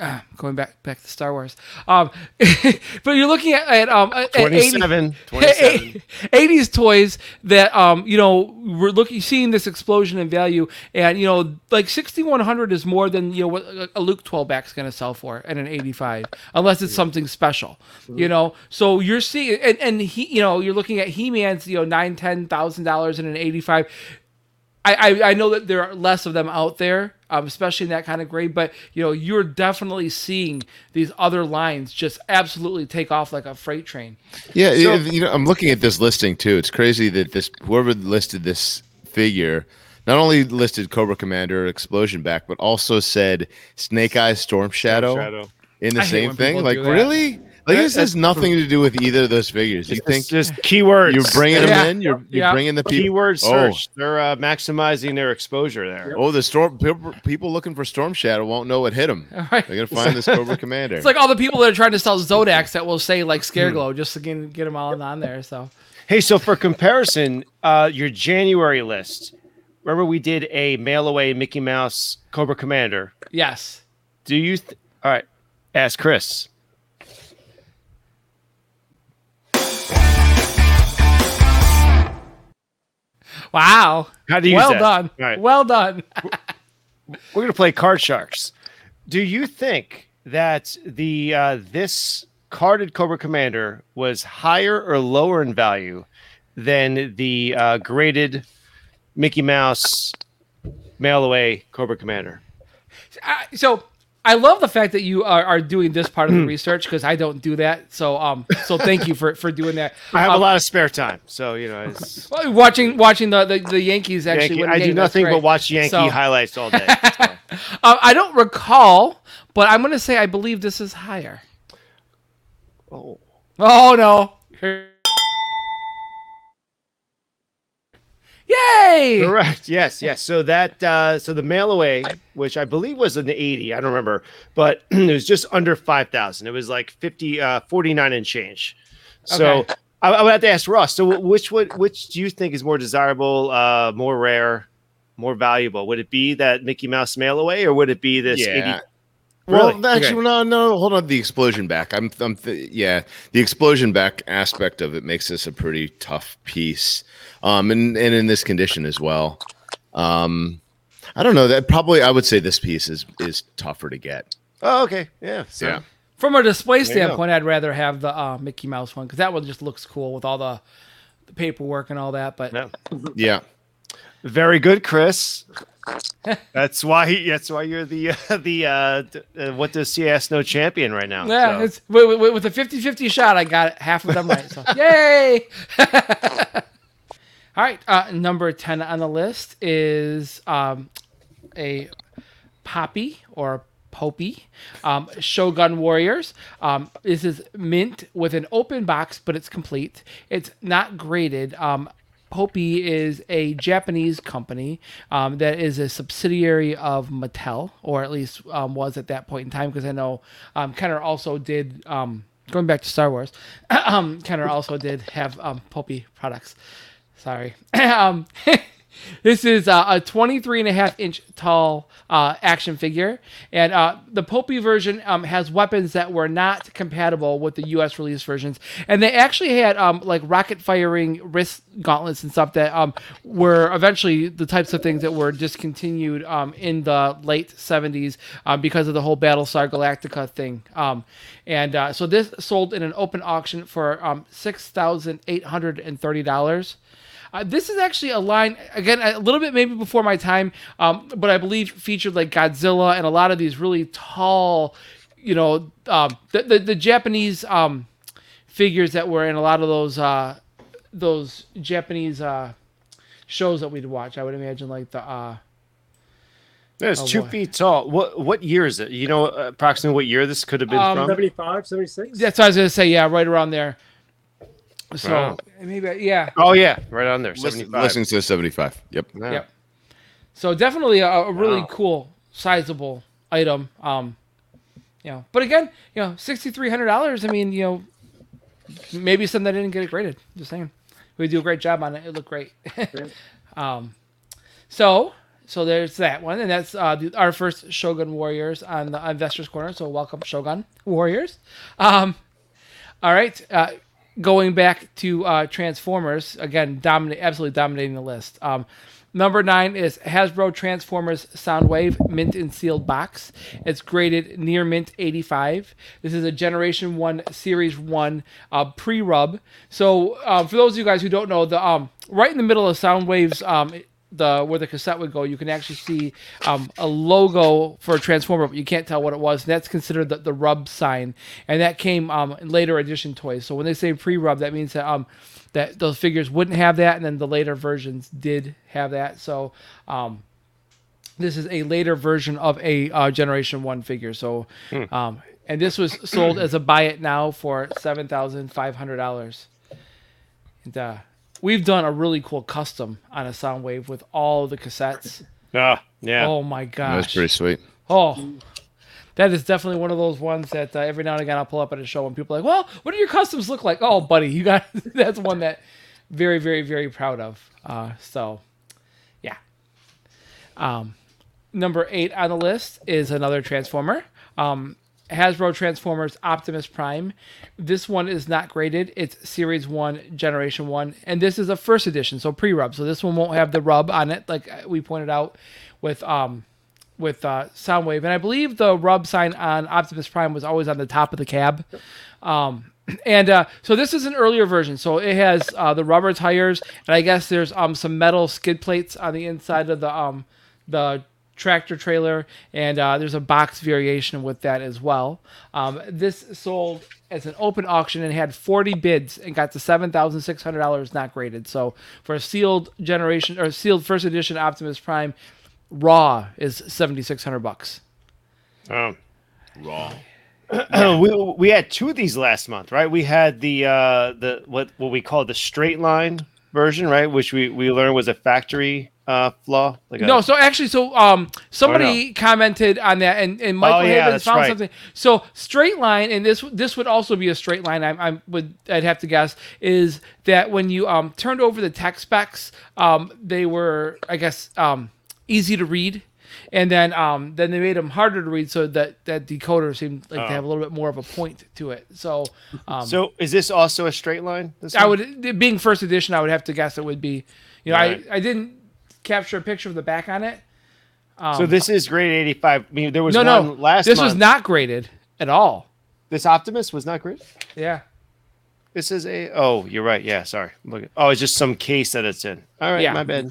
Ah, going back back to Star Wars, um, but you're looking at, at um at 80 27. 27. 80s toys that um you know we're looking seeing this explosion in value. And you know like 6100 is more than you know what a- Luke 12 back's going to sell for in an 85 unless it's something special you know? So you're seeing and and he you know you're looking at He-Man's you know 9 10 thousand dollars in an 85 I, I, I know that there are less of them out there, um, especially in that kind of grade. But you know, you're definitely seeing these other lines just absolutely take off like a freight train. Yeah, So- if- you know, I'm looking at this listing too. It's crazy that this whoever listed this figure not only listed Cobra Commander Explosion back, but also said Snake Eyes Storm Shadow, Shadow. in the I same thing. Like do that. really? Like this has nothing to do with either of those figures. You It's think just keywords. you're bringing Yeah. them in? You're you're Yeah. bringing the people. keyword Oh. search. They're uh, maximizing their exposure there. Oh, the storm people, people looking for Storm Shadow won't know what hit them. right. They're gonna find this Cobra Commander. It's like all the people that are trying to sell Zodacs that will say like Scare Glow just to get, get them all on there. So Hey, so for comparison, uh, your January list. Remember we did a mail away Mickey Mouse Cobra Commander. yes, Do you? Th- All right, ask Chris. Wow, How do you well done, right. well done. we're gonna play Card Sharks. Do you think that the uh, this carded Cobra Commander was higher or lower in value than the uh, graded Mickey Mouse mail away Cobra Commander? I- so I love the fact that you are, are doing this part of the research because I don't do that. So um, so thank you for for doing that. I have Um, a lot of spare time, so you know, it's, Watching watching the the, the Yankees actually. Yankee, I do nothing but watch Yankee So- highlights all day. so. Uh, I don't recall, but I'm going to say I believe this is higher. Oh. Oh no! Yay! Correct. Yes. Yes. So that uh, so the mail away, which I believe was an 80, I don't remember, but it was just under 5,000. It was like 50, uh, 49 and change. So Okay. I, I would have to ask Ross. So which would which do you think is more desirable, uh, more rare, more valuable? Would it be that Mickey Mouse mail away, or would it be this 80? Yeah. Well, Really? actually, Okay. no, no. Hold on. The explosion back. I'm, I'm. Th- yeah, the explosion back aspect of it makes this a pretty tough piece, um, and and in this condition as well. Um, I don't know. That probably I would say this piece is is tougher to get. Oh, okay. Yeah. So, Yeah. From a display standpoint, I'd rather have the uh, Mickey Mouse one because that one just looks cool with all the, the paperwork and all that. But No. Yeah. Very good, Chris. that's why he, that's why you're the uh, the uh, uh, what does CS know champion right now. yeah, So- it's with, with, with a 50-50 shot, I got half of them right. So yay! all right, uh, number ten on the list is um, a Poppy or Popy um, Shogun Warriors. Um, this is mint with an open box, but it's complete. It's not graded. Um, Popy is a Japanese company um, that is a subsidiary of Mattel, or at least um, was at that point in time, because I know um, Kenner also did. Um, going back to Star Wars, um, Kenner also did have um, Popy products. Sorry. this is uh, a 23 and a half inch tall uh, action figure. And uh, the Popy version um, has weapons that were not compatible with the US release versions. And they actually had um, like rocket firing wrist gauntlets and stuff that um, were eventually the types of things that were discontinued um, in the late 70s um, because of the whole Battlestar Galactica thing. Um, and uh, so this sold in an open auction for um, $6,830. Uh, this is actually a line again a little bit maybe before my time, um, but I believe featured like Godzilla and a lot of these really tall, you know, um, the, the the Japanese um, figures that were in a lot of those uh, those Japanese uh, shows that we'd watch. I would imagine like the uh, It's Oh, two boy. feet tall. What what year is it? You know uh, approximately what year this could have been Um, from? 75, 76? that's what I was gonna say. Yeah, right around there. So Wow. maybe yeah. Oh yeah, right on there. Listen, 75. listening to 75. Yep. Yeah. Yep. So definitely a, a really Wow. cool, sizable item. Um, you know, but again, you know, sixty three hundred dollars. I mean, you know, maybe some that didn't get it graded. Just saying, we do a great job on it. It looked great. um, so so there's that one, and that's uh, the, our first Shogun Warriors on the Investors Corner. So welcome, Shogun Warriors. Um, all right. Uh, going back to uh, Transformers again, dominate, absolutely dominating the list. Um, number nine is Hasbro Transformers Soundwave mint and sealed box. It's graded near mint 85. This is a Generation One Series One uh, pre-rub. So um, for those of you guys who don't know, the um, right in the middle of Soundwave's um, the where the cassette would go, you can actually see um, a logo for a transformer, but you can't tell what it was. And that's considered the, the rub sign, and that came um, in later edition toys. So when they say pre-rub, that means that um, that those figures wouldn't have that, and then the later versions did have that. So um, this is a later version of a uh, Generation One figure. So, um, and this was sold as a buy it now for seven thousand five hundred dollars. And uh, we've done a really cool custom on a Soundwave with all the cassettes. Ah, yeah. Oh my gosh! That's pretty sweet. Oh, that is definitely one of those ones that uh, every now and again I'll pull up at a show and people are like, "Well, what do your customs look like?" Oh, buddy, you got that's one that very, very, very proud of. Uh, so, yeah. Um, number eight on the list is another Transformer. Um, Hasbro Transformers Optimus Prime. This one is not graded. It's Series 1, Generation 1. And this is a first edition, so pre rub. So this one won't have the rub on it, like we pointed out with um, with uh, Soundwave, and I believe the rub sign on Optimus Prime was always on the top of the cab. Um, and uh, so this is an earlier version. So it has uh, the rubber tires, and I guess there's um, some metal skid plates on the inside of the um, the tractor trailer, and uh, there's a box variation with that as well. Um, this sold as an open auction and had 40 bids and got to $7,600 not graded. So for a sealed generation or sealed first edition Optimus Prime, raw is 7,600 bucks. Um, Raw. we we had two of these last month, right? We had the uh the what what we call the straight line version, right? Which we we learned was a factory uh flaw. Like a, No, so actually, so um, somebody commented on that, and, and Michael Oh, yeah, found right. something. So straight line, and this this would also be a straight line. I, I would I'd have to guess is that when you um turned over the tech specs, um, they were I guess um easy to read. And then, um, then they made them harder to read, so that that decoder seemed like to have a little bit more of a point to it. So, um, So is this also a straight line? This I one? would, being first edition, I would have to guess it would be. You know, Right. I I didn't capture a picture of the back on it. So this is grade eighty five. I mean, there was No, one no. last. this month. was not graded at all. This Optimus was not graded? Yeah. This is a. Oh, you're right. Yeah, sorry. Look. At, oh, it's just some case that it's in. All right, Yeah. my bad.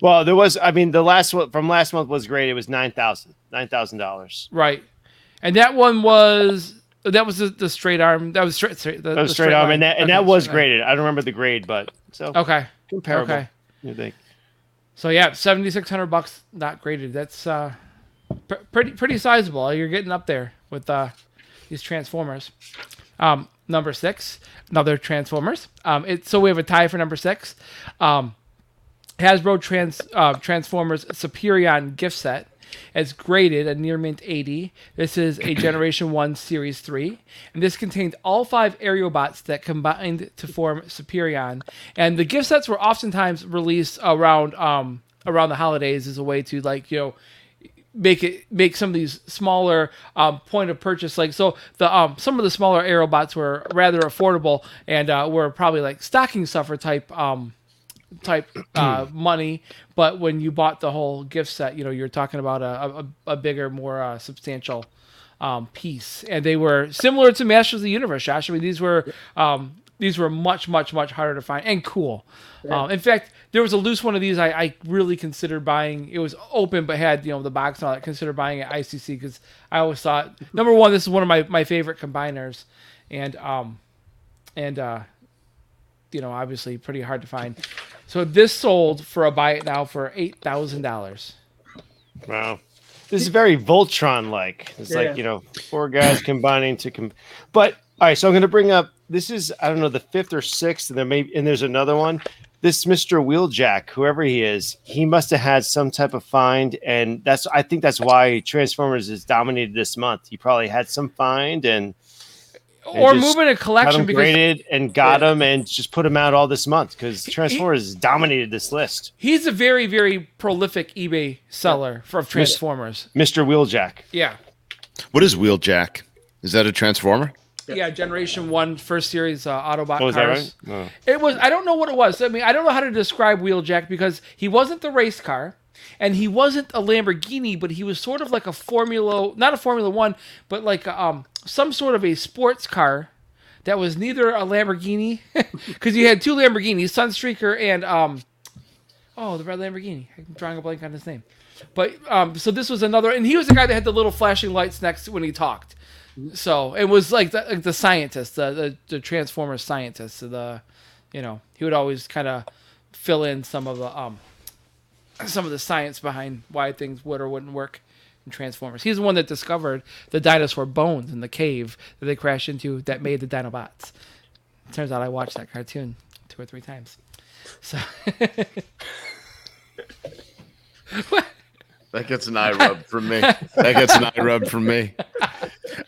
well, there was. I mean, the last one from last month was great. It was nine thousand. Nine thousand dollars. Right. And that one was that was the, the straight arm. That was straight straight. The, That was the straight arm, line. and that and Okay, that was straight graded. I don't remember the grade, but so Okay. comparable. Okay. You think? So yeah, seventy six hundred bucks not graded. That's uh, pr- pretty pretty sizable. You're getting up there with uh, these Transformers. Um, number six, another Transformers. Um, it so we have a tie for number six. Um, Hasbro Trans uh, Transformers Superion gift set. It's graded a near mint 80. This is a Generation 1 Series 3. And this contained all five Aerobots that combined to form Superion. And the gift sets were oftentimes released around um, around the holidays as a way to like, you know, make it make some of these smaller um, point of purchase like so the um some of the smaller aerobots were rather affordable and uh, were probably like stocking stuffer type um type uh, money but when you bought the whole gift set you know you're talking about a, a, a bigger more uh, substantial um, piece. And they were similar to masters of the universe josh. I mean these were um, these were much much much harder to find and cool. Um, in fact there was a loose one of these I, I really considered buying. It was open but had you know the box and all that. Considered buying at icc because i always thought number one this is one of my, my favorite combiners. And um and uh you know obviously pretty hard to find so this sold for a buy it now for eight thousand dollars Wow. This is very Voltron like. It's Yeah. like, you know, four guys combining to com But all right, so I'm going to bring up this is I don't know the fifth or sixth and there may and there's another one. This Mr. Wheeljack, whoever he is, he must have had some type of find and that's I think that's why Transformers is dominated this month. He probably had some find and or just moving a collection him because graded and got him and just put him out all this month because Transformers has dominated this list. he's a very very prolific ebay seller for transformers Mr. Wheeljack. yeah What is Wheeljack? Is that a transformer? yeah generation one first series uh, autobot Oh, is that cars right? Oh. It was. I don't know what it was. I mean, I don't know how to describe Wheeljack because he wasn't the race car, and he wasn't a Lamborghini, but he was sort of like a Formula, not a Formula One, but like um some sort of a sports car that was neither a Lamborghini, because you had two Lamborghinis, Sunstreaker and um, oh the red Lamborghini. I'm drawing a blank on his name, but um, so this was another, and he was the guy that had the little flashing lights next when he talked. So it was like the, like the scientist, the, the the Transformers scientist. The, you know, he would always kind of fill in some of the um, some of the science behind why things would or wouldn't work in Transformers. He's the one that discovered the dinosaur bones in the cave that they crashed into that made the Dinobots. Turns out I watched that cartoon two or three times. So That gets an eye rub from me. That gets an eye rub from me.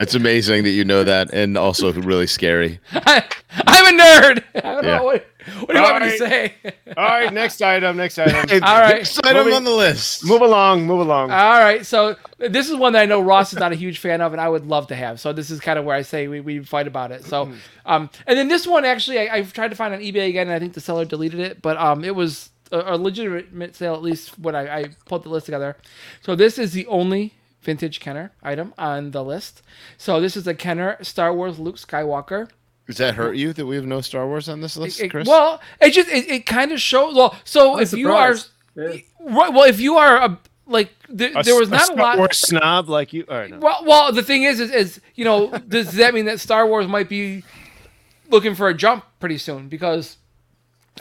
It's amazing that you know that, and also really scary. I, I'm a nerd. I don't Yeah. know what, what do you want me to say. All right, next item, next item. All right. Next item Moving- on the list. Move along, move along. All right, so this is one that I know Ross is not a huge fan of, and I would love to have. So this is kind of where I say we, we fight about it. So, um, and then this one actually I, I've tried to find on eBay again, and I think the seller deleted it, but um, it was a, a legitimate sale at least when I, I put the list together. So this is the only vintage Kenner item on the list. So this is a Kenner Star Wars Luke Skywalker. Does that hurt you that we have no Star Wars on this list, It- Chris? well, it just it, it kind of shows. Well, so I'm if you are. Yeah. right, well, if you are a like th- A there was not a, Star lot. Wars snob like you. Or no. Well, well, the thing is, is, is you know, does that mean that Star Wars might be looking for a jump pretty soon because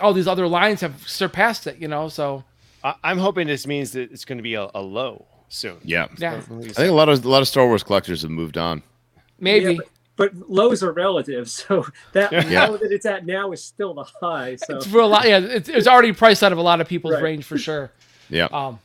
all these other lines have surpassed it? You know, so I, I'm hoping this means that it's going to be a, a low soon. yeah. yeah, I think a lot of a lot of Star Wars collectors have moved on. maybe. Yeah, but, but lows are relative, so that Yeah. low that it's at now is still the high. So for a lot, yeah, it's, it's already priced out of a lot of people's Right. range for sure. Yeah. Um,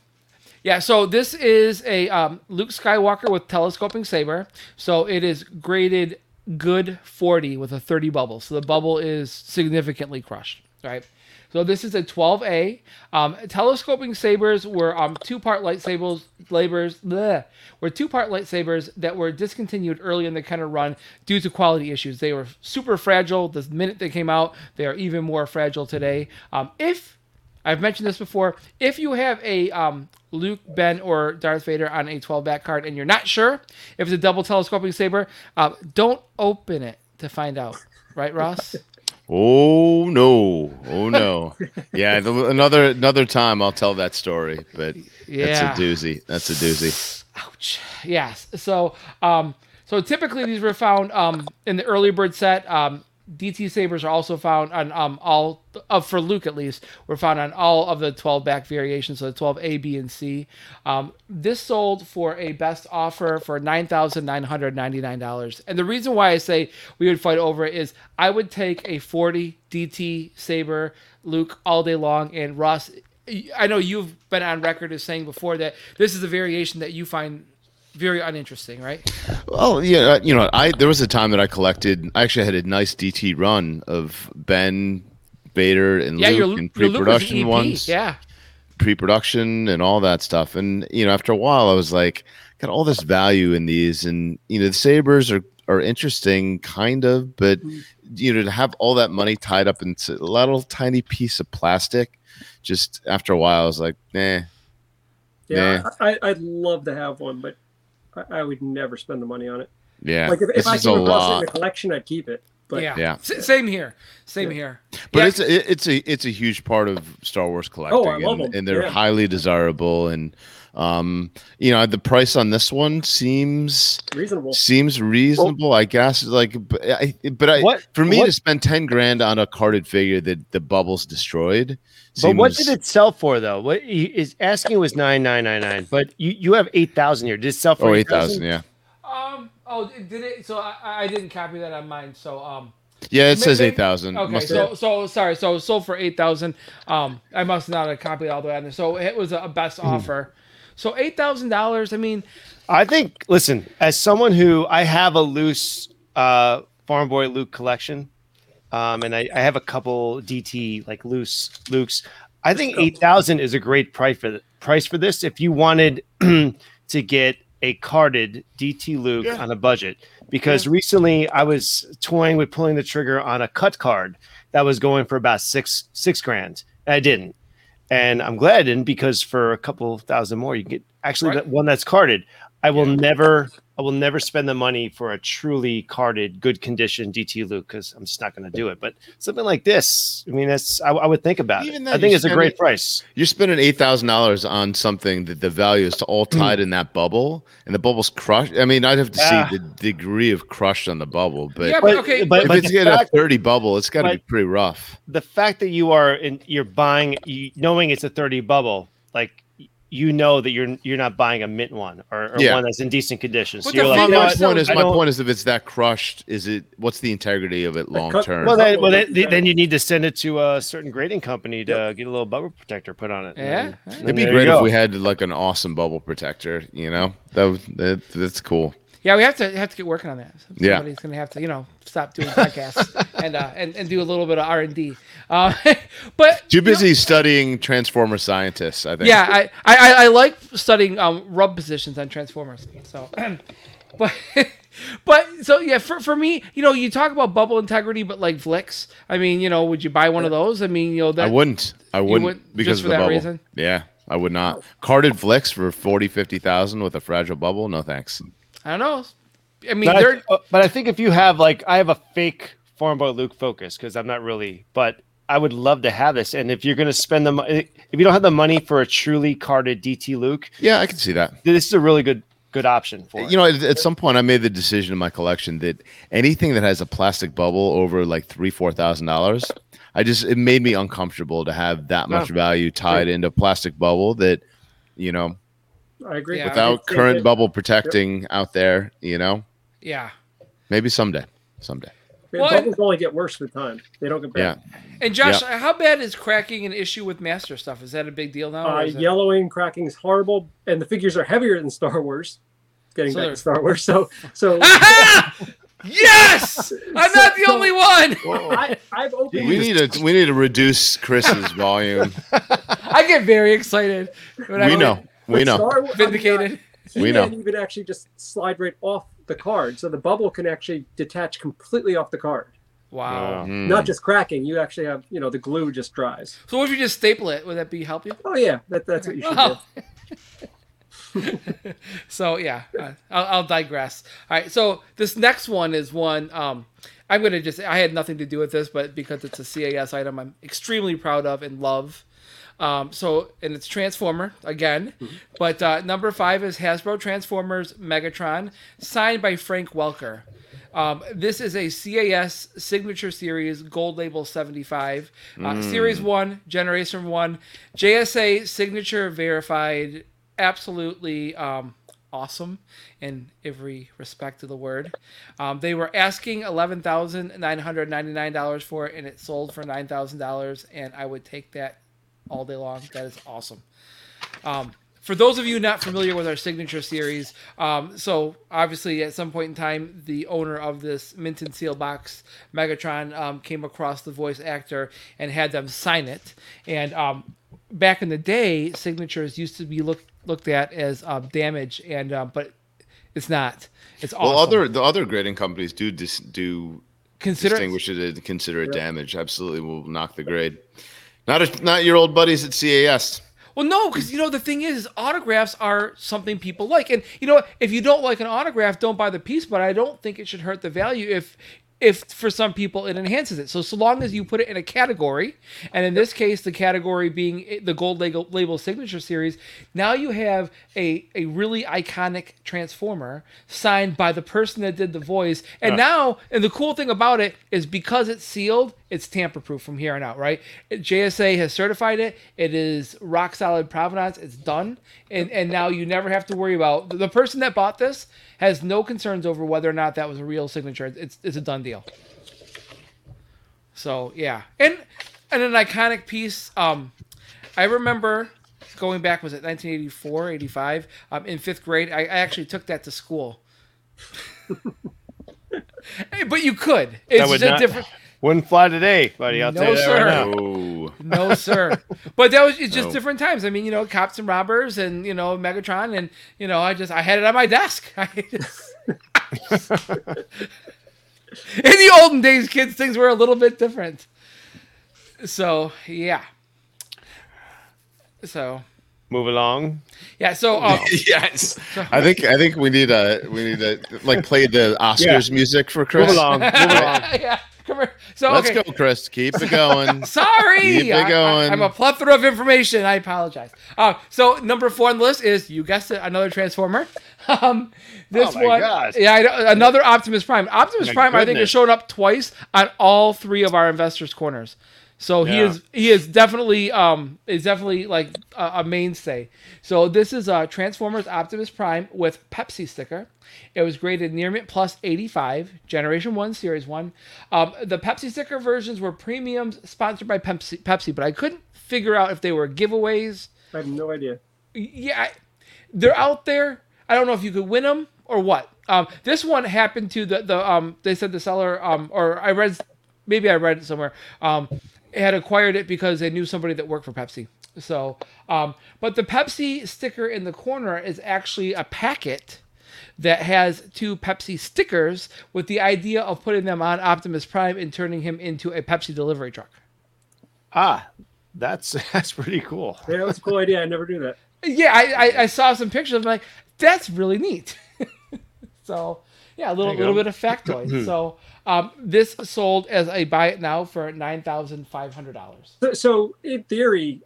yeah, so this is a um, Luke Skywalker with telescoping saber. So it is graded good 40 with a 30 bubble. So the bubble is significantly crushed, right? So this is a 12A. Um, telescoping sabers were um, two-part lightsabers, labors, bleh, were two-part lightsabers that were discontinued early in the Kenner run due to quality issues. They were super fragile the minute they came out. They are even more fragile today. Um, if I've mentioned this before. If you have a um, Luke, Ben, or Darth Vader on a 12 back card and you're not sure if it's a double telescoping saber, uh, don't open it to find out. Right, Ross? Oh no! Oh no! yeah, the, another another time I'll tell that story, but Yeah. that's a doozy. That's a doozy. Ouch. Yes. So, um, so typically these were found um, in the early bird set. Um, DT sabers are also found on um, all uh, for Luke at least were found on all of the 12 back variations, so the 12 A, B, and C. Um, this sold for a best offer for nine thousand nine hundred ninety nine dollars. And the reason why I say we would fight over it is I would take a 40 DT saber Luke all day long, and Ross. I know you've been on record as saying before that this is a variation that you find very uninteresting, right? Well, yeah, uh, you know, I there was a time that I collected. I actually had a nice DT run of Ben, Vader, and Yeah, Luke your, in your Luke was pre-production EP. ones. Yeah, pre-production and all that stuff. And you know, after a while, I was like, got all this value in these, and you know, the sabers are are interesting, kind of, but you know, to have all that money tied up into a little tiny piece of plastic, just after a while, I was like, nah. yeah, I, I'd love to have one, but I, I would never spend the money on it. Yeah, Like if, if this I is came a across it lot. in a collection, I'd keep it. But yeah, Yeah. S- same here. Same here. But Yeah, it's a, it's a it's a huge part of Star Wars collecting, Oh, I love and, them. and they're Yeah. highly desirable. And um, you know, the price on this one seems reasonable. seems reasonable, I guess. Like, but I, but I What- for me what- to spend ten grand on a carded figure that the bubbles destroyed. But what did it sell for though? What he is asking was nine nine nine nine, but you, you have eight thousand here. Did it sell for Oh, eight thousand. Yeah, Um. Oh, did it? So I, I didn't copy that on mine. So um. yeah. It says eight thousand. Okay. So so sorry. So sold for eight thousand. Um. I must not have copied all the way on there. So it was a best Hmm. offer. So eight thousand dollars. I mean, I think. Listen, as someone who I have a loose uh, Farm Boy Luke collection, um, and I, I have a couple DT like loose Lukes. I think eight thousand is a great price for th- price for this. If you wanted to get a carded DT Luke Yeah. on a budget, because recently I was toying with pulling the trigger on a cut card that was going for about six six grand. I didn't, and I'm glad I didn't because for a couple thousand more you get actually Right. the one that's carded. I will never I will never spend the money for a truly carded, good condition DT Luke because I'm just not going to do it. But something like this, I mean, that's I, I would think about Even it. then, I think you it's a great price. You're spending eight thousand dollars on something that the value is all tied in that bubble, and the bubble's crushed. I mean, I'd have to see Ah. the degree of crush on the bubble, but yeah, But- but okay. but- if it's the getting a thirty bubble, it's got to be pretty rough. The fact that you are in, you're buying, you, knowing it's a 30 bubble, like you know that you're you're not buying a mint one or, or Yeah. one that's in decent condition. So But you're like, my you know my point is, my point is, if it's that crushed, is it? What's the integrity of it long term? Well, then, well, then, then you need to send it to a certain grading company to get a little bubble protector put on it. Yeah. And- and It'd be great if we had like an awesome bubble protector. You know, that, that that's cool. Yeah, we have to have to get working on that. Yeah. Somebody's gonna have to, you know, stop doing podcasts and uh, and and do a little bit of R and D. Uh, but Too you know, busy studying transformer scientists. I think. yeah, I, I I- like studying um rub positions on transformers. So, but but so yeah, for, for me, you know, you talk about bubble integrity, but like Vlix, I mean, you know, would you buy one of those? I mean, you know, that I wouldn't. I wouldn't, wouldn't because just of for the that bubble. reason? Yeah, I would not. Carded Vlix for 40, 50,000 with a fragile bubble? No thanks. I don't know. I mean, But I, they're th- uh, but I think if you have like I have a fake Farm Boy Luke Focus because I'm not really, but I would love to have this. And if you're going to spend the mo- if you don't have the money for a truly carded DT Luke, Yeah, I can see that. this is a really good good option for it. You know, at, at some point, I made the decision in my collection that anything that has a plastic bubble over like three, four thousand dollars, I just it made me uncomfortable to have that much value tied into a plastic bubble that, you know, I agree. Yeah. without Same current thing. bubble protecting out there, you know, yeah. maybe someday, someday. Man, What? Bubbles only get worse with time. They don't get better. Yeah. And Josh, how bad is cracking an issue with master stuff? Is that a big deal now? or Uh, is it- yellowing, cracking is horrible, and the figures are heavier than Star Wars. Getting So back they're- to Star Wars, so so yes, I'm not the So- only one. I, I've opened. we need to we need to reduce Chris's volume. I get very excited. When we get know, we know. Star Wars, Vindicated. We know. He-Man even actually just slide right off the card, so the bubble can actually detach completely off the card. Wow. Mm. Not just cracking. You actually have, you know, the glue just dries. So what if you just staple it? Would that be help you? Oh yeah, that, that's what you should Oh. do. So yeah, uh, I'll, I'll digress. All right, so this next one is one um, I'm gonna just I had nothing to do with this, but because it's a CAS item, I'm extremely proud of and love. Um, so and it's Transformer again, but uh, number five is Hasbro Transformers Megatron, signed by Frank Welker. Um, this is a CAS signature series, gold label 75, uh, series one, generation one, JSA signature verified, absolutely um, awesome in every respect of the word. Um, they were asking eleven thousand nine hundred ninety nine dollars for it, and it sold for nine thousand dollars, and I would take that all day long. That is awesome. Um, for those of you not familiar with our signature series, um, so obviously at some point in time, the owner of this mint and seal box Megatron um, came across the voice actor and had them sign it. And um, back in the day, signatures used to be looked looked at as um, damage, and uh, but it's not. It's awesome. Well, other the other grading companies do dis, do consider distinguish it and consider it damage. Absolutely, will knock the grade. Not a, not your old buddies at CAS. Well, no, because you know the thing is, autographs are something people like, and you know if you don't like an autograph, don't buy the piece. But I don't think it should hurt the value if, if for some people it enhances it. So so long as you put it in a category, and in this case the category being the gold label, label signature series, now you have a a really iconic transformer signed by the person that did the voice, and uh. now and the cool thing about it is because it's sealed, it's tamper proof from here on out, right? JSA has certified it. It is rock solid provenance. It's done, and and now you never have to worry about the person that bought this has no concerns over whether or not that was a real signature. It's it's a done deal. So yeah, and and an iconic piece. Um, I remember going back was it 1984, 85? Um, in fifth grade, I, I actually took that to school. Hey, but you could. It's would just a not- different. Wouldn't fly today, buddy. I'll No, tell you sir. right now. No, sir. But that was it's just No. different times. I mean, you know, cops and robbers, and you know, Megatron, and you know, I just I had it on my desk. I just- In the olden days, kids, things were a little bit different. So yeah. So Move along. yeah. So um, yes. I think I think we need a we need to like play the Oscars music for Chris. Move along. Move along. yeah. So Let's okay. go, Chris. Keep it going. Sorry, Keep it going. I, am a plethora of information. I apologize. Uh, so number four on the list is you guessed it, another Transformer. Um, this Oh my one, gosh. yeah, another Optimus Prime. Optimus My Prime, I think, has goodness. shown up twice on all three of our investors' corners. So he is he is definitely um is definitely like a, a mainstay. So this is uh Transformers Optimus Prime with Pepsi sticker. It was graded near mint plus 85, Generation 1, Series 1. Um, the Pepsi sticker versions were premiums sponsored by Pepsi, Pepsi, but I couldn't figure out if they were giveaways. I have no idea. Yeah, I- they're out there. I don't know if you could win them or what. Um, this one happened to the, the um, they said the seller, um, or I read, maybe I read it somewhere, um, had acquired it because they knew somebody that worked for Pepsi. So, um, but the Pepsi sticker in the corner is actually a packet that has two Pepsi stickers with the idea of putting them on Optimus Prime and turning him into a Pepsi delivery truck. Ah, that's that's pretty cool. Yeah, that was a cool idea. I never do that. Yeah, I, I, I saw some pictures. I'm like, that's really neat. so yeah, a little There little go. bit of factoid. so um, this sold as a buy it now for nine thousand five hundred dollars. So, so in theory,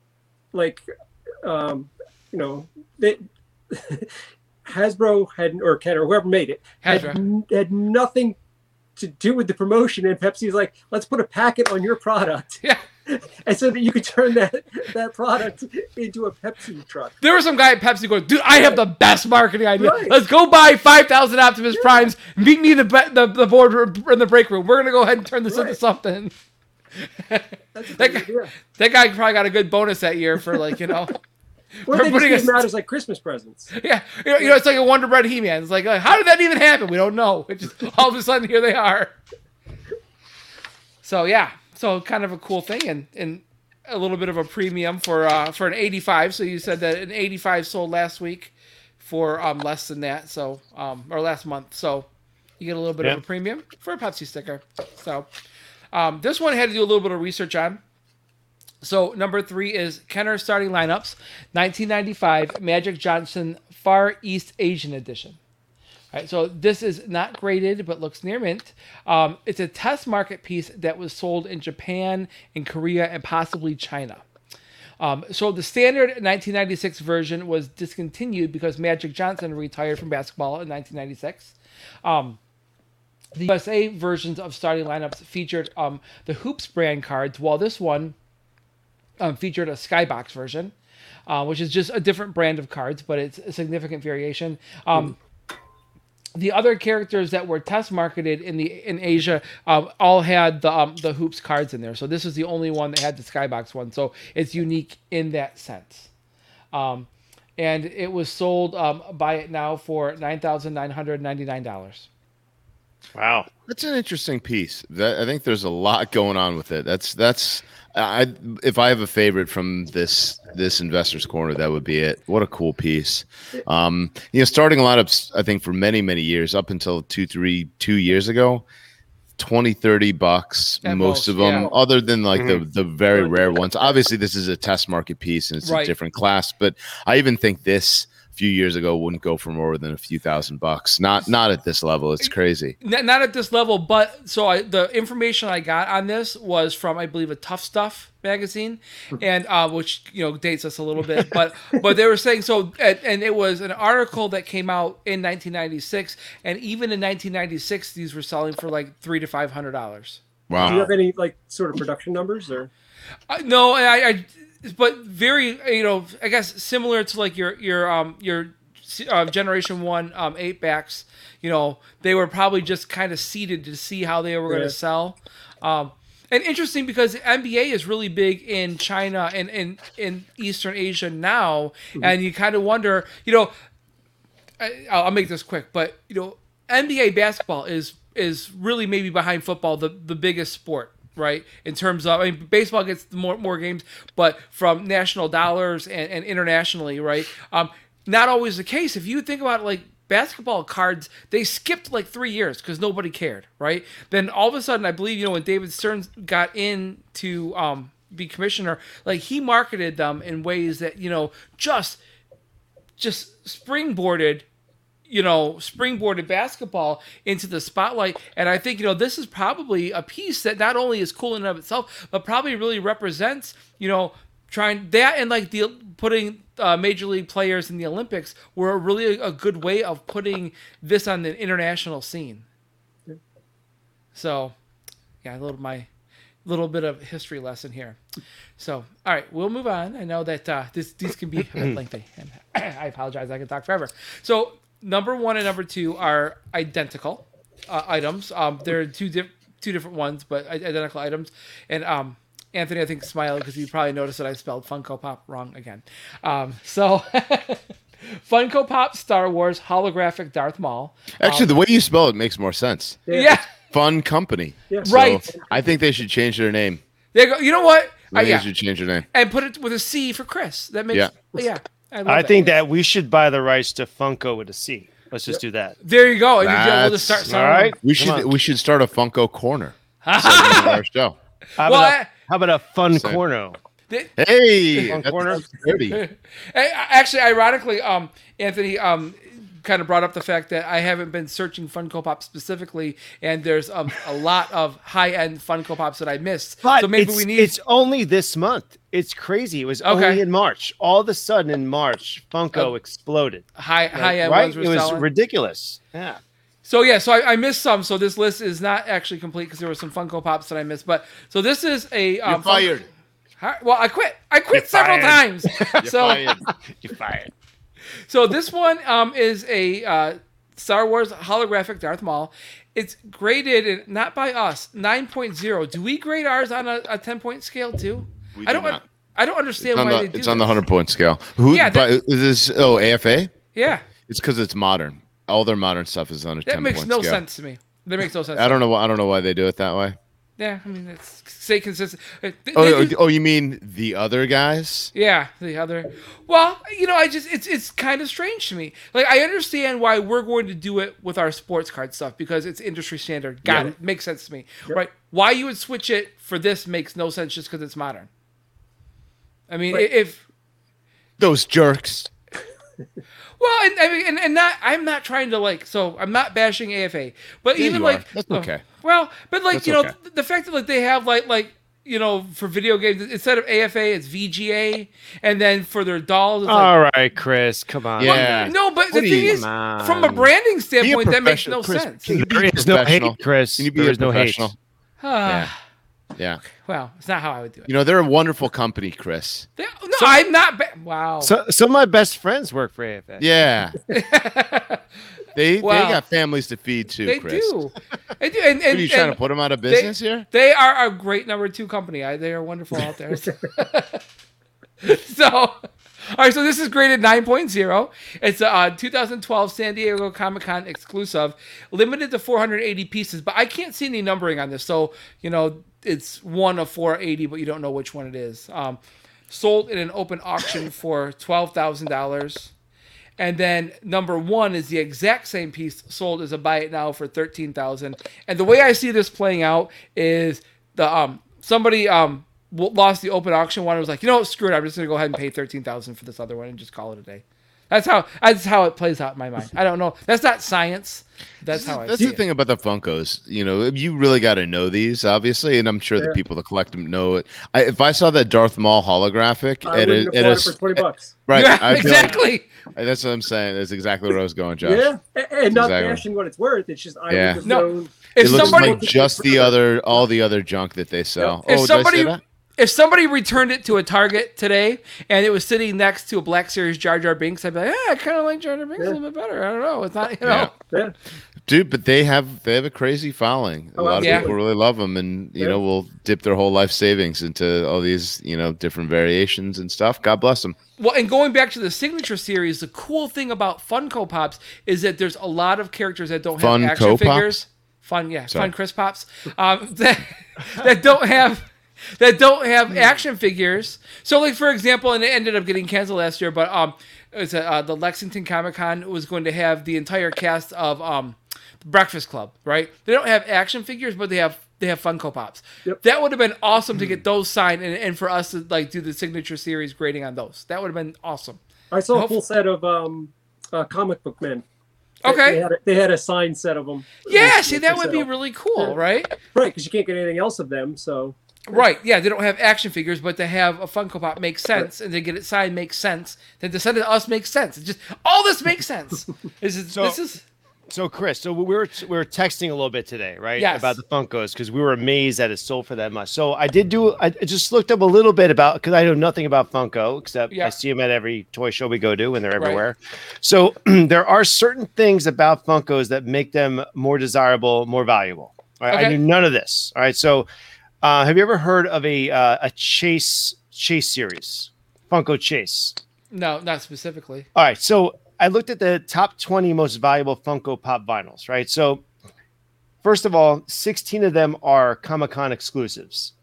like, um, you know, they, Hasbro had or Ken or whoever made it had, Hasbro. had nothing to do with the promotion, and Pepsi's like, let's put a packet on your product, Yeah. and so that you could turn that that product into a Pepsi truck. There was some guy at Pepsi going, dude, I have the best marketing idea. Right. Let's go buy 5,000 Optimus Primes. Meet me in the, the, the board in the break room. We're going to go ahead and turn this into something. That guy- idea. That guy probably got a good bonus that year for like, you know, Or We're they just putting gave a- out as like Christmas presents. yeah, you know, you know, it's like a Wonder Bread He-Man. It's like, uh, how did that even happen? We don't know. It just all of a sudden here they are. So yeah, so kind of a cool thing and and a little bit of a premium for uh for an 85. So you said that an 85 sold last week for um less than that. So um or last month. So you get a little bit Yeah. of a premium for a Pepsi sticker. So um this one I had to do a little bit of research on. So number three is Kenner starting lineups, 1995 Magic Johnson Far East Asian Edition. Right, so this is not graded, but looks near mint. Um, it's a test market piece that was sold in Japan, in Korea, and possibly China. Um, so the standard 1996 version was discontinued because Magic Johnson retired from basketball in 1996. Um, the USA versions of starting lineups featured um, the Hoops brand cards, while this one um, featured a Skybox version, uh, which is just a different brand of cards, but it's a significant variation. Um, the other characters that were test marketed in the in Asia um, all had the um, the hoops cards in there. So this is the only one that had the Skybox one. So it's unique in that sense. Um, and it was sold um, buy it now for nine thousand nine hundred ninety nine dollars. Wow. That's an interesting piece. That I think there's a lot going on with it. That's that's I if I have a favorite from this this investors corner, that would be it. What a cool piece. Um, you know, starting lineups, I think for many many years up until two three two years ago. 20 30 bucks At most most, of them yeah. other than like the the very rare ones obviously this is a test market piece and it's Right. a different class but i even think this a few years ago wouldn't go for more than a few thousand bucks. Not not at this level. It's crazy. N- not at this level, but so I, the information I got on this was from I believe a Tough Stuff magazine, and uh, which you know dates us a little bit, but but they were saying so, and, and it was an article that came out in 1996, and even in 1996, these were selling for like three to five hundred dollars. wow. Do you have any like sort of production numbers or? Uh, no, I, I, but very, you know, I guess similar to like your your um your uh, generation one um eight backs. You know, they were probably just kind of seeded to see how they were going to sell. Um, and interesting because the NBA is really big in China and in in Eastern Asia now, and you kind of wonder, you know, I, I'll make this quick, but you know, NBA basketball is is really maybe behind football the the biggest sport, right? In terms of, I mean, baseball gets more more games, but from national dollars and, and internationally, right? Um, not always the case. If you think about like basketball cards, they skipped like three years because nobody cared, right? Then all of a sudden, I believe you know when David Stearns got into um be commissioner, like he marketed them in ways that you know just just springboarded you know springboarded basketball into the spotlight and i think you know this is probably a piece that not only is cool in and of itself but probably really represents you know trying that and like the putting uh, major league players in the olympics were really a, a good way of putting this on the international scene so yeah a little my little bit of history lesson here so, all right, we'll move on. I know that uh, this these can be lengthy, and I apologize. I can talk forever. So, number one and number two are identical uh, items. Um, they're two diff- two different ones, but identical items. And um, Anthony, I think, smiled because you probably noticed that I spelled Funko Pop wrong again. Um, so, Funko Pop Star Wars holographic Darth Maul. Actually, the way you spell it makes more sense. Yeah, Fun company. Yeah. So Right. I think they should change their name. They go. You know what? I Uh, think yeah, they should change their name. and put it with a C for Chris. That makes Yeah. yeah. I, I think that we should buy the rights to Funko with a C. Let's just do that. There you go. And you we'll just start That's- selling. All right. We should on. we should start a Funko corner segment of our show. How Well, about, I- a, how about a fun Same. corner? Th- Hey, Fun that's corner. dirty. Hey, Actually, ironically, um, Anthony um, kind of brought up the fact that I haven't been searching Funko Pop specifically, and there's um, a lot of high end Funko Pops that I missed. But so maybe we need. it's only this month. It's crazy. It was Okay. only in March. All of a sudden in March, Funko Oh, exploded. high high end right? ones were It was selling. ridiculous. Yeah. So yeah, so I, I missed some. So this list is not actually complete because there were some Funko Pops that I missed. But so this is a um, You're fired. Fun- well, I quit. I quit You're several fired. times. You're so fired. You're fired. so this one um, is a uh, Star Wars holographic Darth Maul. It's graded in- not by us 9.0. Do we grade ours on a, a 10 point scale too? We I do don't. not. I don't understand why the, they do. it's on the hundred point scale. Who? Yeah, but that- is this? Oh, AFA. Yeah, It's because it's modern. All their modern stuff is on a that ten makes point no scale. sense to me. That makes no sense. I don't know. I don't know why they do it that way. Yeah, I mean, it's stay consistent. Uh, Oh, they oh, oh, you mean the other guys? Yeah, the other. Well, you know, I just it's it's kind of strange to me. Like I understand why we're going to do it with our sports card stuff because it's industry standard. Got Yep. it. Makes sense to me. Right? Why you would switch it for this makes no sense just because it's modern. I mean, Right. if Those jerks. well, and I mean, and, and not I'm not trying to like. So I'm not bashing AFA, but Yeah, even you are. like That's oh, okay. Well, but like That's you know, okay. th- the fact that like they have like like you know for video games instead of AFA it's VGA, and then for their dolls it's like All right, Chris. Come on. Yeah. No, but the What do thing is, Come from a branding Be a standpoint, that makes no. Chris, sense. Can you be There is no hate. Chris. Can you be There a is no hate. professional? Ah, Yeah. Well, it's not how I would do it. You know, they're a wonderful company, Chris. They- no, I'm not. Ba- wow. So, some of my best friends work for AFA. Yeah. they Wow. they got families to feed too, They Chris. do. They do. And, and, are you trying and to put them out of they, business here? They are a great number two company. I, they are wonderful out there. so, all right. So this is graded 9.0. It's a uh, 2012 San Diego Comic Con exclusive, limited to 480 pieces. But I can't see any numbering on this. So you know, it's one of 480, but you don't know which one it is. Um, sold in an open auction for twelve thousand dollars. And then number one is the exact same piece sold as a buy it now for thirteen thousand. And the way I see this playing out is the um somebody um lost the open auction one and was like, you know what, screw it, I'm just gonna go ahead and pay thirteen thousand for this other one and just call it a day. That's how that's how it plays out in my mind. I don't know. That's not science. That's how I That's see the it. thing about the Funkos. You know, you really got to know these, obviously, and I'm sure the people that collect them know it. I, if I saw that Darth Maul holographic I at a, at afford a for twenty bucks. right, Yeah, I'd like- exactly. that's what I'm saying. That's exactly where I was going, Josh. Yeah, A- and not Exactly. bashing what it's worth. It's just I Yeah. would have No. known. If it looks somebody like just the other, all the other junk that they sell. If oh, somebody did I say that? if somebody returned it to a Target today and it was sitting next to a Black Series Jar Jar Binks, I'd be like, yeah, I kind of like Jar Jar Binks a little bit better. I don't know. It's not, you know. Yeah, Dude, but they have they have a crazy following. A Oh, lot of absolutely. people really love them, and you Yeah. know will dip their whole life savings into all these you know different variations and stuff. God bless them. Well, and going back to the signature series, the cool thing about Funko Pops is that there's a lot of characters that don't have Funko action Pops? figures. Fun, yeah, Sorry. fun Chris Pops. Um, that, that don't have that don't have action figures. So, like for example, and it ended up getting canceled last year, but um, it was uh, the Lexington Comic Con was going to have the entire cast of um, Breakfast Club. Right? They don't have action figures, but they have they have Funko Pops. Yep. That would have been awesome to get those signed and, and for us to like do the signature series grading on those. That would have been awesome. I saw a full set of um, uh, comic book men. They- Okay. they had a, they had a signed set of them. Yeah, see, that would be really cool, Yeah. right? right because you can't get anything else of them. So Right. Yeah, they don't have action figures, but to have a Funko Pop makes sense, and to get it signed makes sense. Then to send it to us makes sense. It just all this makes sense. This is So- this is So, Chris, so we were we were texting a little bit today, right? Yes. About the Funkos because we were amazed that it sold for that much. So I did do. I just looked up a little bit about because I know nothing about Funko except Yeah. I see them at every toy show we go to, and they're Right. everywhere. So there are certain things about Funkos that make them more desirable, more valuable. Right? I knew none of this. All right. So, uh, have you ever heard of a uh, a Chase Chase series? Funko Chase. no, not specifically. All right, so I looked at the top 20 most valuable Funko Pop vinyls, right? So, first of all, 16 of them are Comic Con exclusives.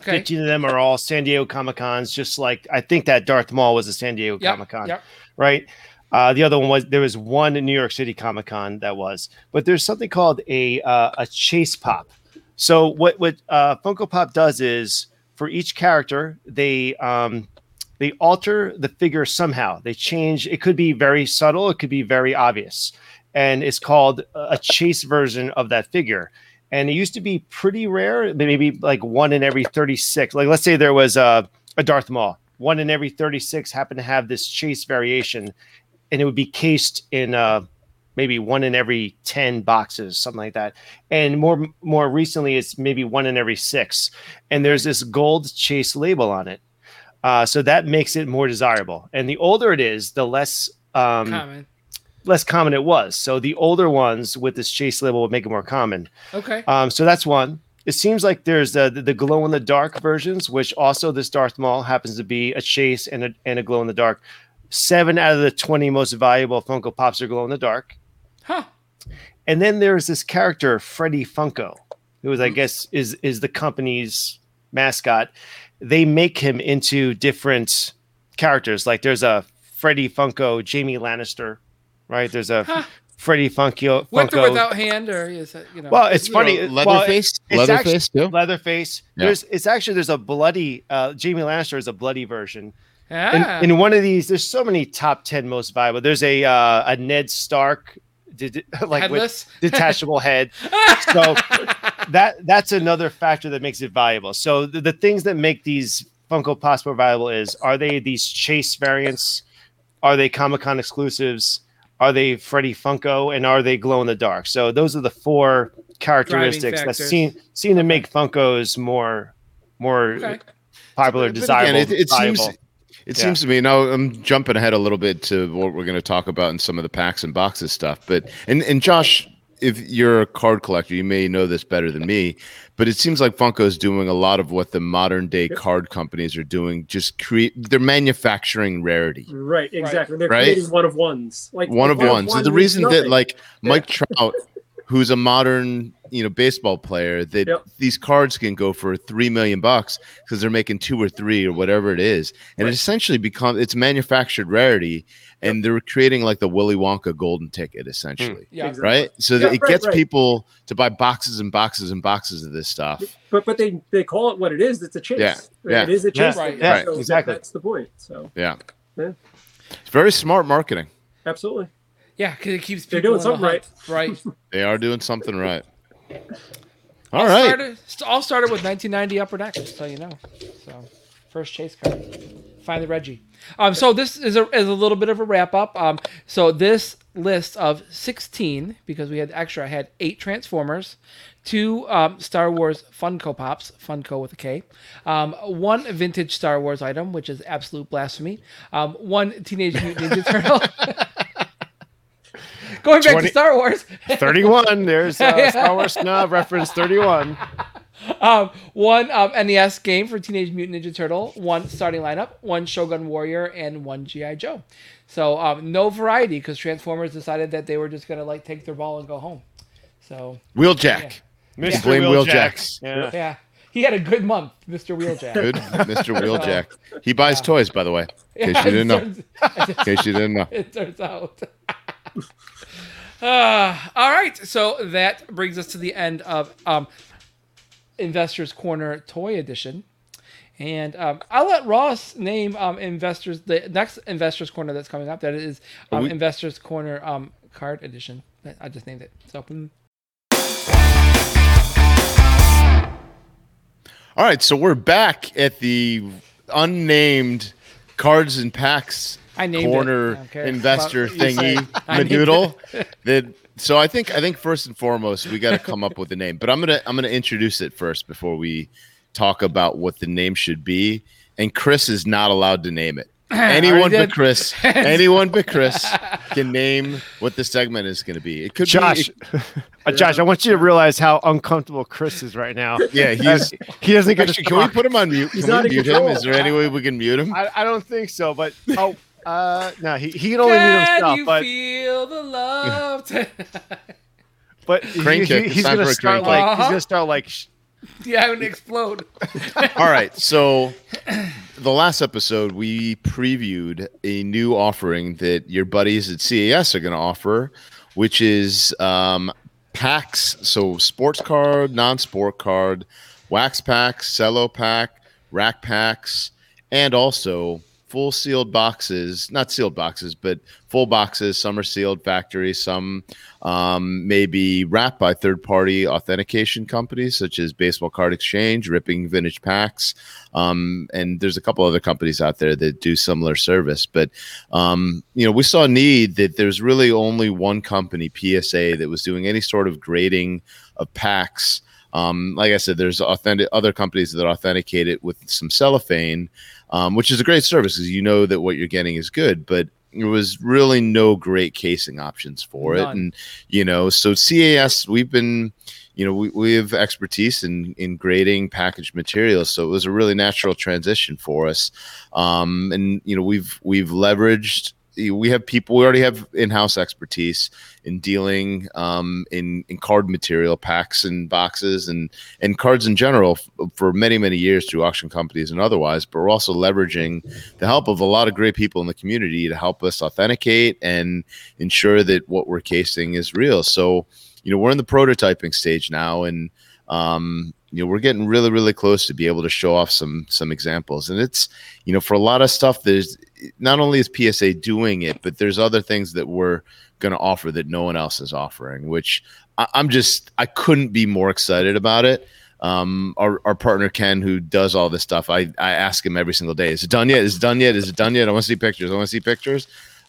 Okay. 15 of them are all San Diego Comic Cons, just like I think that Darth Maul was a San Diego Yep. Comic Con, Yep. right? Uh, the other one was there was one in New York City Comic Con that was, but there's something called a uh, a chase pop. So what what uh, Funko Pop does is for each character they um, they alter the figure somehow. They change. It could be very subtle. It could be very obvious, and it's called a chase version of that figure. And it used to be pretty rare, maybe like one in every thirty six. Like let's say there was a a Darth Maul. One in every 36 happened to have this chase variation, and it would be cased in uh, maybe one in every 10 boxes, something like that. And more more recently, it's maybe one in every six. And there's this gold chase label on it. Uh, so that makes it more desirable. And the older it is, the less um, Common. less common it was. So the older ones with this chase label would make it more common. Okay. Um, so that's one. It seems like there's the, the, glow in the dark versions, which also this Darth Maul happens to be a chase and a, and a glow in the dark. Seven out of the 20 most valuable Funko Pops are glow in the dark. Huh. And then there's this character, Freddy Funko, who is, I guess, is is the company's mascot. They make him into different characters. Like there's a Freddy Funko, Jaime Lannister, right? There's a Huh. Freddy Funko. With or without hand, or is it you know? well, it's You know, funny. well, Leatherface, it's Leatherface too. Leatherface. Yeah. There's it's actually there's a bloody uh Jaime Lannister is a bloody version. yeah. In, in one of these, there's so many top ten most viable. There's a uh, a Ned Stark, did, like Headless. with detachable head. So that that's another factor that makes it valuable. So the, the things that make these Funko Pops more valuable is are they these chase variants? Are they Comic Con exclusives? Are they Freddy Funko? And are they glow in the dark? So those are the four characteristics that seem seem to make Funkos more more Okay. popular, But desirable, again, it, it seems valuable. It Yeah. seems to me now I'm jumping ahead a little bit to what we're going to talk about in some of the packs and boxes stuff. But and and Josh, if you're a card collector, you may know this better than me. But it seems like Funko is doing a lot of what the modern day card companies are doing. Just create they're manufacturing rarity. Right, exactly. They're Right? creating one of ones. Like one of ones. one the reason that like Mike Trout, who's a modern you know baseball player, that Yep. these cards can go for three million bucks because they're making two or three or whatever it is, and it essentially become it's manufactured rarity, and they're creating like the Willy Wonka golden ticket essentially. Hmm. yeah. Exactly. Right, so Yeah, it right, gets right. people to buy boxes and boxes and boxes of this stuff. but but they they call it what it is. It's a chase. Yeah, yeah. It is a chase. Yeah, right, thing. yeah, So exactly. That's the point. So Yeah, Yeah. it's very smart marketing. absolutely. Yeah, because it keeps They're doing in the something hunt. Right. They are doing something right. All all right. Started, all started with 1990 Upper Deck, just so you know. So, first chase card. Find the Reggie. Um, so this is a, is a little bit of a wrap up. Um, so this list of 16, because we had extra, I had eight Transformers, two um, Star Wars Funko Pops, Funko with a K, um, one vintage Star Wars item, which is absolute blasphemy, um, one Teenage Mutant Ninja Turtle. Going back 20 to Star Wars, 31. There's uh, Star Wars Snob reference 31. um, one um, NES game for Teenage Mutant Ninja Turtle, one starting lineup, one Shogun Warrior, and one GI Joe. So um, no variety because Transformers decided that they were just gonna like take their ball and go home. So Wheeljack. Mr. Blame Wheeljack. Wheeljacks. Yeah. yeah, he had a good month, Mr. Wheeljack. Good, Mr. Wheeljack. He buys toys, by the way. In case Yeah, you didn't know. In case you didn't know. it turns out. Uh, all right, so that brings us to the end of um, Investors Corner Toy Edition, and um, I'll let Ross name um, investors the next Investors Corner that's coming up. That is um, we- Investors Corner um, Card Edition. I just named it. So All right, so we're back at the unnamed cards and packs I named it. I corner investor about what you say. thingy, I named Madoodle. That so I think I think first and foremost we got to come up with a name, but I'm gonna I'm gonna introduce it first before we talk about what the name should be. And Chris is not allowed to name it. Anyone but Chris, anyone but Chris can name what the segment is going to be. It could Josh, be. uh, Josh, I want you to realize how uncomfortable Chris is right now. Yeah, he's. He doesn't get Actually, can we put him on mute? He's Can not we in mute him? Is there any way we can mute him? I, I don't think so, but oh, uh, no, he, he can only mute Can himself. you But feel the love? tonight? but Crane he, kick. he- he's gonna start crane like kick. he's gonna start like sh- Yeah, I'm gonna explode. All right. So, the last episode, we previewed a new offering that your buddies at CAS are going to offer, which is um, packs. So, sports card, non sport card, wax packs, cello pack, rack packs, and also full sealed boxes, not sealed boxes, but full boxes. Some are sealed factory, some um, may be wrapped by third party authentication companies such as Baseball Card Exchange, Ripping Vintage Packs. Um, and there's a couple other companies out there that do similar service. But, um, you know, we saw a need that there's really only one company, PSA, that was doing any sort of grading of packs. Um, like I said, there's authentic other companies that authenticate it with some cellophane, um, which is a great service because you know that what you're getting is good. But there was really no great casing options for None. it, and you know, so CAS we've been, you know, we, we have expertise in in grading packaged materials, so it was a really natural transition for us, um, and you know, we've we've leveraged. We have people. We already have in-house expertise in dealing um, in in card material packs and boxes and and cards in general f- for many many years through auction companies and otherwise. But we're also leveraging the help of a lot of great people in the community to help us authenticate and ensure that what we're casing is real. So you know we're in the prototyping stage now, and um, you know we're getting really really close to be able to show off some some examples. And it's you know for a lot of stuff there's not only is PSA doing it, but there's other things that we're going to offer that no one else is offering, which I, I'm just I couldn't be more excited about it. Um, our, our partner Ken, who does all this stuff, I, I ask him every single day, is it done yet? Is it done yet? Is it done yet? I want to see pictures. I want to see pictures.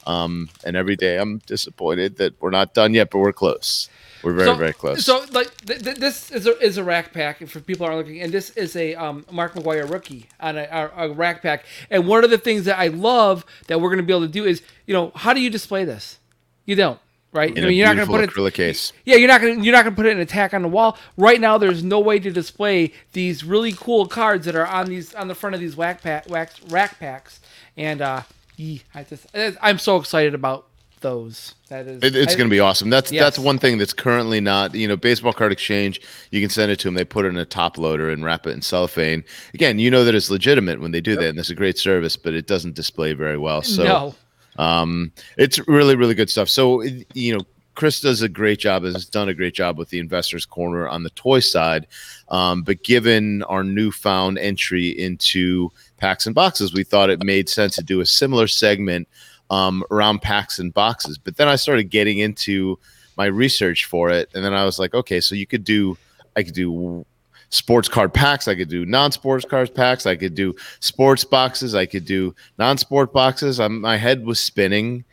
Um, and every day I'm disappointed that we're not done yet, but we're close. We're very, so, very close. So, like, th- th- this is a, is a rack pack for people aren't looking, and this is a um, Mark McGwire rookie on a, a, a rack pack. And one of the things that I love that we're going to be able to do is, you know, how do you display this? You don't, right? in I mean, you're not going to put it. acrylic case. Yeah, you're not gonna you're not gonna put it in a tack on the wall. Right now, there's no way to display these really cool cards that are on these on the front of these whack pack wax rack packs. And uh, yee, I just I'm so excited about those. That is, It, it's going to be awesome. That's Yes. that's one thing that's currently not. You know, baseball card exchange. You can send it to them. They put it in a top loader and wrap it in cellophane. Again, you know that it's legitimate when they do that, and it's a great service, but it doesn't display very well. So no. um, it's really, really good stuff. So, it- you know, Chris does a great job, has done a great job with the investors corner on the toy side. Um, but given our newfound entry into packs and boxes, we thought it made sense to do a similar segment um, around packs and boxes. But then I started getting into my research for it, and then I was like, okay, so you could do, I could do sports card packs. I could do non-sports card packs. I could do sports boxes. I could do non-sport boxes. i my head was spinning.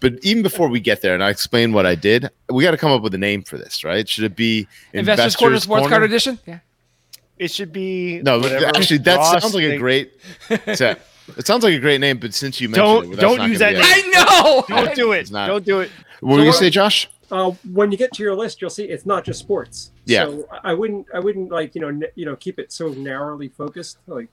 But even before we get there, and I explain what I did, we got to come up with a name for this, right? Should it be Investors, Corner Sports Card Edition. Yeah. It should be No, whatever actually, that Ross sounds like a thinks- great. Set. It sounds like a great name, but since you mentioned Don't- it, that's don't use that name. I know. Don't do it. It's not. Don't do it. What were you gonna say, Josh? Uh, when you get to your list, you'll see it's not just sports. Yeah. So I wouldn't, I wouldn't like you know, n- you know, keep it so narrowly focused. Like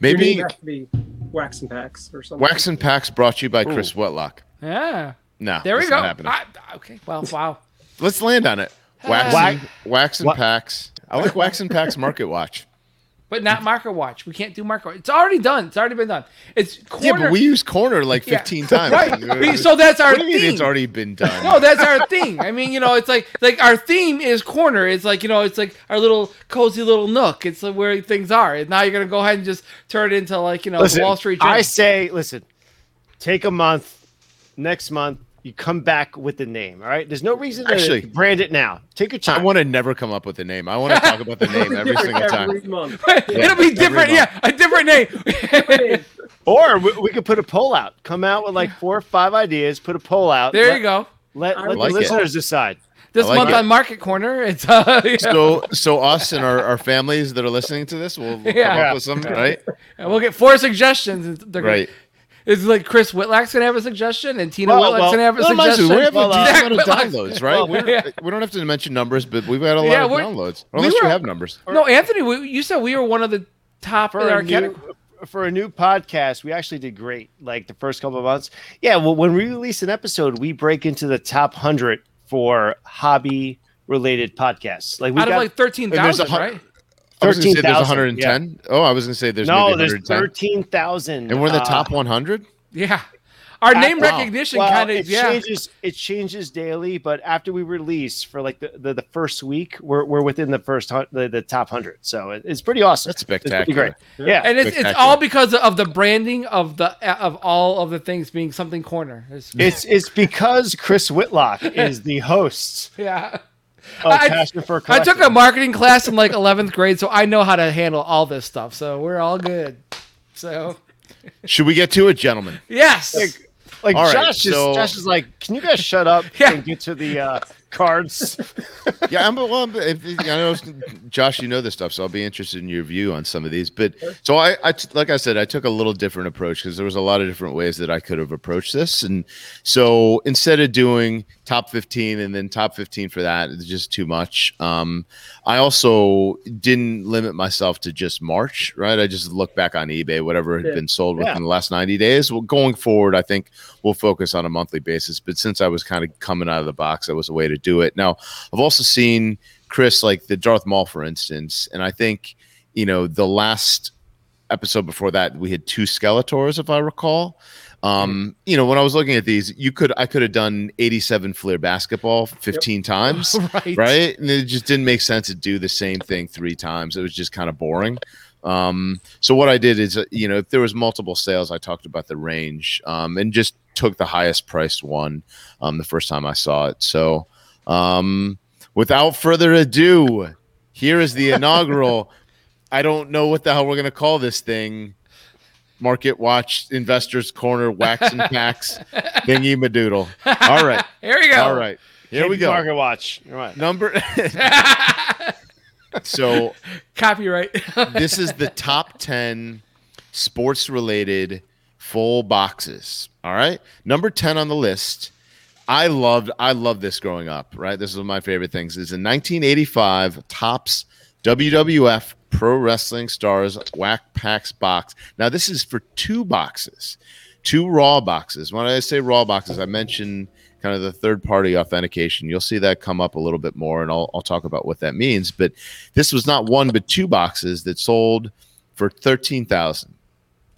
Maybe name has to be wax and packs or something. Wax and Packs brought to you by Chris Whitlock. Yeah. No, There we go. I- okay. Well, wow. Let's land on it. Wax, Wax- and, wax and Wa- Packs. I like Wax and Packs Market Watch. But not marker watch. We can't do marker. Watch. It's already done. It's already been done. It's corner. Yeah, but we use corner like Yeah. 15 times. right. We- so that's our What do you mean theme. it's already been done? No, that's our thing. I mean, you know, it's like like our theme is corner. It's like you know, it's like our little cozy little nook. It's like where things are. And now you're gonna go ahead and just turn it into like you know Listen, Wall Street I say, listen, take a month. Next month, you come back with the name. All right. There's no reason to Actually- brand it now. Take your time. I want to never come up with a name. I want to talk about the name every single every time. month. It'll be different. Yeah, a different name. or we, we could put a poll out. Come out with like four or five ideas. Put a poll out. there let, you go. Let, let like the it. listeners decide. This like month it. on Market Corner, it's uh, you know, So, so us and our, our families that are listening to this will we'll come up with some, right? and we'll get four suggestions. They're gonna- Right. It's like Chris Whitlock's gonna have a suggestion, and Tina Well, Whitlock's well, gonna have a Well, suggestion. we have Well, a uh, decent of downloads, right? well, We're- yeah. We don't have to mention numbers, but we've had a lot Yeah, of we're- downloads. we Unless you have numbers. no, Anthony, we, you said we were one of the top in For our a, new, category. for a new podcast, we actually did great. Like the first couple of months. Yeah. Well, when we release an episode, we break into the top hundred for hobby related podcasts. Like we Out got of like thirteen and there's a thousand, hun- right? I was gonna say there's 13,000, 110. Oh, I was gonna say there's no, maybe there's 110. thirteen thousand, and we're in the uh, top 100. Yeah. Our uh, name wow. recognition Well, kind it of yeah. changes. It changes daily, but after we release for like the, the, the first week, we're, we're within the first hun- the, the top hundred. So it, it's pretty awesome. That's It's spectacular. great. Yeah, And it's, it's all because of the branding of the of all of the things being something corner. It's- it's it's because Chris Whitlock is the host yeah. Of I- Passion for I took a marketing class in like 11th grade, so I know how to handle all this stuff. So we're all good. So Should we get to it, gentlemen? yes, like All right, Josh is so- Josh is like, can you guys shut up Yeah. and get to the uh, cards? Yeah, I'm, well, I'm- if, I know, Josh, you know this stuff, so I'll be interested in your view on some of these. But so I, I t- like I said, I took a little different approach because there was a lot of different ways that I could have approached this. And so instead of doing top 15 and then top 15 for that is just too much. Um, I also didn't limit myself to just March, right? I just looked back on eBay, whatever had Yeah. been sold within Yeah. the last 90 days. Well, going forward, I think we'll focus on a monthly basis. But since I was kind of coming out of the box, that was a way to do it. Now, I've also seen Chris, like the Darth Maul, for instance, and I think you know the last episode before that we had two Skeletors, if I recall. Um, you know, when I was looking at these, you could I could have done 87 Fleer basketball 15 times, right, right? And it just didn't make sense to do the same thing three times. It was just kind of boring. Um, so what I did is, uh, you know, if there was multiple sales, I talked about the range um, and just took the highest priced one um, the first time I saw it. So um, without further ado, here is the inaugural. I don't know what the hell we're gonna call this thing. Market Watch Investors Corner Wax and Packs Thingy Madoodle. All right, Here we go. all right. Here we go. Market Watch. All right. Number. so Copyright. this is the top 10 sports related full boxes all right number 10 on the list i loved i loved this growing up right this is one of my favorite things is a 1985 Topps wwf pro wrestling stars wax packs box. Now this is for two boxes two raw boxes. When i say raw boxes i mentioned kind of the third party authentication. You'll see that come up a little bit more and I'll, I'll talk about what that means. But this was not one but two boxes that sold for 13000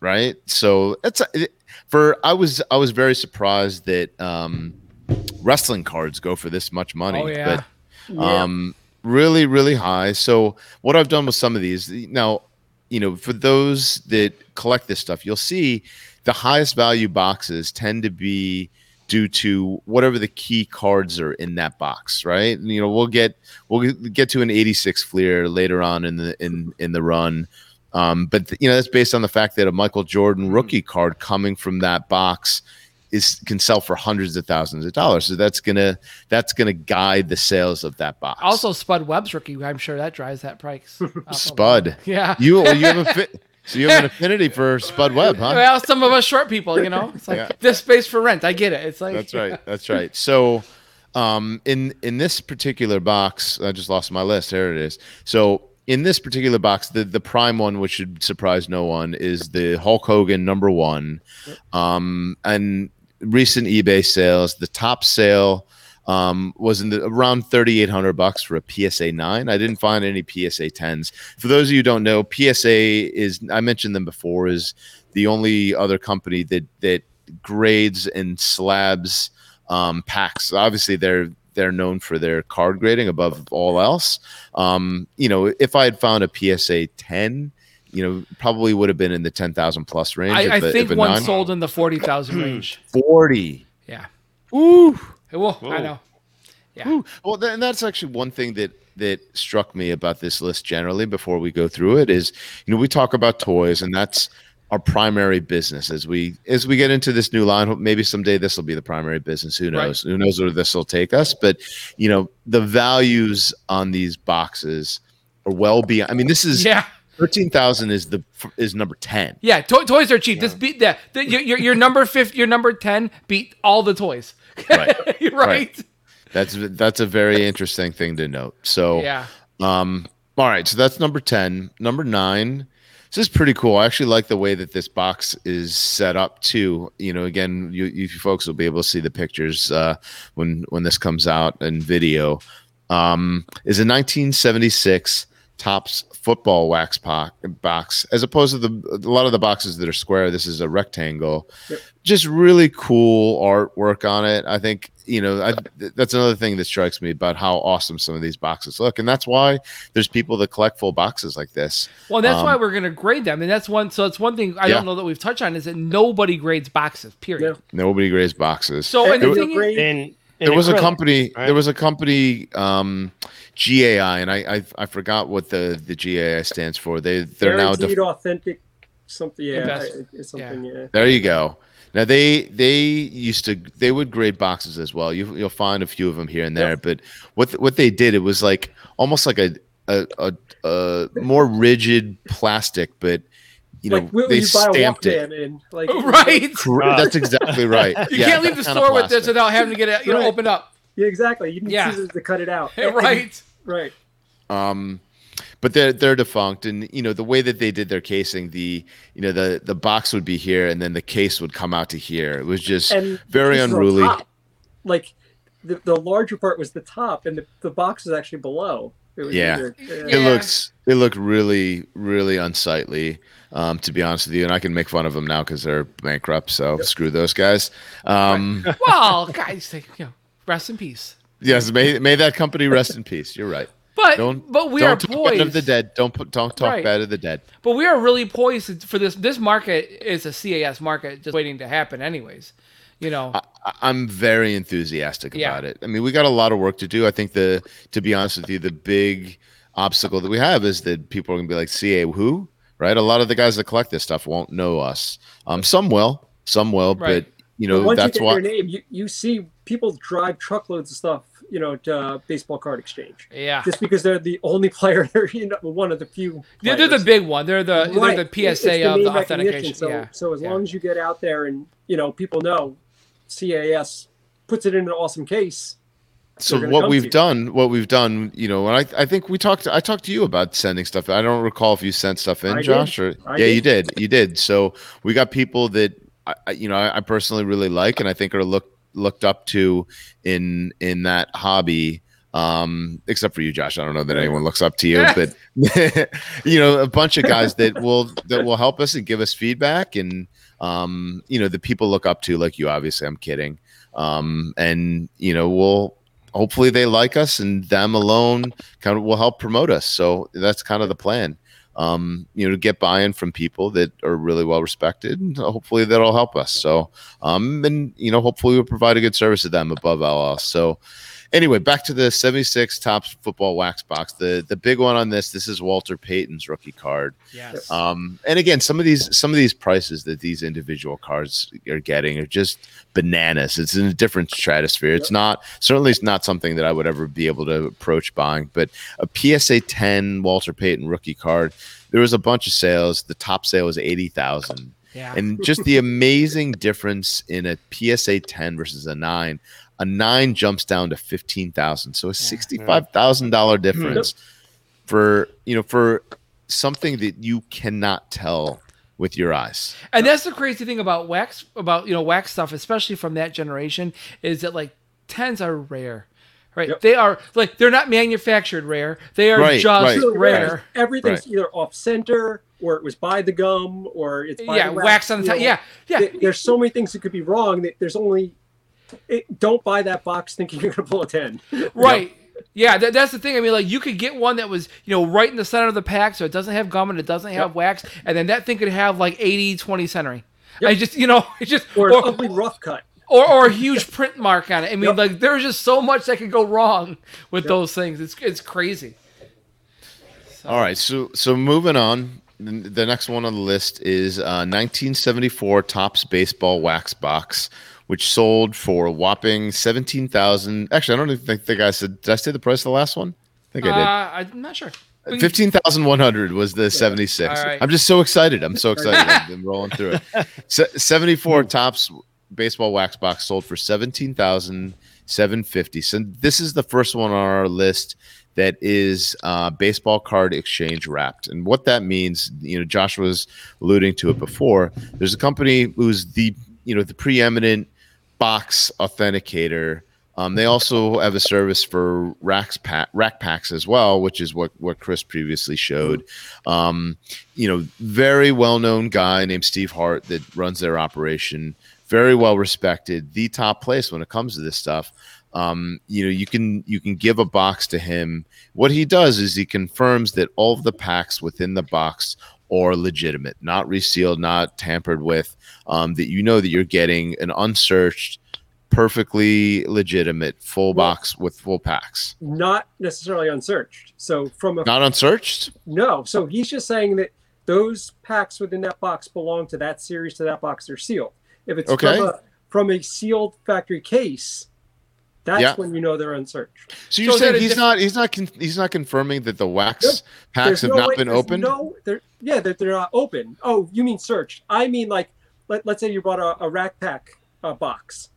right? So that's it, for i was i was very surprised that um wrestling cards go for this much money oh yeah. but um really really high. So what i've done with some of these now you know for those that collect this stuff you'll see the highest value boxes tend to be due to whatever the key cards are in that box right? And, you know we'll get we'll get to an 86 fleer later on in the in in the run. Um, but you know that's based on the fact that a michael jordan rookie card coming from that box is can sell for hundreds of thousands of dollars so that's gonna that's gonna guide the sales of that box Also, Spud Webb's rookie. I'm sure that drives that price. spud. Yeah. you you have a fit so you have an affinity for spud webb huh Well, some of us short people, you know, it's like Yeah. this space for rent. I get it. It's like That's right. That's right. So, um, in in this particular box, I just lost my list. There it is. So, in this particular box, the the prime one, which should surprise no one, is the Hulk Hogan number one. Um, and recent eBay sales, the top sale um, was in the around 3800 bucks for a PSA 9. I didn't find any PSA 10s. For those of you who don't know, PSA is I mentioned them before is the only other company that that grades and slabs um, packs. Obviously, they're they're known for their card grading above all else. Um, you know, if I had found a PSA 10, you know, probably would have been in the 10,000 plus range. I, if I a- think if a one nine- sold in the forty thousand hmm. range. 40. Yeah. Ooh. Well, I know. Yeah. Ooh. Well, th- and that's actually one thing that that struck me about this list generally before we go through it is, you know, we talk about toys and that's our primary business as we as we get into this new line. Maybe someday this will be the primary business. Who knows? Who knows where this will take us? But you know, the values on these boxes are well beyond. I mean, this is Yeah. Thirteen thousand is the is number ten. Yeah, to- toys are cheap. This beat that. The, your, your your number fifth, your number ten beat all the toys. Right. right. That's that's a very interesting thing to note. So Yeah. Um, all right, so that's number 10. Number nine. This is pretty cool. I actually like the way that this box is set up too. You know, again, you, you folks will be able to see the pictures uh, when when this comes out in video. Um, is a 1976 Topps football wax po- box, as opposed to the a lot of the boxes that are square. This is a rectangle. Yep. Just really cool artwork on it. I think you know I, th- that's another thing that strikes me about how awesome some of these boxes look, and that's why there's people that collect full boxes like this. Well, that's why Um, we're going to grade them, and that's one. So it's one thing I Yeah. don't know that we've touched on is that nobody grades boxes. Period. Nobody grades boxes. So and the And thing they're is, great. In, in there was a company right? there was a company um gai and i i, I forgot what the the gai stands for they they're now guaranteed def- authentic something. Yeah, Invest- it- it's something. Yeah. there you go now they they used to they would grade boxes as well you, you'll find a few of them here and there Yep. but what what they did it was like almost like a a, a, a more rigid plastic but you know like when they you buy a stamped it Walkman and like right? Cor- Uh, that's exactly right You Yeah, can't leave the that kind of store with this without having to get it, you know, Right. opened up. Yeah, exactly. You need Yeah. scissors to cut it out. Right. Right. um but they're they're defunct and you know the way that they did their casing the you know the the box would be here and then the case would come out to here it was just And very this unruly top. Like the, the larger part was the top, and the, the box was actually below. It was Yeah. either- it Yeah. looks it looked really really unsightly um to be honest with you and i can make fun of them now because they're bankrupt so screw those guys um Well, guys, they, you know, rest in peace. yes may, may that company rest in peace you're right But don't but we don't are talk poised. of the dead don't don't talk Right. bad of the dead But we are really poised for this. This market is a CAS market, just waiting to happen, anyways. You know, I- I'm very enthusiastic Yeah. about it. I mean, we got a lot of work to do. I think the, to be honest with you, the big obstacle that we have is that people are gonna be like, "CA who?" Right? A lot of the guys that collect this stuff won't know us. Um, some will, some will, Right. but you know But once that's you get why. your name, you, you see people drive truckloads of stuff, you know, to uh, baseball card exchange, yeah. just because they're the only player. They're you know one of the few. They're, they're the big one. They're the Right. they're the It's PSA of the authentication. So, yeah. so as Yeah. long as you get out there and you know people know CAS puts it in an awesome case. So what we've done, what we've done, you know, and I, I think we talked. I talked to you about sending stuff. I don't recall if you sent stuff in, I did. Josh, or I yeah, you did. did, you did. So we got people that I, you know I, I personally really like, and I think are looked looked up to in in that hobby. Um, except for you, Josh. I don't know that anyone looks up to you, but you know, a bunch of guys that will that will help us and give us feedback, and um, you know, the people look up to, like you. Obviously, I'm kidding. Um, and you know, we'll hopefully they like us and them alone kind of will help promote us. So that's kind of the plan. Um, you know, to get buy-in from people that are really well respected, and hopefully that'll help us. So, um, and you know, hopefully we'll provide a good service to them above all else. So, anyway, back to the 76 Topps football wax box. The the big one on this, this is Walter Payton's rookie card. Yes. Um, and again, some of these some of these prices that these individual cards are getting are just bananas. It's in a different stratosphere. It's not certainly it's not something that I would ever be able to approach buying. But a PSA 10 Walter Payton rookie card, there was a bunch of sales. The top sale was eighty thousand. yeah. And just the amazing difference in a PSA 10 versus a nine. A nine jumps down to fifteen thousand, so a sixty-five thousand dollar hmm. difference for you know for something that you cannot tell with your eyes. And that's the crazy thing about wax, about you know wax stuff, especially from that generation, is that like tens are rare, right? Yep. They are like they're not manufactured rare. They are Right, just right. Rare. rare. Everything's Right. either off center or it was by the gum or it's by Yeah, the wax on the top. know. Yeah, yeah. There's so many things that could be wrong. That there's only. It, don't buy that box thinking you're gonna pull a ten. Right. Yeah, that, that's the thing. I mean, like you could get one that was, you know, right in the center of the pack, so it doesn't have gum and it doesn't have Yep. wax, and then that thing could have like 80, 20 centering. Yep. I just, you know, it's just Or or, ugly rough cut. or, or a huge print mark on it. I mean, Yep. like there's just so much that could go wrong with those things. It's it's crazy. All right, so so moving on. The the next one on the list is uh, 1974 Topps baseball wax box, which sold for a whopping 17,000. Actually, I don't even think, think I said. Did I say the price of the last one? I think I did. Uh, I'm not sure. Fifteen thousand one hundred was the seventy six. Right. I'm just so excited. I'm so excited. I've been rolling through it. Se- Seventy four Topps baseball wax box sold for seventeen thousand seven fifty. So this is the first one on our list that is uh, baseball card exchange wrapped. And what that means, you know, Josh was alluding to it before. There's a company who's the you know the preeminent box authenticator Um, they also have a service for racks rack packs as well, which is what what Chris previously showed. Um, you know, very well known guy named Steve Hart that runs their operation. Very well respected, the top place when it comes to this stuff. Um, you know, you can you can give a box to him. What he does is he confirms that all of the packs within the box are legitimate, not resealed, not tampered with. Um, that you know that you're getting an unsearched, perfectly legitimate full Well- box with full packs. Not necessarily unsearched. So from a Not unsearched. no, so he's just saying that those packs within that box belong to that series to that box. They're sealed. If it's Okay. from a from a sealed factory case, that's Yeah. when you know they're unsearched. So you're is that saying he's diff- not he's not con- he's not confirming that the wax Nope. packs There's have no not way- been there's opened. No, they're yeah, that they're not open. Oh, you mean searched? I mean like let, let's say you bought a, a rack pack uh, box.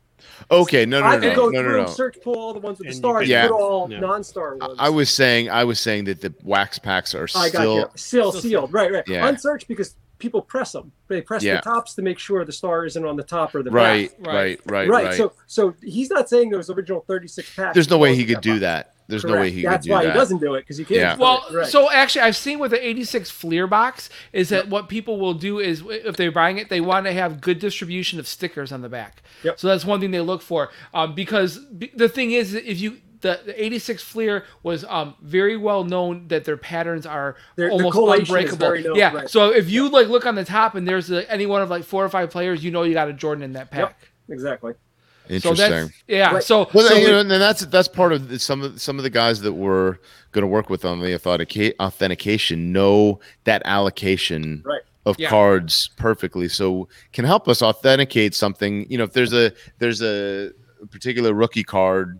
Okay, no, no, I no, could no, go no, through no, and no. search pull all the ones with the And you stars, could- Yeah. put all Yeah. non-star ones. I was saying I was saying that the wax packs are I got still you. Still Still sealed. Right, right. Yeah. Unsearched because people press them. They press Yeah. the tops to make sure the star isn't on the top or the right, back. right, right, Right. right. So so he's not saying those original 36 packs. There's no way he could do box. that. There's no way he That's could do that. That's why he doesn't do it because he can't. Yeah. Well, it. Right. so actually, I've seen with the 86 Fleer box is that what people will do is if they're buying it, they want to have good distribution of stickers on the back. Yep. So that's one thing they look for. Um, because b- the thing is, if you the, the 86 Fleer was um, very well known that their patterns are Their- their almost collation is unbreakable. known, yeah. right. So if you like look on the top and there's a, any one of like four or five players, you know you got a Jordan in that pack. Yep. exactly. So Interesting. that's yeah. Right. So, well, so you we- know, and that's that's part of the, some of some of the guys that we're going to work with on the authentica- authentication know that allocation Right. of Yeah. cards perfectly, so can help us authenticate something. You know, if there's a there's a particular rookie card.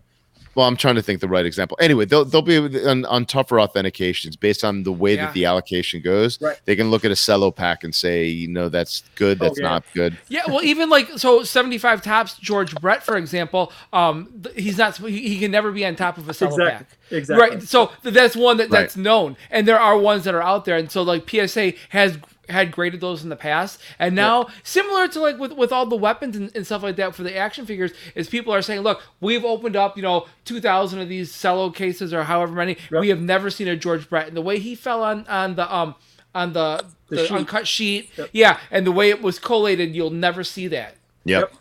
Well, I'm trying to think the right example. Anyway, they'll they'll be on, on tougher authentications based on the way Yeah. that the allocation goes. Right. They can look at a cello pack and say, you know, that's good, Oh, that's yeah. not good. Yeah, well, even like so, seventy-five Topps. George Brett, for example, um, he's not. He, he can never be on top of a cello Exactly. pack. Exactly. Right. So that's one that Right. that's known, and there are ones that are out there, and so like PSA has had graded those in the past, and now similar to like with with all the weapons and, and stuff like that for the action figures, is people are saying, look, we've opened up you know two thousand of these cello cases or however many, Yep. we have never seen a George Brett, and the way he fell on on the um on the The the, sheet. uncut sheet, Yep. yeah, and the way it was collated, you'll never see that. Yep. Yep.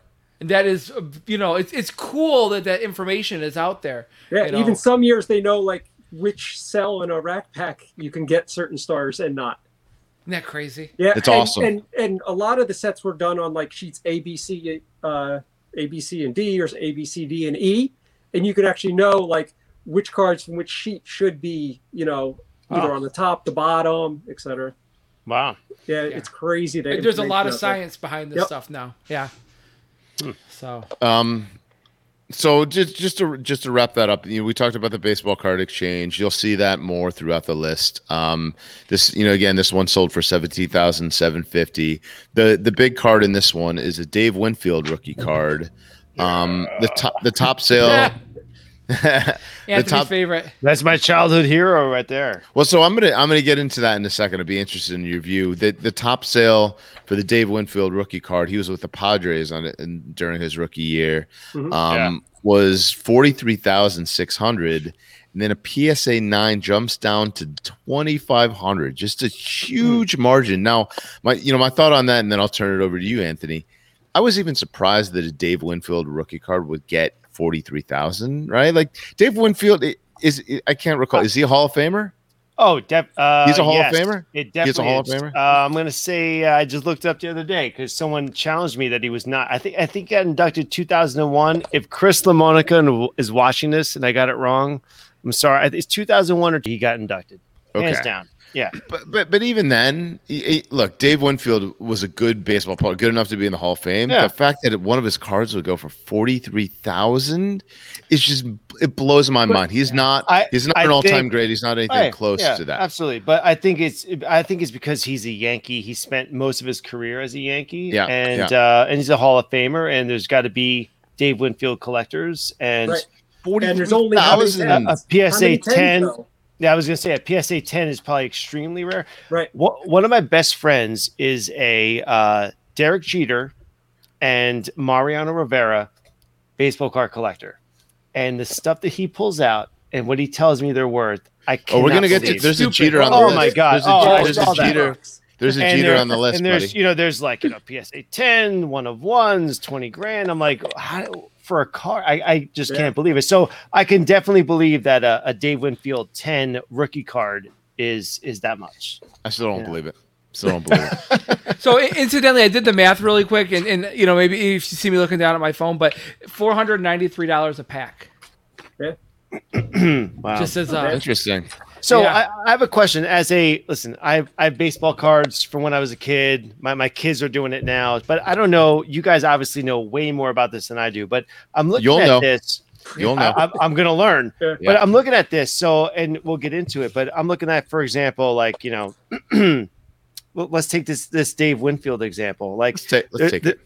And that is, uh, you know, it's it's cool that that information is out there. Yeah, you know? even some years they know like which cell in a rack pack you can get certain stars and not. Isn't that crazy? Yeah, It's and, awesome. And and a lot of the sets were done on like sheets A, B, C, uh, A, B, C, and D, or A, B, C, D, and E, and you could actually know like which cards from which sheet should be, you know, either Oh. on the top, the bottom, etc. Wow. Yeah, it's crazy. There's a lot of information out science behind this Yep. stuff now. Yeah. So Um, so just just to just to wrap that up, you know, we talked about the baseball card exchange. You'll see that more throughout the list. Um, this, you know, again, this one sold for seventeen thousand seven fifty. The the big card in this one is a Dave Winfield rookie card. Um, the top the top sale. the Anthony's top favorite. That's my childhood hero right there. Well, so I'm gonna I'm gonna get into that in a second. I'd be interested in your view. The the top sale for the Dave Winfield rookie card, he was with the Padres on it and during his rookie year, Mhm. um, Yeah. was forty three thousand six hundred, and then a PSA nine jumps down to twenty five hundred. Just a huge margin. Now, my you know my thought on that, and then I'll turn it over to you, Anthony. I was even surprised that a Dave Winfield rookie card would get forty three thousand. Right, like Dave Winfield i- is. I can't recall. Is he a Hall of Famer? Oh, def- uh, He's a Hall of. Famer? It He's a definitely Hall of. Famer? Uh, I'm gonna say uh, I just looked up the other day because someone challenged me that he was not. I think I think he got inducted 2001. If Chris LaMonica is watching this and I got it wrong, I'm sorry. It's 2001 or he got inducted. Hands Okay. down. Yeah. But but but even then, he- he- look, Dave Winfield was a good baseball player, good enough to be in the Hall of Fame. Yeah. The fact that one of his cards would go for forty three thousand is just it blows my mind. He's not I- he's not I an all time think- great. He's not anything Right, close yeah, to that. Absolutely, but I think it's I think it's because he's a Yankee. He spent most of his career as a Yankee, Yeah, and uh, and he's a Hall of Famer. And there's got to be Dave Winfield collectors, and Right. Forty And there's only thousand. tens? a PSA many 10. though? Yeah, I was gonna say a PSA 10 is probably extremely rare. Right. One one of my best friends is a uh, Derek Jeter and Mariano Rivera baseball card collector, and the stuff that he pulls out and what he tells me they're worth. I can't. Oh, we're gonna get to. believe. There's a Stupid. Jeter on the Oh list. my God. There's a, Oh, there's a that. Jeter. There's a And Jeter there- on the list, and there's buddy. you know there's like you know PSA 10, one of ones, 20 grand. I'm like, how, for a car, I, I just Yeah. can't believe it. So I can definitely believe that a, a Dave Winfield 10 rookie card is is that much. I still don't Yeah. believe it. Still don't believe it. So incidentally, I did the math really quick, and, and you know maybe if you see me looking down at my phone, but four hundred ninety three dollars a pack. Wow. Just as uh, Interesting. So Yeah. I, I have a question. As a listen, I have, I have baseball cards from when I was a kid. My my kids are doing it now, but I don't know. You guys obviously know way more about this than I do. But I'm looking You'll at know. this. You'll know. I, I'm, I'm gonna learn. Yeah. But I'm looking at this. So and we'll get into it. But I'm looking at, for example, like you know, let's take this this Dave Winfield example. Like Let's take. Let's take there- it.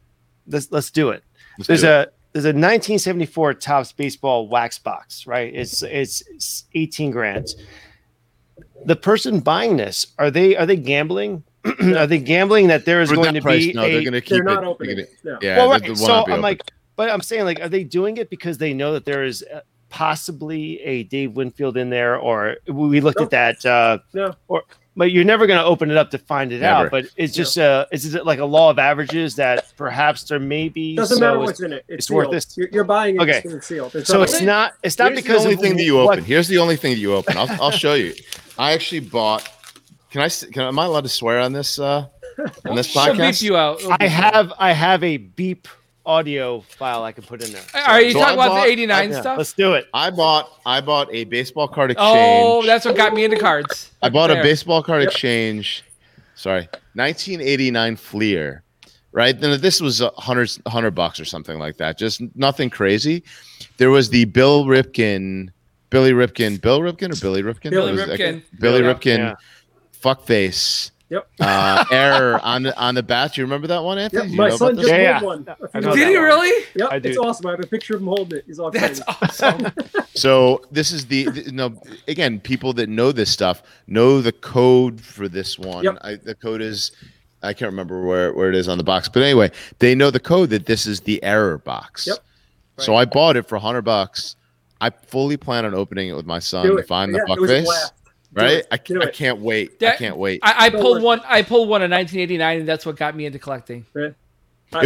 let's let's do it. Let's There's do it. a there's a 1974 Topps baseball wax box, right? It's it's, it's 18 grand. The person buying this are they are they gambling? are they gambling that there is For going to price, be no, a they're gonna keep They're it. not they're opening. gonna- No. Yeah, well, right. they will So not I'm open. like, but I'm saying like, are they doing it because they know that there is uh, possibly a Dave Winfield in there, or we looked No. at that, uh, No. but you're never going to open it up to find it Never. out. But it's just uh, is it like a law of averages that perhaps there may be? Doesn't so matter it's- what's in it. It's, it's worth sealed. this. You're, you're buying it. Okay. Okay. It's sealed. There's So nothing- it's not. It's not Here's because the only of thing that you what- open. Here's the only thing that you open. I'll, I'll show you. I actually bought. Can I? Can am I allowed to swear on this? Uh, on this she'll beep podcast? you out. It'll I beep you out. have I have a beep audio file I can put in there. Are you So talking I about bought- the eighty nine Yeah, stuff? let's do it. I bought. I bought a baseball card exchange. Oh, that's what got me into cards. I bought a baseball card Yep. exchange. Sorry, 1989 Fleer. Right then, this was a hundred hundred bucks or something like that. Just nothing crazy. There was the Bill Ripken, Billy Ripken, Bill Ripken or Billy Ripken? Billy was that? Ripken. Billy Yeah. Ripken. Yeah. Fuckface. Yep. Uh, error on the on the bat. Do you remember that one, Anthony? Yep, my son about just this? Yeah, won yeah. one. a I few know days Did he one. really? Yep, I it's awesome. I have a picture of him holding it. He's all That's excited. awesome. So this is the, the no again people that know this stuff know the code for this one. Yep. I, the code is I can't remember where where it is on the box, but anyway, they know the code that this is the error box. Yep. So I bought it for hundred bucks. I fully plan on opening it with my son to find Yeah, the it fuck was a face. Do Right? it. I, I can't wait. I can't wait. I, I pulled one. I pulled one in 1989, and that's what got me into collecting. I- It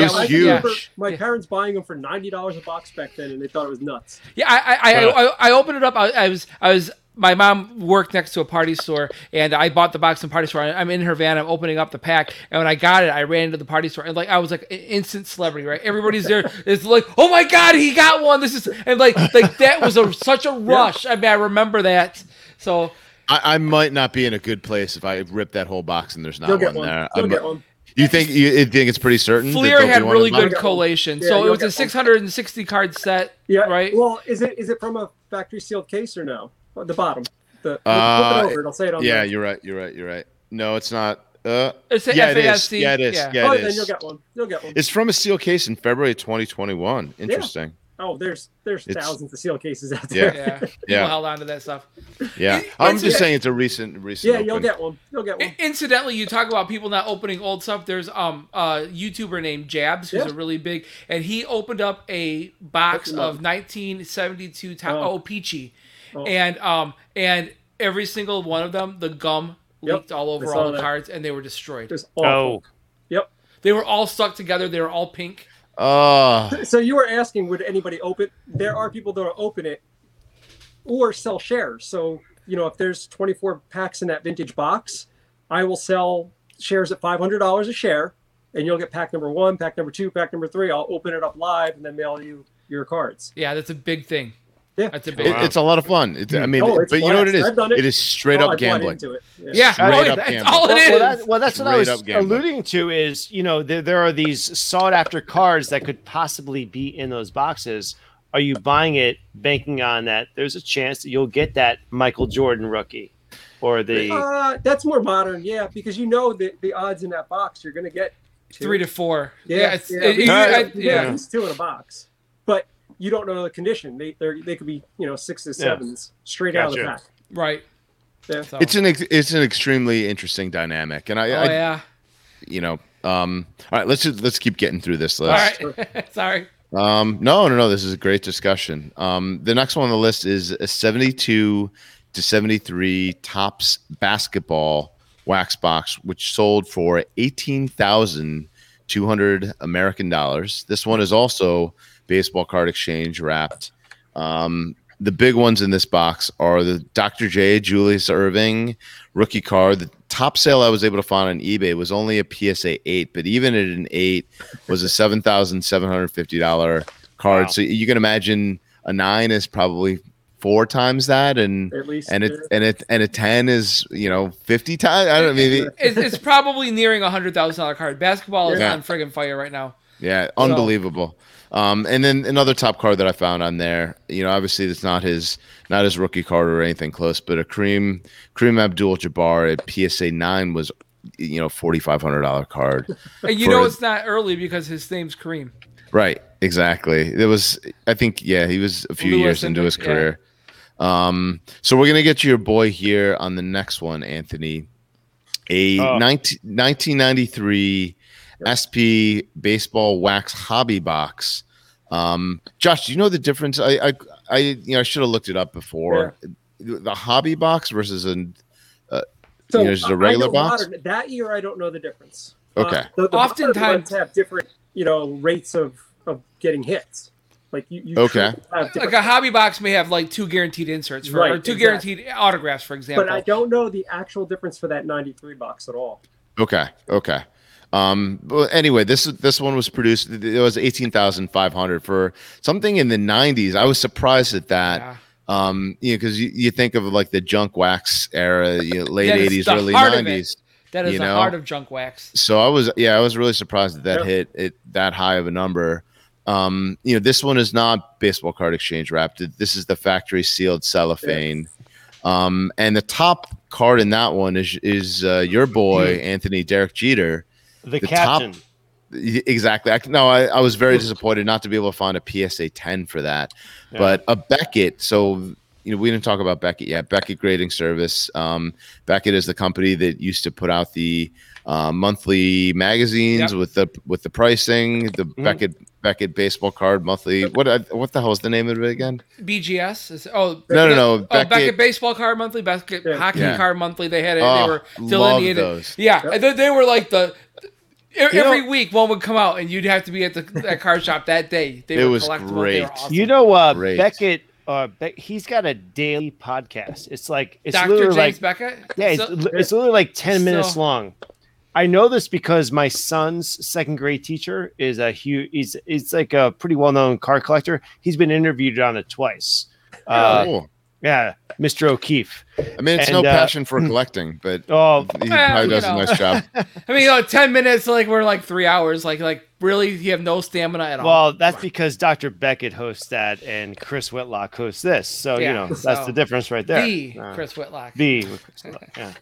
was I huge. remember My Yeah. parents buying them for ninety dollars a box back then, and they thought it was nuts. Yeah, I I, I, I, I opened it up. I, I was I was my mom worked next to a party store, and I bought the box from party store. I'm in her van. I'm opening up the pack, and when I got it, I ran into the party store, and like I was like an instant celebrity, right? Everybody's there. It's like, oh my god, he got one. This is and like like that was a such a rush. I mean, I remember that. So I, I might not be in a good place if I rip that whole box and there's not You'll one, get one. there. You'll I'm- get one. You think you, you think it's pretty certain? that Fleer there'll be had really good collation. Yeah, so it was a get one. 660 card set, Yeah. right? Well, is it is it from a factory sealed case or no? At the bottom. The Uh, flip it over. It'll say it on Yeah, there. you're right. You're right. You're right. No, it's not. Uh, It's a yeah, it is. FASC, Yeah, it is. yeah. Yeah, oh, it then is. you'll get one. You'll get one. It's from a seal case in February 2021. Interesting. oh, there's there's It's- thousands of seal cases out there. yeah, people Yeah. held on to that stuff. Yeah, I'm just yeah. saying it's a recent, recent. Yeah, you'll get one. You'll get one. Incidentally, you talk about people not opening old stuff. There's um a YouTuber named Jabs who's Yeah. a really big, and he opened up a box Hook 'em up. of 1972 to- Oh. oh. Peachy, Oh. and um and every single one of them, the gum Yep, leaked all over all the that. cards, and they were destroyed. It's awful. Oh, Yep. They were all stuck together. They were all pink. Oh, So you were asking, would anybody open? There are people that will open it or sell shares. So you know, if there's 24 packs in that vintage box, I will sell shares at $500 a share, and you'll get pack number one, pack number two, pack number three. I'll open it up live and then mail you your cards. Yeah, that's a big thing. Yeah. That's a big. it, it's a lot of fun. It's, I mean, Oh, it's but you know what it blast. is? I've done it. It is straight Oh, up gambling. it. yeah, Straight oh, up that's gambling. all it well, well, that, well, that's what I was alluding to. Is you know there, there are these sought after cards that could possibly be in those boxes. Are you buying it banking on that? There's a chance that you'll get that Michael Jordan rookie, or the Uh, that's more modern, yeah, because you know the, the odds in that box you're going to get two. Three to four. Yeah, Yeah, it's, yeah. it- you- You I- get- yeah. at least two in a box, but you don't know the condition. They they they could be you know sixes, Yeah. sevens straight out of the Gotcha. pack. right. Yeah. So. It's an ex- it's an extremely interesting dynamic, and I, oh I yeah. you know, um, all right, let's just, let's keep getting through this list. right. Sorry. Um, no, no, no. This is a great discussion. Um, the next one on the list is a 72 to 73 Topps basketball wax box, which sold for 18,200 American dollars. This one is also baseball card exchange wrapped. Um, the big ones in this box are the Dr. J. Julius Erving rookie card. The top sale I was able to find on eBay was only a PSA 8, but even at an 8 was a $7,750 card. Wow. So you can imagine a 9 is probably four times that and At least and it and it and a 10 is, you know, 50 times. I don't know, maybe It's, it's probably nearing a hundred thousand dollar card. Basketball is Yeah. on friggin' fire right now. Yeah, unbelievable. Um, and then another top card that I found on there, you know, obviously it's not his not his rookie card or anything close, but a Kareem Kareem Abdul Jabbar at PSA nine was, you know, forty five hundred dollar card. You For- know it's not early because his name's Kareem. right, exactly. It was, I think, yeah, he was a few Lewis years into his yeah. career. Um, so we're gonna get to your boy here on the next one, Anthony. A Oh. 19, 1993 SP baseball wax hobby box. Um, Josh, do you know the difference? I, I, I you know, I should have looked it up before. The hobby box versus an So You know, just a I- I regular know box? modern- that year, I don't know the difference. Okay. Uh, the, the Oftentimes- have different, you know, rates of of getting hits. Like you, you Okay. have Like a hobby box may have like two guaranteed inserts for, Right, or two exactly. guaranteed autographs, for example. but I don't know the actual difference for that '93 box at all. Okay. Okay. Um, well, anyway, this this one was produced. It was eighteen thousand five hundred for something in the nineties. I was surprised at that. Yeah. Um, you know, because you, you think of like the junk wax era, you know, late eighties, early heart of it. nineties. That is you the know? heart of junk wax. So I was, yeah, I was really surprised that that Yeah. hit it that high of a number. Um, you know, this one is not baseball card exchange wrapped. This is the factory sealed cellophane. Um, and the top card in that one is is uh, your boy Anthony Derek Jeter. The, The top- captain. Y- Exactly. I, no, I, I was very disappointed not to be able to find a PSA 10 for that. Yeah. But a Beckett, so you know, we didn't talk about Beckett yet. Beckett Grading Service. Um, Beckett is the company that used to put out the uh, monthly magazines Yep. with the with the pricing. The Mm-hmm. Beckett Beckett baseball card monthly. What what the hell is the name of it again? BGS is oh No, no, no, Oh, Beckett, Beckett- baseball card monthly, Beckett Yeah. hockey Yeah. card monthly. They had it. Oh, they were love delineated. those. Yeah, Yep. and they, they were like the. You Every know- week, one would come out, and you'd have to be at the that card shop that day. They It was collectible. They great. awesome. You know, uh, Great. Beckett. Uh, Be- he's got a daily podcast. It's like it's Dr. literally James like Beckett. yeah, it's, So- li- it's literally like ten minutes long. I know this because my son's second grade teacher is a huge. He's it's like a pretty well known card collector. He's been interviewed on it twice. Uh, Cool. Yeah, Mr. O'Keefe. I mean, it's no uh, passion for collecting, but Oh, he Well, probably does know. a nice job. I mean, you know, ten minutes like we're like three hours. Like, like really, you have no stamina at all. well, that's because Dr. Beckett hosts that and Chris Whitlock hosts this. So Yeah, you know that's the difference right there. the Uh, Chris Whitlock. the Chris Whitlock, yeah.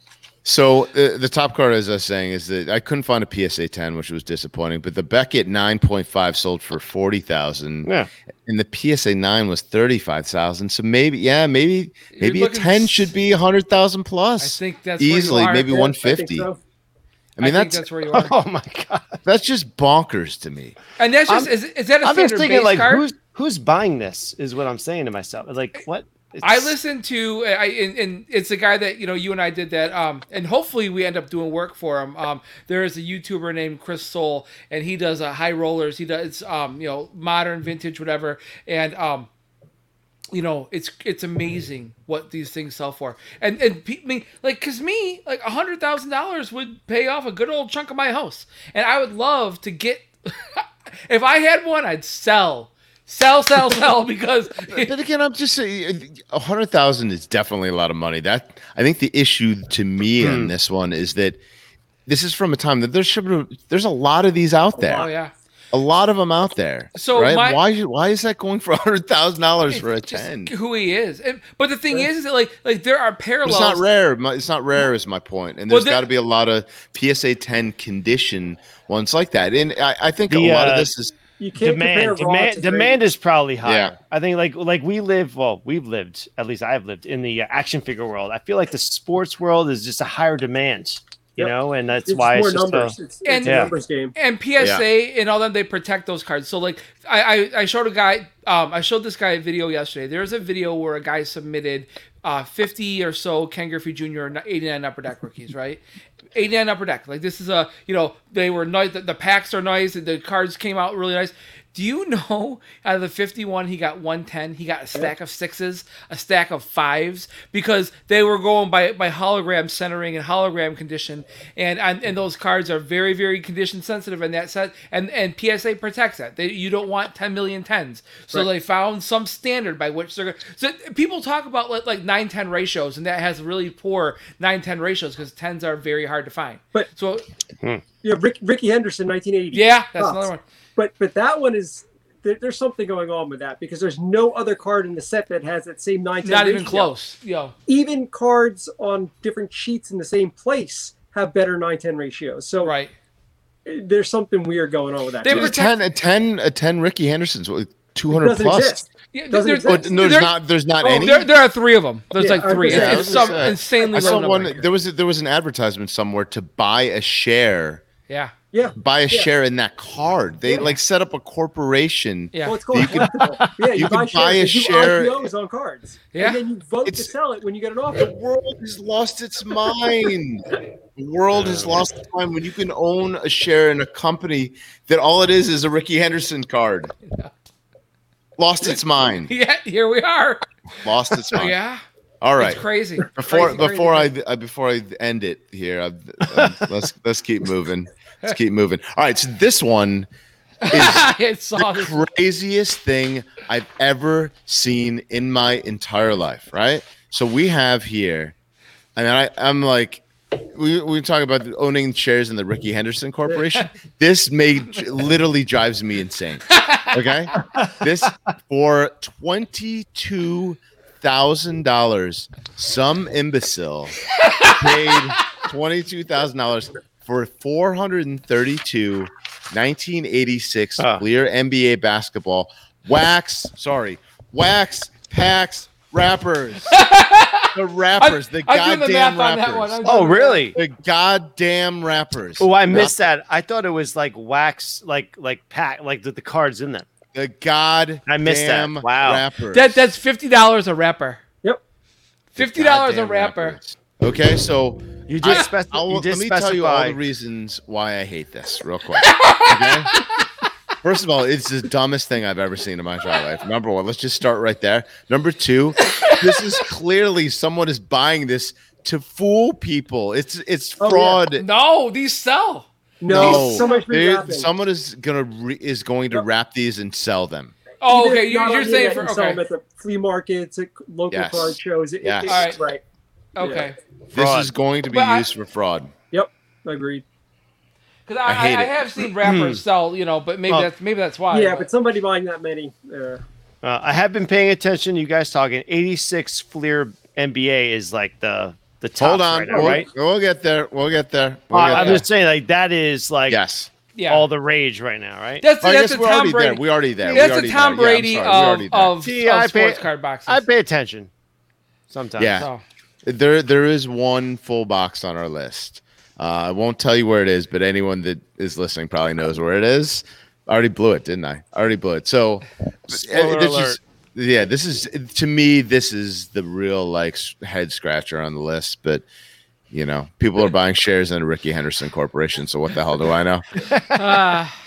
So uh, the top card, as I was saying, is that I couldn't find a PSA 10, which was disappointing. But the Beckett 9.5 sold for forty thousand, Yeah. and the PSA 9 was thirty five thousand. So maybe, yeah, maybe maybe a looking 10 s- should be hundred thousand I plus. think that's easily, maybe Yeah, one I think. I, mean, I think that's that's where you are. Oh my god. that's just bonkers to me. And that's just I'm- is, is that a I'm just thinking like card? who's who's buying this is what I'm saying to myself. Like what? I It's- listened to I and, and it's a guy that you know you and I did that um and hopefully we end up doing work for him. Um there is a YouTuber named Chris Soul and he does uh, high rollers. He does um you know modern vintage whatever. And um you know it's it's amazing what these things sell for. And and pe- I mean like because me like a hundred thousand dollars would pay off a good old chunk of my house. And I would love to get if I had one I'd sell sell sell sell because But again, I'm just saying, a hundred thousand is definitely a lot of money. That I think the issue to me Hmm. on this one is that this is from a time that there's there's a lot of these out there. oh yeah a lot of them out there. So right? my- why why is that going for a hundred thousand dollars for a ten? who he is. And, but the thing is, is that like like there are parallels. It's not rare. My- It's not rare, is my point. And Well, there's there- got to be a lot of PSA ten condition ones like that. And I, I think The, a lot uh, of this is You can't demand demand demand is probably higher. Yeah. I think like like we live well we've lived at least I've lived in the uh, action figure world. I feel like the sports world is just a higher demand. you Yep. know, and that's It's why more it's just numbers. a, it's, And- it's Yeah. a numbers game. and PSA and all them they protect those cards. So like I, I, I showed a guy um I showed this guy a video yesterday. There's a video where a guy submitted uh 50 or so Ken Griffey Jr. 89 upper deck rookies, right? 89 upper deck. Like this is a you know they were nice. The, the packs are nice. The cards came out really nice. Do you know out of the 51 he got 110? He got a stack of sixes, a stack of fives because they were going by by hologram centering and hologram condition and and, and those cards are very very condition sensitive in that set and and PSA protects that. They, you don't want 10 million tens. So Right. they found some standard by which they're so people talk about like, like 9-10 ratios and that has really poor 9-10 ratios because tens are very hard to find. But- so Yeah, Rick, Rickey Henderson, 1980. yeah, that's another one. But but that one is there, there's something going on with that because there's no other card in the set that has that same nine. Not even close. Yeah. Even cards on different sheets in the same place have better 9-10 ratios. So Right. there's something weird going on with that. They were- 10, a 10, a 10 Rickey Henderson's, what, 200 plus. exist. Yeah, Doesn't there's, exist. Oh, no, there's There- not. There's not Oh, any. There, there are three of them. There's Yeah, like three. gonna It's, it's some was gonna insanely I saw low one. number. There was a, there was an advertisement somewhere to buy a share, Yeah. Yeah. buy a Yeah. share in that card. They Yeah. like set up a corporation. Yeah. Well, it's called You could- collectible. Yeah, you, you buy could buy a share- IPOs on cards. Yeah. And then you vote to sell it when you get an offer. The world has lost its mind. The world has lost its mind when you can own a share in a company that all it is is a Rickey Henderson card. Lost its mind. Yeah. Here we are. Lost its mind. Yeah. All right. It's crazy. Before Crazy, crazy, before crazy. I uh, before I end it here, I, um, let's let's keep moving. Let's keep moving. All right, so this one is I saw this. the craziest thing I've ever seen in my entire life. Right. So we have here, I mean, I, I'm like, we we talk about owning shares in the Rickey Henderson Corporation. this made literally drives me insane. Okay, this for twenty two thousand dollars, some imbecile paid twenty two thousand dollars for 432 1986 Ah. Fleer NBA basketball wax. Sorry, wax packs wrappers. the wrappers, the I'm doing the goddamn math on wrappers. Oh, really? The goddamn wrappers. Oh, I Not missed that. I thought it was like wax, like like pack, like the, the cards in them. The god. I missed that. Wow. Wrappers. That that's fifty dollars a wrapper. Yep. Fifty dollars a Goddamn wrapper. Wrappers. Okay, so You I- spec- I'll- you did let me tell you all the reasons why I hate this real quick. Okay. First of all, it's the dumbest thing I've ever seen in my entire life. Number one, let's just start right there. Number two, this is clearly someone is buying this to fool people. It's it's Oh, yeah. fraud. No, these sell. No, No, so much someone is gonna re- is going to wrap these and sell them. Oh, okay. You, not you're saying internet, for you sell them okay. at the flea markets, at local Yes. card shows. It, Yes. it, All it's right. Okay. This is going to be But I- used for fraud. Yep. Agreed. Because I, I hate I, I it. have seen wrappers sell, you know, but maybe Well, that's maybe that's why. yeah, but somebody buying that many. Uh, Uh, I have been paying attention. You guys talking 86 Fleer NBA is like the the top Hold on, right now, we'll, right? we'll get there. We'll get there. We'll Uh, get I'm there. just saying, like that is like yes. yeah. all the rage right now, right? that's I that's guess a we're Tom already Brady. there. We already there. We that's already a Tom there. Brady sorry. We of, already of, See, of I pay- sports card boxes. I pay attention sometimes. Yeah. So, There, there is one full box on our list. Uh, I won't tell you where it is, but anyone that is listening probably knows where it is. I already blew it, didn't I? I already blew it. So, Spoiler this alert. is- yeah, this is to me. This is the real like head scratcher on the list. But you know, people are buying shares in Rickey Henderson Corporation. So what the hell do I know?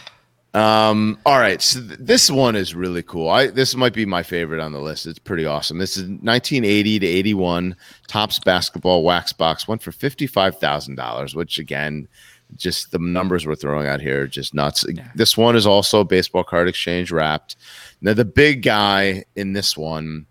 Um, all right, so th- this one is really cool. I this might be my favorite on the list. It's pretty awesome. This is 1980 to 81. Topps basketball wax box went for fifty five thousand dollars, which again, just the numbers we're throwing out here are just nuts. This one is also baseball card exchange wrapped. Now the big guy in this one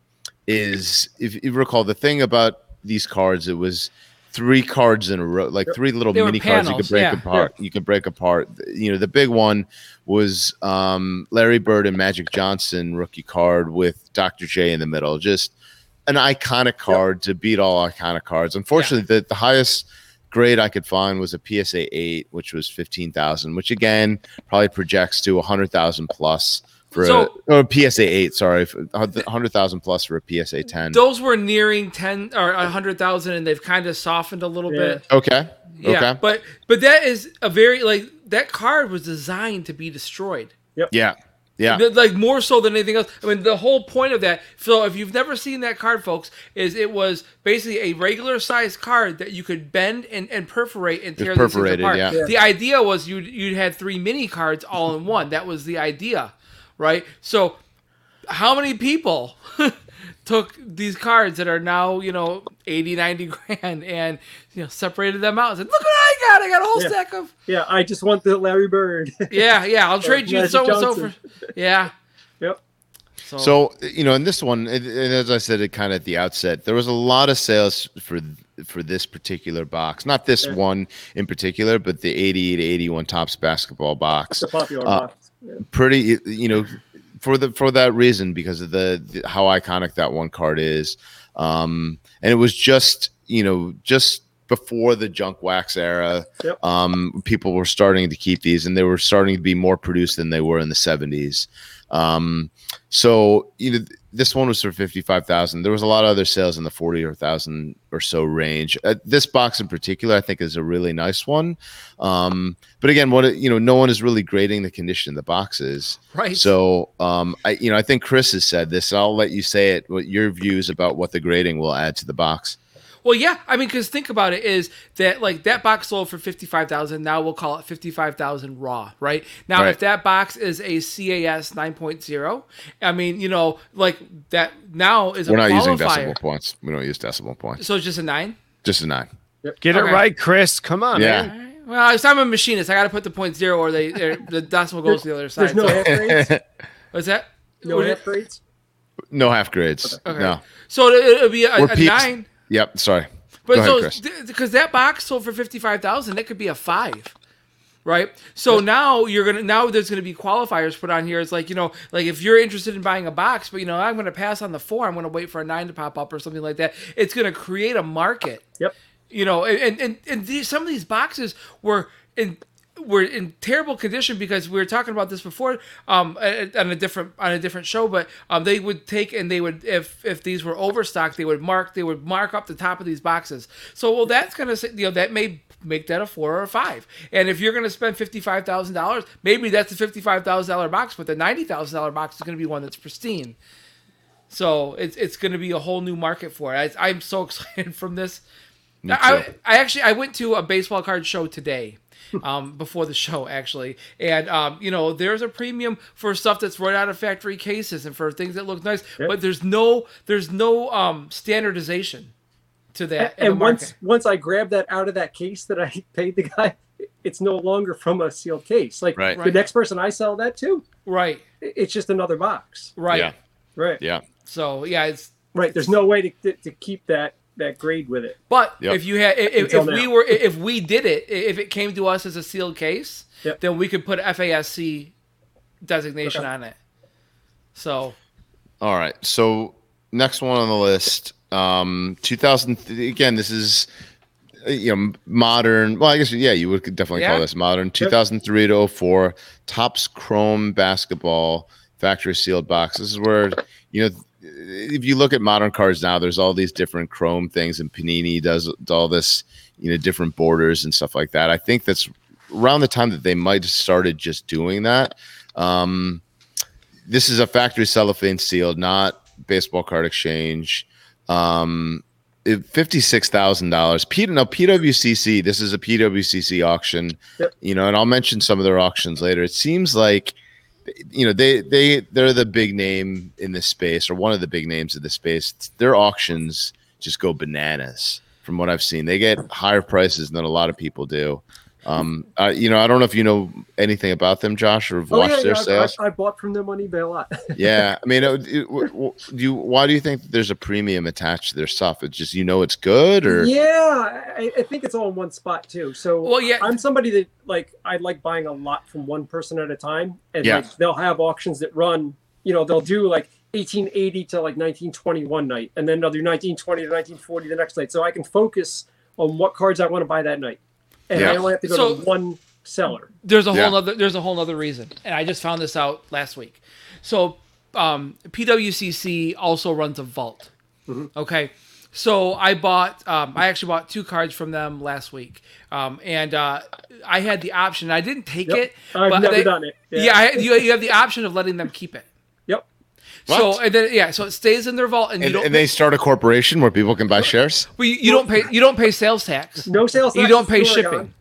is, if you recall, the thing about these cards, it was three cards in a row, like three little They mini cards you could break yeah. apart. You could break apart. You know, the big one was um, Larry Bird and Magic Johnson rookie card with Dr. J in the middle. Just an iconic card to beat all iconic cards. Unfortunately, the, the highest grade I could find was a PSA 8, which was 15,000, which again probably projects to 100,000 plus for So- a, or a PSA 8, sorry, for 100,000 plus for a PSA 10. those were nearing ten or a hundred thousand, and they've kind of softened a little Yeah. bit. Okay. Yeah, Okay. but but that is a very like that card was designed to be destroyed. Yeah. Yeah. Th- Like more so than anything else. I mean, the whole point of that. So if you've never seen that card, folks, is it was basically a regular sized card that you could bend and, and perforate and tear these apart. yeah. Yeah. The idea was you you had three mini cards all in one. That was the idea, right? So how many people took these cards that are now you know 80 90 grand and you know separated them out and said look what i got i got a whole Yeah. stack of Yeah, I just want the Larry Bird. yeah yeah i'll trade you Magic so and so for yeah yep. so, So you know, in this one, and and as I said, it kind of at the outset, there was a lot of sales for for this particular box. Not this Yeah. one in particular, but the 80 to 81 Topps basketball box. It's a popular Uh, box. Pretty, you know, for the for that reason because of the, the how iconic that one card is. Um, and it was just you know just before the junk wax era. Yep. Um, people were starting to keep these, and they were starting to be more produced than they were in the 70s. Um, so you know, this one was for fifty five thousand. There was a lot of other sales in the forty or thousand or so range. Uh, this box in particular, I think, is a really nice one. Um, but again, what you know, no one is really grading the condition of the boxes. right So um, I you know, I think Chris has said this. I'll let you say it. What your views about what the grading will add to the box? Well yeah i mean because think about it is that like that box sold for 55000 now we'll call it 55000 raw right now Right. if that box is a cas 9.0 i mean you know like that now is We're not using qualifier decimal points. We don't use decimal points. so it's just a nine Just a nine. Get Okay. it right, Chris. Come on, Yeah. man. Alright. Well, if I'm a machinist, I got to put the point zero, or they they're- the decimal goes to the other side. There's no so, half grades. what's that? No What is half it? grades. No half grades. Okay. No. So it, it'll be a, a nine. Yep. Sorry. But Go so because that box sold for fifty five thousand, that could be a five. Right, so now you're gonna now there's gonna be qualifiers put on here. It's like you know, like if you're interested in buying a box, but you know I'm gonna pass on the four, I'm gonna wait for a nine to pop up or something like that. It's gonna create a market Yep. you know and and, and these, some of these boxes were in were in terrible condition because we were talking about this before um on a different on a different show but um they would take and they would if if these were overstocked they would mark they would mark up the top of these boxes so well that's gonna say you know that may make that a four or a five and if you're gonna spend $55000 maybe that's a $55000 box but the $90000 box is gonna be one that's pristine so it's it's going to be a whole new market for it. I, I'm so excited from this. I. I actually I went to a baseball card show today, um, before the show actually, and um, you know there's a premium for stuff that's right out of factory cases and for things that look nice, Yep. but there's no there's no um, standardization to that. in the and once once I grab that out of that case that I paid the guy, it's no longer from a sealed case. Like Right. the Right. next person I sell that to, right, it's just another box. right, Yeah. Right. Yeah. so yeah, it's Right. There's no way to, to, to keep that that grade with it. But Yep. if you had, if, if we were, if we did it, if it came to us as a sealed case, Yep. then we could put FASC designation Okay. on it. So All right. So next one on the list, um, 2000. Again, this is uh, you know modern. Well, I guess yeah, you would definitely Yeah. call this modern. 2003 to 04, Topps Chrome basketball factory sealed box. This is where you know if you look at modern cars now, there's all these different Chrome things, and Panini does all this you know different borders and stuff like that. I think that's around the time that they might have started just doing that. Um, this is a factory cellophane sealed, not baseball card exchange. Um, fifty-six thousand dollars. P no PWCC. This is a PWCC auction. Yep. You know, and I'll mention some of their auctions later. It seems like, you know, they they they're the big name in this space, or one of the big names in the space. Their auctions just go bananas. From what I've seen, they get higher prices than a lot of people do. Um, uh, you know, I don't know if you know anything about them, Josh, or have Oh watched yeah, their yeah. sales I, I bought from them on eBay a lot. yeah, I mean, it, it, w- w- do you, why do you think there's a premium attached to their stuff? It's just you know it's good, or yeah, I, I think it's all in one spot too. So Well, yeah. I'm somebody that like I like buying a lot from one person at a time, and Yeah. like they'll have auctions that run. You know, they'll do like 1880 to like 1920 one night, and then they'll do 1920 to 1940 the next night. So I can focus on what cards I want to buy that night, and Yeah. I only have to go So- to one seller. there's a whole Yeah. other there's a whole other reason, and I just found this out last week. So um, PWCC also runs a vault. Mm-hmm. Okay, So I bought, um, I actually bought two cards from them last week, um, and uh, I had the option. I didn't take Yep. it. I've but never they- done it. Yeah, I, you, you have the option of letting them keep it. Yep. So and then yeah, so it stays in their vault, and, you And, don't and they start a corporation where people can buy shares. well, you, you don't pay you don't pay sales tax. No sales. Tax. You don't pay shipping. on.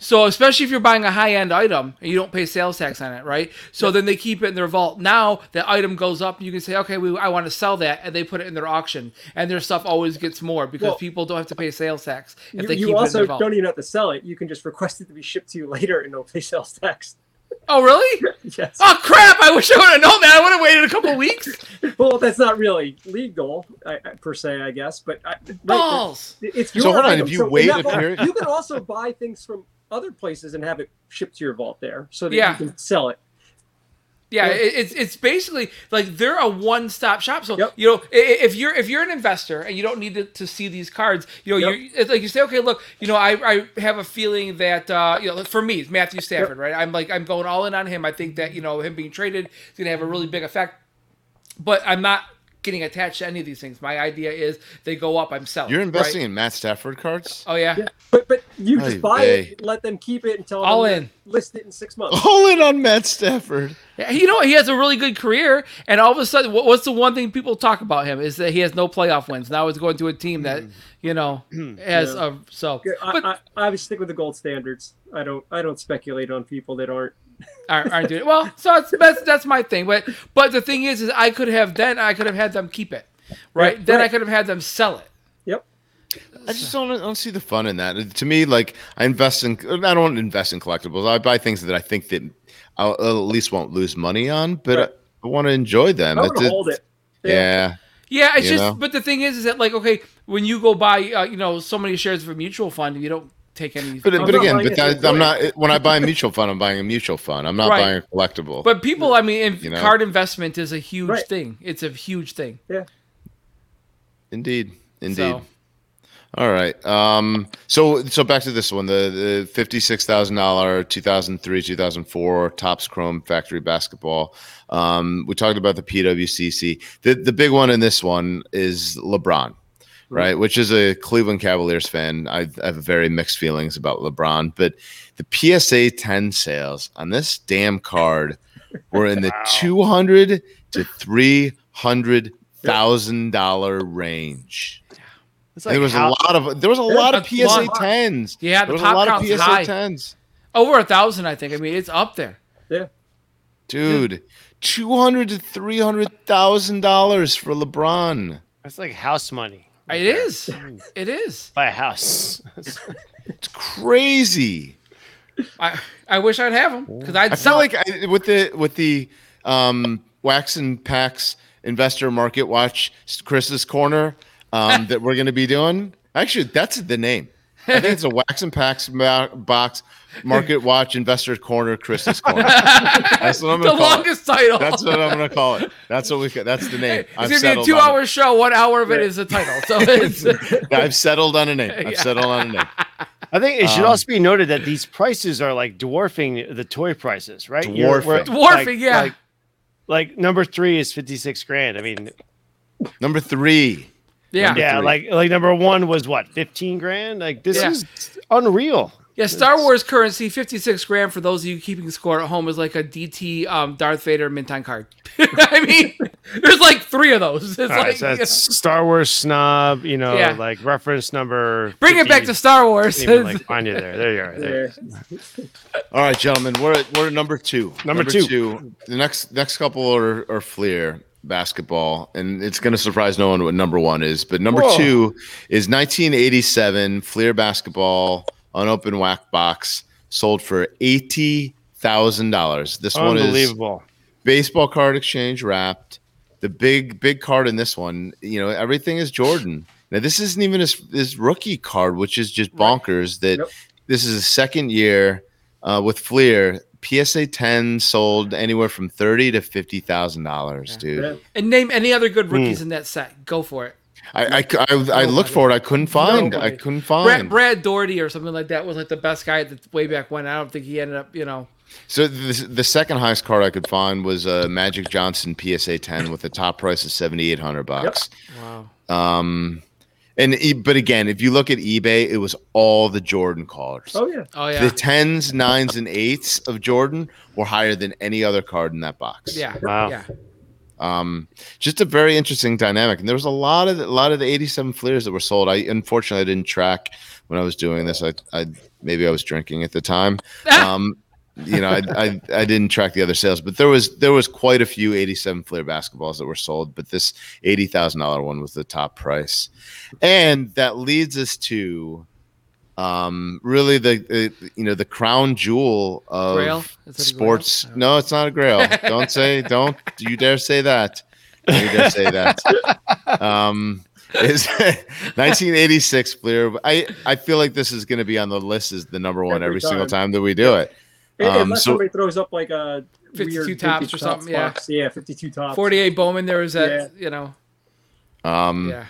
So especially if you're buying a high end item and you don't pay sales tax on it, right? So then they keep it in their vault. Now the item goes up, and you can say, okay, we, I want to sell that, and they put it in their auction, and their stuff always gets more because Well, people don't have to pay sales tax if You, they keep you it in also their vault. don't even have to sell it. You can just request it to be shipped to you later and no pay sales tax. Oh really? Yes. Oh crap! I wish I would have known that. I would have waited a couple weeks. Well, that's not really legal I, I- per se, I guess. But I, right, Balls. It's your So hold on, if you in wait a vault, period- you can also buy things from other places and have it shipped to your vault there, so that Yeah. you can sell it. Yeah, Yeah. it, it's it's basically like they're a one stop shop. So Yep. you know, if you're if you're an investor and you don't need to, to see these cards, you know, Yep. you it's like you say, okay, look, you know, I, I have a feeling that uh, you know, for me, it's Matthew Stafford, right? I'm like I'm going all in on him. I think that you know him being traded is going to have a really big effect, but I'm not getting attached to any of these things. My idea is they go up, I'm selling. You're investing right? in Matt Stafford cards. Oh yeah. Yeah, but but you Ay just buy vey. it, let them keep it, until All in. to list it in six months. All in on Matt Stafford. Yeah, You know, he has a really good career, and all of a sudden, what- what's the one thing people talk about him is that he has no playoff wins. Now he's going to a team that hmm. you know has Yeah. a so. Yeah, I, But I, I would stick with the gold standards. I don't I don't speculate on people that aren't. Aren't, aren't doing it. Well, so that's, that's that's my thing. But but the thing is, is I could have then I could have had them keep it, right? Right, then I could have had them sell it. Yep. I just don't, I don't see the fun in that. To me, like I invest in, I don't invest in collectibles. I buy things that I think that I'll, at least won't lose money on, but Right. I, want to enjoy them. I want That's to it. hold it. Yeah. Yeah, it's just. know? But the thing is, is that like okay, when you go buy, uh, you know, so many shares of a mutual fund, you don't take any. But, I'm but again, but that, I'm not. When I buy a mutual fund, I'm buying a mutual fund. I'm not Right. buying a collectible. But people, I mean, in, You know? card investment is a huge Right. thing. It's a huge thing. Yeah. indeed, indeed. So, All right. Um. So so back to this one, the the fifty six thousand dollar two thousand three two thousand four Topps Chrome Factory basketball. Um. We talked about the PWCC. The the big one in this one is LeBron, Mm-hmm. right? Which is a Cleveland Cavaliers fan. I, I have very mixed feelings about LeBron, but the PSA ten sales on this damn card were in the two hundred to three hundred thousand dollar range. It's there was how- a lot of there was a lot of PSA long. tens. Yeah, the there was a pop lot of count's PSA high. tens. over a thousand, I think. I mean, it's up there. Yeah. Dude, two hundred to three hundred thousand dollars for LeBron. That's like house money. It is. It is. Buy a house. It's crazy. I I wish I'd have them because I'd I sell feel it. like I, with the with the um, Wax and Packs Investor Market Watch Chris's Corner um, that we're going to be doing. Actually, that's the name. I think it's a Wax and Packs ma- box Market Watch Investor Corner Chris's Corner. That's what I'm the going to call it. longest title. That's what I'm going to call it. That's what we. That's the name. It's I've gonna be a settled on it. two-hour show. One hour of it is the title. So it's I've settled on a name. I've Yeah. settled on a name. I think it should Um, also be noted that these prices are like dwarfing the toy prices, right? You're- Dwarfing. we're- Dwarfing, yeah. Like, like number three is fifty six grand. I mean, Number three. Yeah. Number yeah, three. like like number one was what fifteen grand. Like this Yeah. is unreal. Yeah, Star Wars currency, 56 grand for those of you keeping score at home is like a DT um, Darth Vader Minton card. I mean, there's like three of those. It's All right, like, so that's Star Wars snob. You know, Yeah. like reference number. bring it back to Star Wars. Even, like find you there. There you are. There. There. All right, gentlemen, we're at, we're at number two. Number two. The next next couple are, are Fleer basketball, and it's going to surprise no one what number one is. But number Whoa. two is 1987 Fleer basketball unopened wax box sold for eighty thousand dollars. This one is Unbelievable. baseball card exchange wrapped. The big big card in this one, you know, everything is Jordan. Now this isn't even his, his rookie card, which is just bonkers. That Yep. this is his second year uh, with Fleer. PSA 10 sold anywhere from thirty to fifty thousand dollars, dude. Yeah. and name any other good rookies Hmm. in that set. Go for it. I, I, I, I looked for it. I couldn't find. I couldn't find. Brad Daugherty or something like that was like the best guy that way back when. I don't think he ended up, you know. So the, the second highest card I could find was a Magic Johnson PSA 10 with a top price of seventy eight hundred bucks. Wow. Um, And e- but again, if you look at eBay, it was all the Jordan cards. Oh yeah. Oh yeah. The tens, nines, and eights of Jordan were higher than any other card in that box. yeah. Wow. Yeah. Um, just a very interesting dynamic. And there was a lot of a lot of the 87 Fleers that were sold. I unfortunately I didn't track when I was doing this. I, I maybe I was drinking at the time. Um, you know, I, I I didn't track the other sales, but there was there was quite a few 87 Fleer basketballs that were sold, but this eighty thousand dollar one was the top price. And that leads us to um really the, you know the crown jewel of Grail? Is grail? sports no it's not a grail don't say don't you dare say that you dare say that um is 1986 Fleer. I I feel like this is going to be on the list as the number one Every every, single time that we do it. Un- Um, Unless so- somebody throws up like a 52 weird Topps vintage or something, yeah. box. Yeah, 52 Topps. 48 Bowman. There was that. You know. Um, Yeah.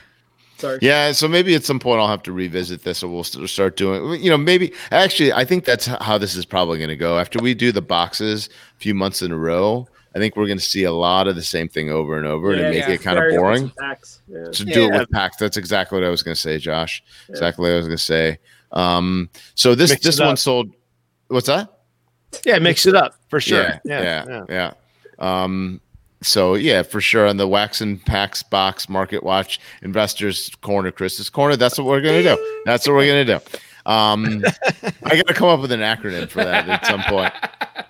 Sorry. Yeah, so maybe at some point I'll have to revisit this, or we'll start doing. You know, maybe actually, I think that's how this is probably going to go. After we do the boxes a few months in a row, I think we're going to see a lot of the same thing over and over to Yeah, make yeah. it kind of Vary up with boring. packs. Yeah. To do it with packs, that's exactly what I was going to say, Josh. Yeah. Exactly what I was going to say. Um, so this Mix this one up. sold. What's that? Yeah, mix it up for sure. Yeah, yeah, yeah. Um, so yeah, for sure on the Wax and Packs box Market Watch Investors Corner, Chris's Corner. That's what we're gonna do. That's what we're gonna do. Um, I gotta come up with an acronym for that at some point.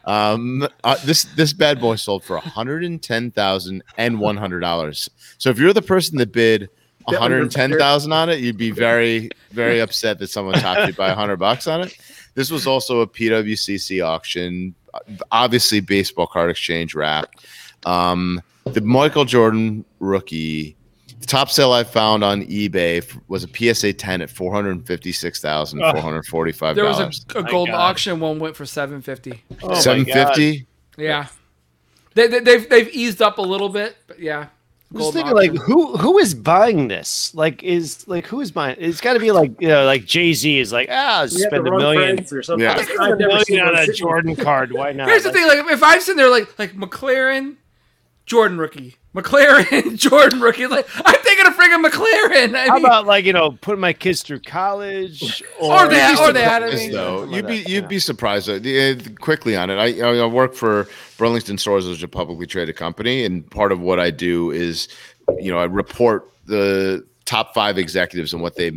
Um, uh, this this bad boy sold for one hundred and ten thousand and one hundred dollars. So if you're the person that bid one hundred and ten thousand on it, you'd be very very upset that someone topped you by hundred bucks on it. This was also a PWCC auction, obviously baseball card exchange wrap. Um, the Michael Jordan rookie, the top sale I found on eBay was a PSA 10 at four hundred fifty-six thousand four hundred forty-five There was a, a gold auction. One went for 750. Oh my Seven God. fifty. Yeah. They, they, they've they've eased up a little bit, but yeah. I was thinking, like, who who is buying this? Like, is like who is buying? It's got to be like you know, like Jay Z is like, ah, I'll You have to spend a million, or something. Yeah. I've spend a never seen million on a Jordan card. Why not? Here's the Like, thing: like if I'm sitting there, like like McLaren, Jordan rookie, McLaren, Jordan rookie, like I'm thinking of friggin' McLaren. I How mean, about like you know, putting my kids through college Or that, or that. I Yes, mean, though. You'd be you'd yeah. be surprised. Uh, quickly on it, I I I work for Burlington Stores, which is a publicly traded company, and part of what I do is, you know, I report the top five executives and what they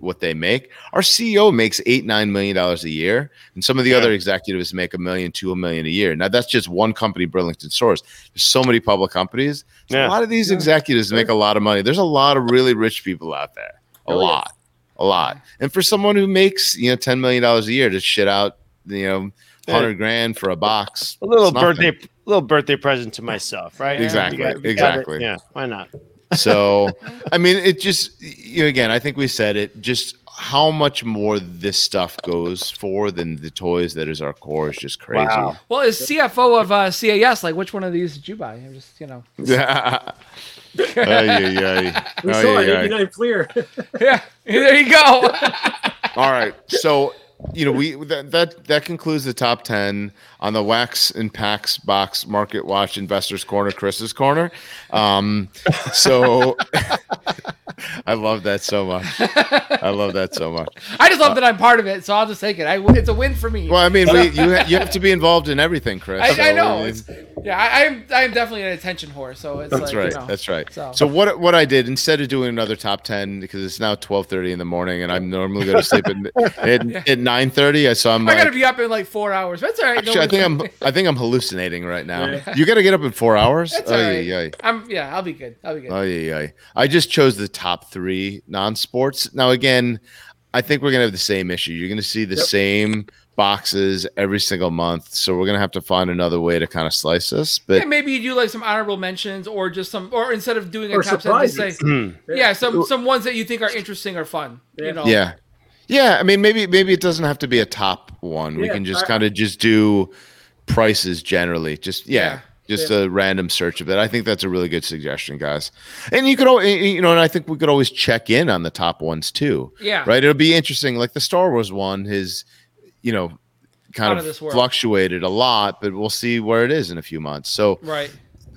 what they make. Our CEO makes eight nine million dollars a year, and some of the Yeah. other executives make a million, two a million a year. Now that's just one company, Burlington Stores. There's so many public companies. Yeah. A lot of these executives make a lot of money. There's a lot of really rich people out there. A Oh, yeah. lot a lot. And for someone who makes you know ten million dollars a year to shit out you know hundred grand for a box, a little nothing. birthday, little birthday present to myself, right? Exactly, got- you got it. exactly. Yeah, why not? So, I mean, it just you know, again, I think we said it. Just how much more this stuff goes for than the toys that is our core is just crazy. Wow. well, as CFO of uh, CAS, like which one of these did you buy? I'm just you know. Yeah. Ay, ay, ay. We saw it, 89 Fleer. Yeah, there you go. All right. So, you know, we that, that that concludes the top 10 on the Wax and Packs box Market Watch Investors Corner, Chris's Corner. Um, so I love that so much. I love that so much. I just love that I'm part of it, so I'll just take it. I, it's a win for me. Well, I mean, we, you ha- you have to be involved in everything, Chris. I, I know. It's, yeah, I, I'm I'm definitely an attention whore. So it's That's like, right. You know, That's right. so- So. what what I did instead of doing another top ten because it's now twelve thirty in the morning and I'm normally going to sleep at at, at nine thirty. So I'm I like, gotta be up in like four hours. That's all right. actually, I think I'm I think I'm hallucinating right now. You got to get up in four hours. That's Oh all yeah, yeah. I'm yeah. I'll be good. I'll be good. Oh yeah, yeah. I just chose the top three non-sports. Now again, I think we're gonna have the same issue. You're gonna see the Yep. same boxes every single month. So we're gonna have to find another way to kind of slice this. But yeah, maybe you do like some honorable mentions, or just some, or instead of doing a Or top ten, just say surprises. yeah, some some ones that you think are interesting or fun. Yeah. You know. Yeah. Yeah, I mean maybe maybe it doesn't have to be a top one. we can just kind of just do prices generally. Just yeah, Yeah, just a random search of it. I think that's a really good suggestion, guys. And you could you know, and I think we could always check in on the top ones too. Yeah. Right? It'll be interesting like the Star Wars one is you know kind Out of of fluctuated a lot, but we'll see where it is in a few months. So Right.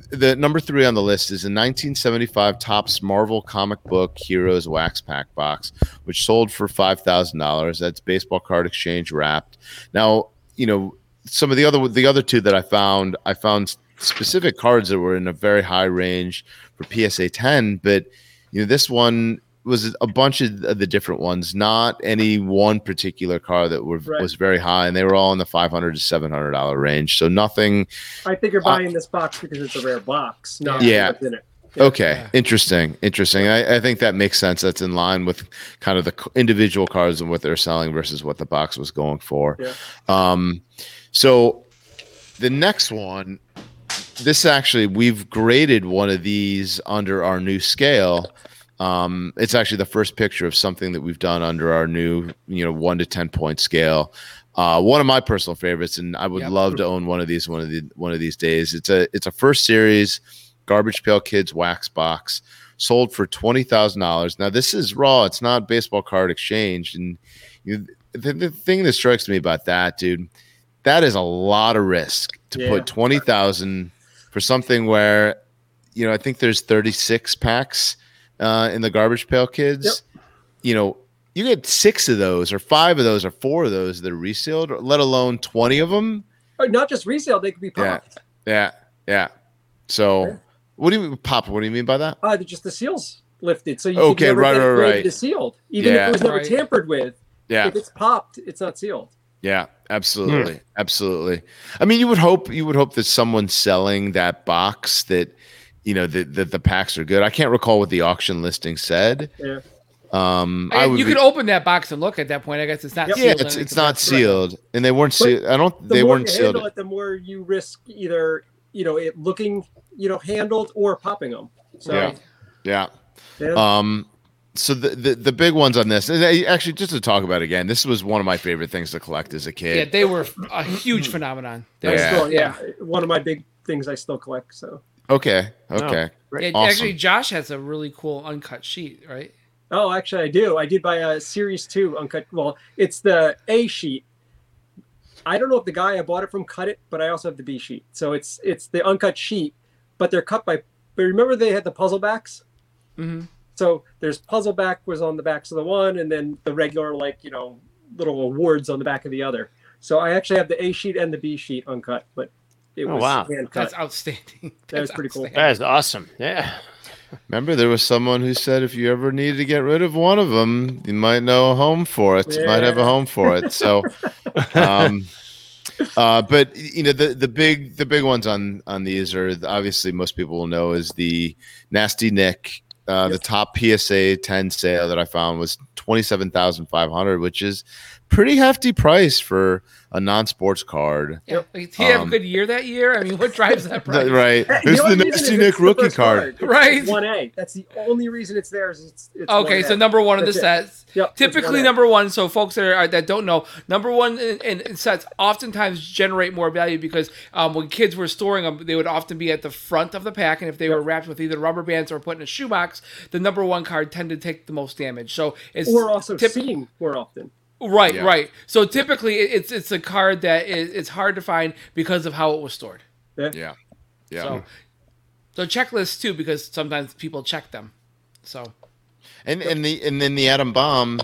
The number three on the list is a 1975 Topps Marvel comic book Heroes wax pack box, which sold for five thousand dollars. That's baseball card exchange wrapped. Now, you know, some of the other the other two that I found, I found specific cards that were in a very high range for PSA 10, but you know, this one was a bunch of the different ones, not any one particular car that were Right. was very high, and they were all in the five hundred to seven hundred dollar range. So nothing. I think you're buying this box because it's a rare box, not Yeah. it. Okay, interesting, interesting. I, I think that makes sense. That's in line with kind of the individual cars and what they're selling versus what the box was going for. Yeah. Um, so the next one, this actually we've graded one of these under our new scale. Um, it's actually the first picture of something that we've done under our new, you know, one to ten point scale. Uh, one of my personal favorites, and I would Yep. love to own one of these one of the one of these days. It's a it's a first series garbage pail kids wax box sold for twenty thousand dollars. Now this is raw; it's not baseball card exchange, and you, the, the thing that strikes me about that, dude, that is a lot of risk to Yeah. put twenty thousand for something where, you know, I think there's thirty six packs uh, in the garbage pail kids. You know, you get six of those, or five of those, or four of those that are resealed, let alone twenty of them. Or not just resale; they could be popped. Yeah, yeah. So, Yeah. what do you mean, Papa? What do you mean by that? Uh, just the seals lifted, so you Okay, could never right, get right, right. as sealed, even Yeah. if it was never Right. tampered with. Yeah, If it's popped, it's not sealed. yeah, absolutely, absolutely. I mean, you would hope you would hope that someone selling that box that you know that the, the packs are good. I can't recall what the auction listing said. Yeah. Um, I I would you be- could open that box and look at that point. I guess it's not Yep. sealed. yeah, and it's it's not box. sealed, and they weren't sealed. I don't. The They more weren't you sealed. it, the more you risk either you know it looking you know handled or popping them. So Yeah. Yeah. yeah. Um, so the, the the big ones on this, and actually, just to talk about it again, this was one of my favorite things to collect as a kid. Yeah, they were a huge phenomenon. They Yeah. still, yeah, one of my big things I still collect. So Okay, okay. Yeah, Awesome. Actually, Josh has a really cool uncut sheet, right? oh, actually, I do. I did buy a series two uncut. Well, it's the A sheet. I don't know if the guy I bought it from cut it, but I also have the B sheet. So it's it's the uncut sheet, but they're cut by. But remember they had the puzzle backs. hmm So there's puzzle back was on the backs of the one, and then the regular like you know little awards on the back of the other. So I actually have the A sheet and the B sheet uncut, but it Oh, was wow. That's cut. outstanding. That was pretty cool. outstanding. That is awesome. Yeah. Remember, there was someone who said if you ever needed to get rid of one of them, you might know a home for it. You might have a home for it. So, um, uh, but you know, the the big the big ones on on these are obviously most people will know is the nasty Nick. Uh, The top PSA 10 sale that I found was twenty seven thousand five hundred, which is pretty hefty price for a non sports card. Yeah. Did he have a Um, good year that year? I mean, what drives that price? Right? Hey, Who's the the nasty Nick it's the rookie first card? Right. One A. That's the only reason it's there. Is it's, it's Okay, 1A. so number one of the it. sets. Yep, Typically, number one. So, folks that are that don't know, number one in, in, in sets oftentimes generate more value because um, when kids were storing them, they would often be at the front of the pack, and if they were wrapped with either rubber bands or put in a shoebox, the number one card tended to take the most damage. So, it's Or also typ- seen more often. Right, Yeah. right. So typically, it's it's a card that is it's hard to find because of how it was stored. Yeah. Yeah. So, so checklists too, because sometimes people check them. So. And and the and then the Adam Bomb,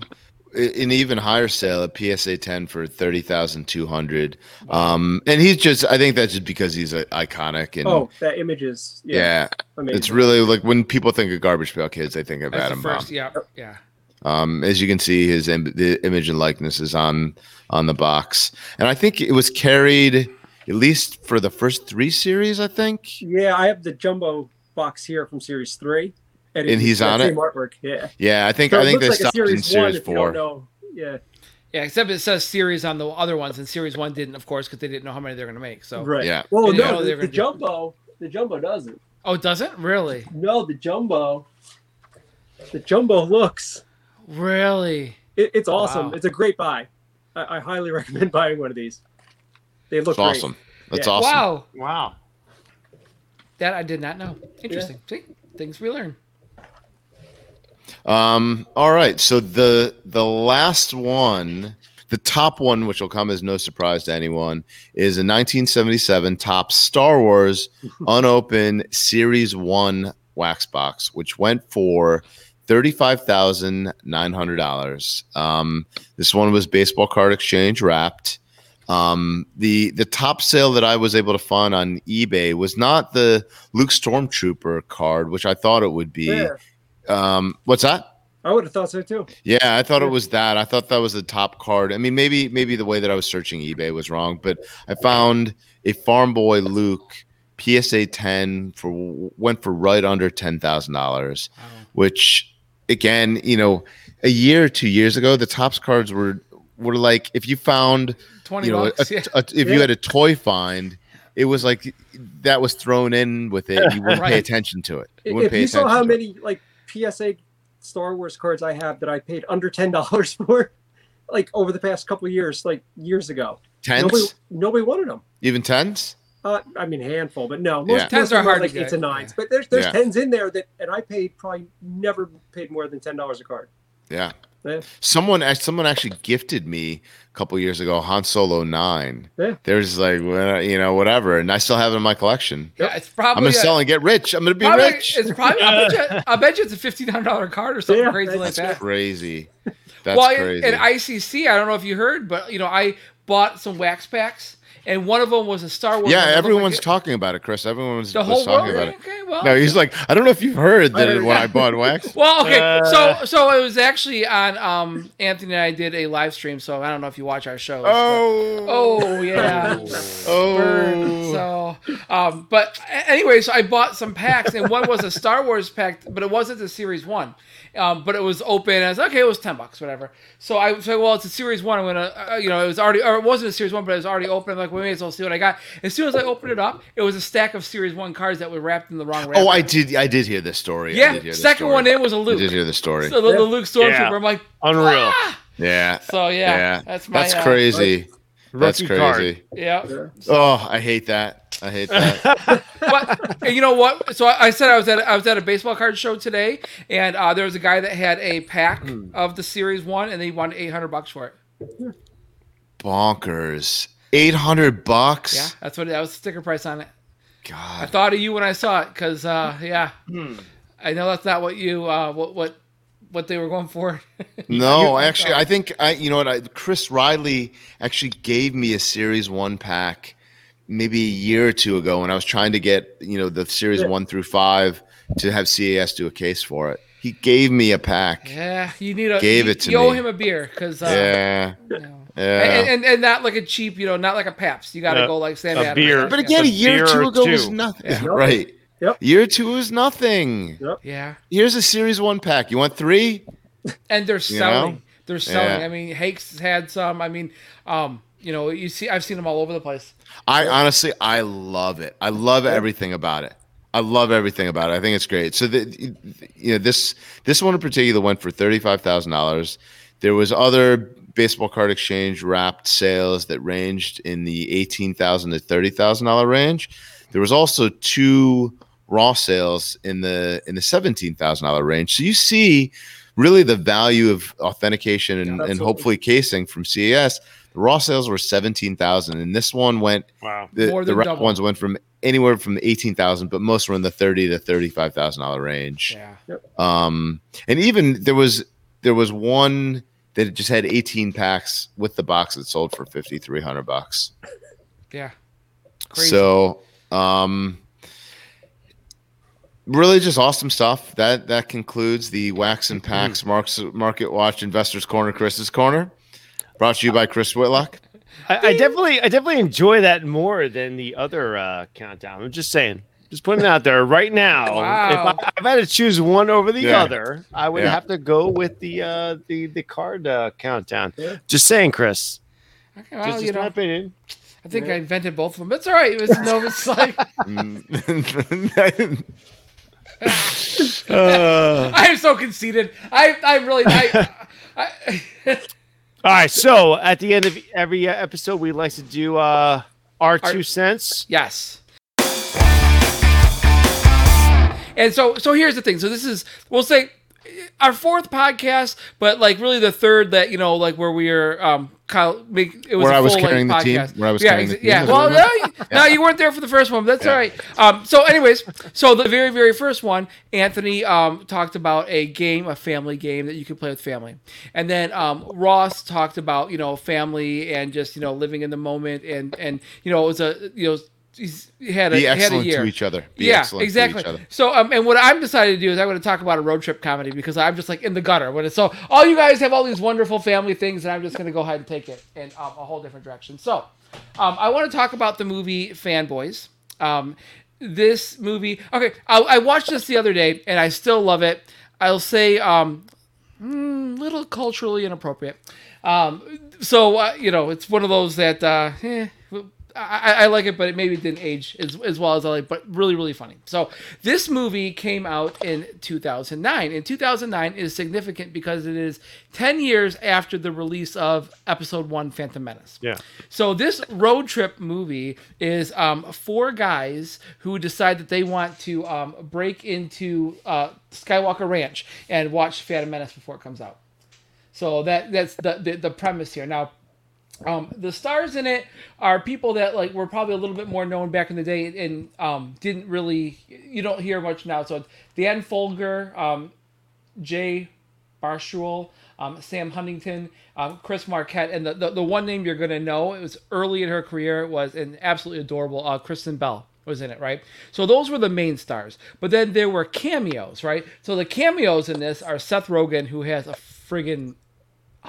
i- an even higher sale at PSA ten for thirty thousand two hundred. Um, and he's just I think that's just because he's a, iconic and Oh, that image is yeah, yeah, amazing. it's really like when people think of garbage pail kids, they think of That's Adam the first, bomb. yeah, yeah. Um, as you can see, his Im- the image and likeness is on on the box, and I think it was carried at least for the first three series. I think. yeah. I have the jumbo box here from Series Three, And it's he's on it? Artwork, yeah. Yeah, I think So I think they like a stopped in Series One series four. don't. Yeah, Yeah, except it says series on the other ones, and series one didn't, of course, because they didn't know how many they're going to make. So, right. Yeah. Well, They didn't know no, the, the jumbo, the jumbo doesn't. oh, it doesn't really, No, the jumbo, the jumbo looks. Really. It, it's awesome. Wow. It's a great buy. I, I highly recommend buying one of these. They look That's great. awesome. That's Yeah. awesome. Wow, Wow. that I did not know. Interesting. See, things we learn. Um, all right. So the the last one the top one, which will come as no surprise to anyone, is a 1977 top Star Wars unopened Series One wax box, which went for thirty-five thousand nine hundred dollars. Um, this one was baseball card exchange wrapped. Um, the the top sale that I was able to find on eBay was not the Luke Stormtrooper card, which I thought it would be. Yeah, Um, what's that? I would have thought so too. Yeah, I thought it was that. I thought that was the top card. I mean, maybe maybe the way that I was searching eBay was wrong, but I found a Farm Boy Luke PSA 10 for went for right under ten thousand dollars, which again, you know, a year or two years ago, the Topps cards were were like if you found Twenty you know a, yeah. a- if you had a toy find, it was like that was thrown in with it. You wouldn't pay attention to it. You If pay you saw how to it. many like PSA Star Wars cards I have that I paid under ten dollars for, like over the past couple of years, like years ago, tens, nobody nobody wanted them. even tens. Uh, I mean, handful, but no, most, Yeah. Tens of are them hard to like eights get, and nines. yeah. But there's there's Yeah. tens in there that, and I paid probably never paid more than ten dollars a card. Yeah. Yeah. Someone someone actually gifted me a couple years ago Han Solo 9. Yeah. There's like well, you know whatever and I still have it in my collection. Yeah, it's probably I'm going to a- sell and get rich. I'm going to be probably- rich. It's probably. I bet, you, I bet you it's a fifteen hundred dollar card or something Yeah, crazy like that's that. crazy. That's well, in- crazy. in ICC, I don't know if you heard, but you know, I bought some wax packs, and one of them was a Star Wars. yeah, everyone's like talking about it, Chris. Everyone's the was whole talking world. about it. Okay, well, No, he's like, I don't know if you've heard that I- when I bought wax. Well, okay, Uh, so so it was actually on. Um, Anthony and I did a live stream, so I don't know if you watch our shows. but- Oh, Oh yeah. oh, Burn. So, um, but a- anyway, so I bought some packs, and one was a Star Wars pack, but it wasn't the Series One. Um, but it was open. And I was like, okay, it was ten bucks, whatever. So I was like, well, it's a Series One. I'm gonna, uh, you know, it was already, or it wasn't a Series One, but it was already open. I'm like, well, we may as well see what I got. As soon as I opened it up, it was a stack of Series One cards that were wrapped in the wrong wrap. oh, I did. I did hear this story. I yeah. did hear this Second story. one in was a I Luke. did hear the story. So the, the Yeah. Luke Stormtrooper. Yeah. I'm like, Unreal. ah! yeah. So yeah, that's my. That's uh, crazy. That's Rookie card. crazy. Yeah. Yeah. Oh, I hate that. I hate that. but you know what? So I I said I was at I was at a baseball card show today, and uh, there was a guy that had a pack Hmm. of the Series One, and he wanted eight hundred bucks for it. Bonkers. 800 bucks. Yeah, that's what that was the sticker price on it. God. I thought of you when I saw it because uh, yeah, Hmm. I know that's not what you uh, what what what they were going for. No, actually, I think I. You know what? I, Chris Riley actually gave me a Series One pack maybe a year or two ago when I was trying to get you know the Series Yeah. One through Five to have CAS do a case for it. He gave me a pack. yeah, you need a Gave you, it to you owe him a beer because uh, Yeah, you know. yeah. And, and, and not like a cheap, you know, not like a Paps. You got to go like Sam a Adams. beer. but again, a a year or two or ago was nothing. Yeah. Right. Yep. Year two was nothing. Yep. yeah. Here's a Series One pack. You want three? and they're You selling. know? They're selling. Yeah. I mean, Hake's had some. I mean, um, you know, you see, I've seen them all over the place. I honestly, I love it. I love everything about it. I love everything about it. I think it's great. So the, you know, this this one in particular went for thirty five thousand dollars. There was other baseball card exchange wrapped sales that ranged in the eighteen thousand to thirty thousand dollar range. There was also two raw sales in the in the seventeen thousand dollar range. So you see really the value of authentication and, and hopefully casing from CAS. The raw sales were seventeen thousand, and this one went Wow. the, More the than wrap ones went from anywhere from eighteen thousand, but most were in the thirty to thirty-five thousand dollar range. Yeah. Um, and even there was there was one that just had eighteen packs with the box that sold for fifty three hundred bucks. Yeah. Crazy. So, um, really just awesome stuff. That that concludes the Wax and Packs Marks Market Watch Investors Corner, Chris's Corner, brought to you by Chris Whitlock. I, I definitely, I definitely enjoy that more than the other uh, countdown. I'm just saying, just putting it out there right now. Wow. If I, if I had to choose one over the Yeah. other, I would Yeah. have to go with the uh, the the card uh, countdown. Yeah. Just saying, Chris. Okay, well, just you just my know, opinion. I think Yeah. I invented both of them. It's all right. It was no, it's like Mm. I am so conceited. I, I really, I, I, All right. So at the end of every episode, we like to do uh, our two cents. yes. And so, so here's the thing. So this is, we'll say, our fourth podcast, but like really the third that you know, like where we are um, kind of make it was Where a I was carrying the team? Where I was yeah, carrying the team, Yeah, well, no, you, no, you weren't there for the first one, but that's Yeah. all right. Um, so, anyways, so the very, very first one, Anthony um, talked about a game, a family game that you could play with family, and then um, Ross talked about you know family and just you know living in the moment, and and you know it was a you know he's, he had a Be he had a excellent year. to each other. Be yeah, excellent exactly. To each other. So, um, and what I'm decided to do is I'm going to talk about a road trip comedy because I'm just like in the gutter. When it's so, all you guys have all these wonderful family things, and I'm just going to go ahead and take it in um, a whole different direction. So, um, I want to talk about the movie Fanboys. Um, this movie, okay, I, I watched this the other day, and I still love it. I'll say, um, mm, little culturally inappropriate. Um, so uh, you know, it's one of those that uh, eh, I, I like it, but it maybe didn't age as, as well as I like. But really, really funny. So this movie came out in 2009. In 2009 is significant because it is 10 years after the release of Episode One, Phantom Menace. Yeah. So this road trip movie is um, four guys who decide that they want to um, break into uh, Skywalker Ranch and watch Phantom Menace before it comes out. So that that's the the, the premise here. Now, um, the stars in it are people that like were probably a little bit more known back in the day and um, didn't really you don't hear much now. So Dan Fogler, um, Jay Baruchel, um, Sam Huntington, um, Chris Marquette, and the, the, the one name you're gonna know it was early in her career was an absolutely adorable uh, Kristen Bell was in it, right? So those were the main stars. But then there were cameos, right? So the cameos in this are Seth Rogen, who has a friggin'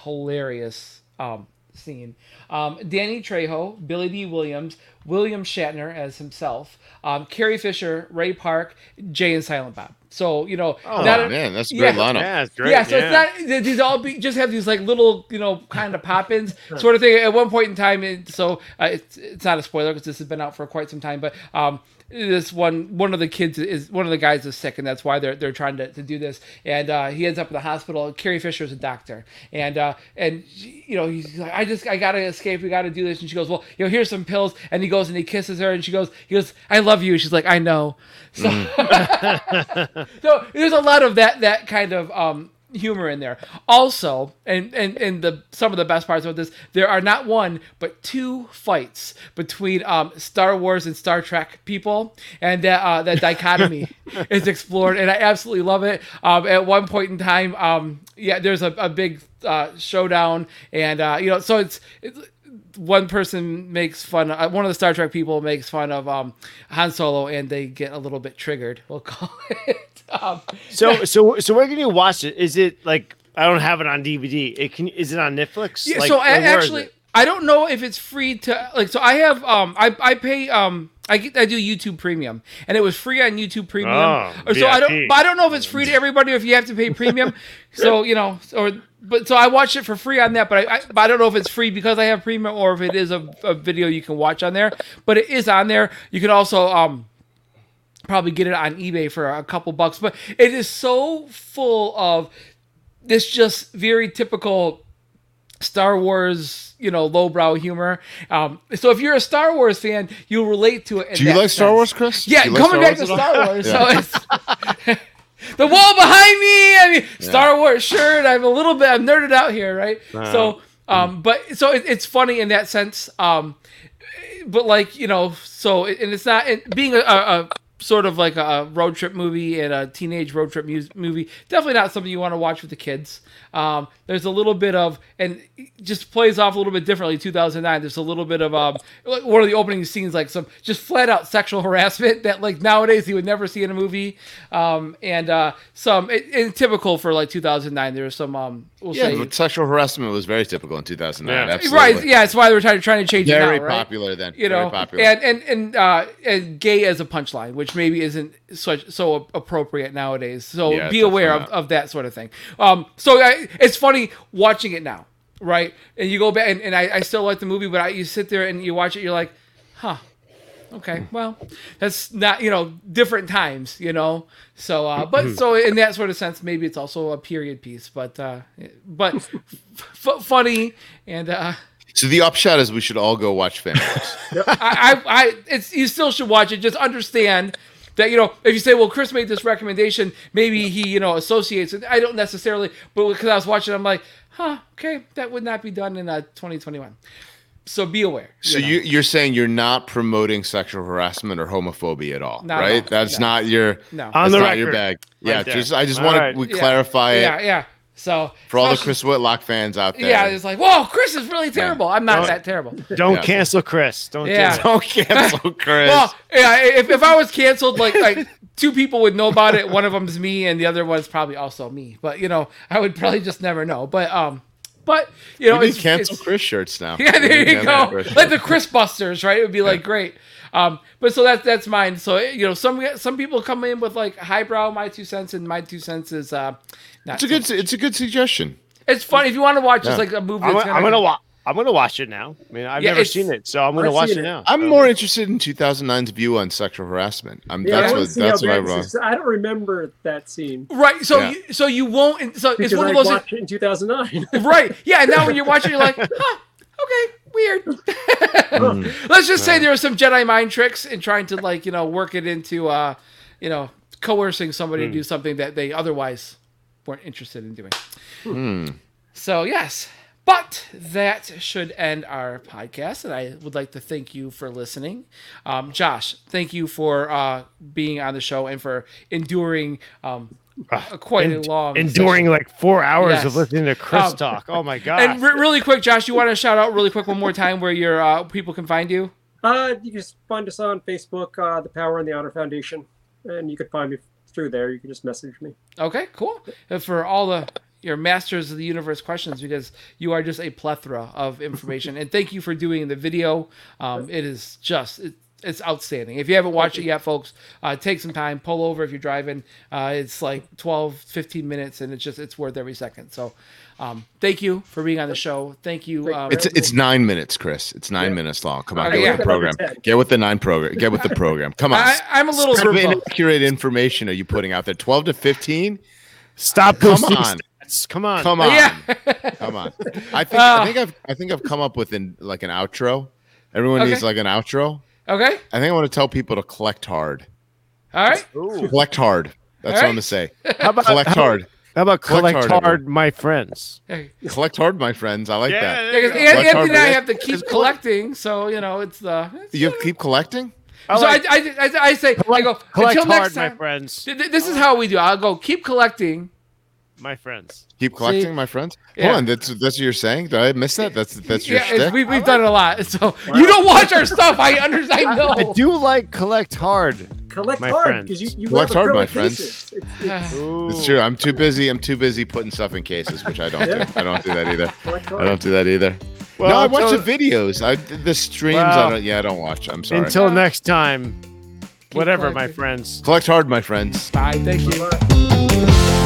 hilarious um, scene. Um, Danny Trejo, Billy Dee Williams, William Shatner as himself, um, Carrie Fisher, Ray Park, Jay and Silent Bob. So you know, Oh not a- man, that's a great yeah. lineup. Yeah, it's great. yeah, so it's not these all be just have these like little you know kind of pop-ins sort of thing. At one point in time, it, so uh, it's it's not a spoiler because this has been out for quite some time, but um, this one one of the kids is one of the guys is sick, and that's why they're they're trying to, to do this. And uh, he ends up in the hospital. Carrie Fisher is a doctor, and uh, and you know he's like, I just I gotta escape. We gotta do this. And she goes, well, you know, here's some pills. And he goes and he kisses her, and she goes, he goes, I love you. She's like, I know. So, so there's a lot of that that kind of um, humor in there. Also, and and and the some of the best parts of this, there are not one but two fights between um, Star Wars and Star Trek people, and that uh, that dichotomy is explored, and I absolutely love it. Um, at one point in time, um, yeah, there's a, a big uh, showdown, and uh, you know, so it's. it's one person makes fun. Uh, one of the Star Trek people makes fun of um, Han Solo, and they get a little bit triggered. We'll call it. Um, So so so where can you watch it? Is it like I don't have it on DVD? It can is it on Netflix? yeah, Like, so I, actually. I don't know if it's free to like. So I have um, I I pay um. I, get, I do YouTube Premium, and it was free on YouTube Premium. Oh, Or so I don't, but I don't know if it's free to everybody or if you have to pay premium. so you know, or but so I watched it for free on that, but I, I but I don't know if it's free because I have premium or if it is a, a video you can watch on there. But it is on there. You can also um probably get it on eBay for a couple bucks. But it is so full of this just very typical Star Wars, you know, lowbrow humor. Um, so if you're a Star Wars fan, you'll relate to it. Do you like Star. Wars, Chris? Yeah, you like coming back to Star? Wars. Yeah. So it's the wall behind me. I mean, Star Wars shirt. I'm a little bit. I'm nerded out here, right? So, um, but so it, it's funny in that sense. Um, but like you know, so and it's not and being a, a sort of like a road trip movie and a teenage road trip mu- movie. Definitely not something you want to watch with the kids. Um, there's a little bit of and it just plays off a little bit differently. 2009. There's a little bit of um one of the opening scenes like some just flat out sexual harassment that like nowadays you would never see in a movie. Um, and uh, some it, and typical for like 2009. There was some um we'll Yeah, say but sexual harassment was very typical in 2009. Yeah. Absolutely. right. Yeah, that's why they were trying to trying to change Very it now, right? popular then. you Very know, popular. and and and uh, and gay as a punchline, which maybe isn't such so appropriate nowadays. So Yeah, be aware of, not. of that sort of thing. Um, so I, it's funny watching it now, right? And you go back, and, and I, I still like the movie, but I, you sit there and you watch it, you're like, huh. Okay, well, that's not you know different times, you know. So, uh, but so in that sort of sense, maybe it's also a period piece, but uh, but f- funny and uh, so the upshot is we should all go watch Fanboys. I, I, I, it's you still should watch it. Just understand that you know if you say well Chris made this recommendation maybe he you know associates it I don't necessarily but because I was watching I'm like huh okay that would not be done in uh, 2021 so be aware So know. you, you're saying you're not promoting sexual harassment or homophobia at all, Not at right? all. That's No. not your No. On that's the not your bag. Yeah, there. just I just All want right. to we Yeah. clarify yeah it yeah so for all the Chris Whitlock fans out there. yeah it's like whoa Chris is really terrible I'm not Don't- that terrible Don't Yeah. cancel Chris. Don't Yeah. do it. Don't cancel Chris. Well, yeah, if, if I was canceled, like like two people would know about it. One of them's me, and the other one's probably also me. But you know, I would probably just never know. But um, but you know, we need it's, cancel it's- Chris shirts now. Yeah, there you go. Like the Chris Busters, right? It would be like great. Um, but so that's that's mine. So you know, some some people come in with like highbrow my two cents, and my two cents is uh, not. It's a good it's a good suggestion. It's fun if you want to watch just Yeah. like a movie. I'm, that's gonna- I'm gonna- gonna watch. I'm gonna watch it now. I mean, I've Yeah, never seen it, so I'm gonna watch it it. now. I'm So- more interested in 2009's view on sexual harassment. I'm Yeah, that's want what that's what I bad wrote. this is. I don't remember that scene Right. So Yeah. you so you won't. So it's one I of those. watched it in 2009. right yeah and now when you're watching you're like huh okay weird. Let's just say there were some jedi mind tricks in trying to like you know work it into uh you know coercing somebody to do something that they otherwise weren't interested in doing. So yes. But that should end our podcast and i would like to thank you for listening. Um, josh thank you for uh, being on the show and for enduring um, a quite a long enduring session. like four hours Yes. of listening to Chris Um, talk. Oh my god! And re- really quick, Josh, you want to shout out really quick one more time where your uh, people can find you? Uh, you can just find us on Facebook, uh, the Power and the Honor Foundation, and you could find me through there. You can just message me. Okay, cool. And for all the your masters of the universe questions, because you are just a plethora of information. and thank you for doing the video. Um, it is just it, it's outstanding. If you haven't watched it yet, folks, uh, take some time, pull over if you're driving. Uh, it's like 12, 15 minutes, and it's just it's worth every second. So. Um, thank you for being on the show. Thank you. Um, It's it's nine minutes, Chris. It's nine minutes long. Come on, Okay, get yeah. with the program. Get with the nine program. Get with the program. Come on. I, I'm a little What of inaccurate information are you putting out there? Twelve to fifteen? Stop Come on. Come on. Come on. Yeah. Come on. I think Uh, I think I've I think I've come up with an like an outro. Everyone Okay. needs like an outro. Okay. I think I want to tell people to collect hard. All right. Ooh. Collect hard. That's All what I'm gonna say. How about Collect how, hard. How about Collect collect, hard, hard, my friends? Hey. Collect hard, my friends. I like that. there you Because go. Anthony Collect hard, and I have to keep collecting, so you know it's the. It's, You uh, keep collecting? I so like- I, I, I, I say I go collect until hard, next my friends. Th- th- This is how we do. I'll go keep collecting. My friends. Keep collecting, See? my friends. Yeah. Hold on, that's that's what you're saying. Did I miss that? That's that's your Yeah, it's, shtick? we, we've done it a lot. So you don't watch our stuff. I understand. I know. I do like collect hard. Collect My hard friends. because you, you Collect hard, my friends. It's, it's, It's true. I'm too busy. I'm too busy putting stuff in cases, which I don't do. I don't do that either. I don't do that either. Well, no, I watch until- the videos. I the streams. Well, I don't. Yeah, I don't watch. I'm sorry. Until next time, whatever, my friends. Collect hard, my friends. Bye. Thank you. Bye.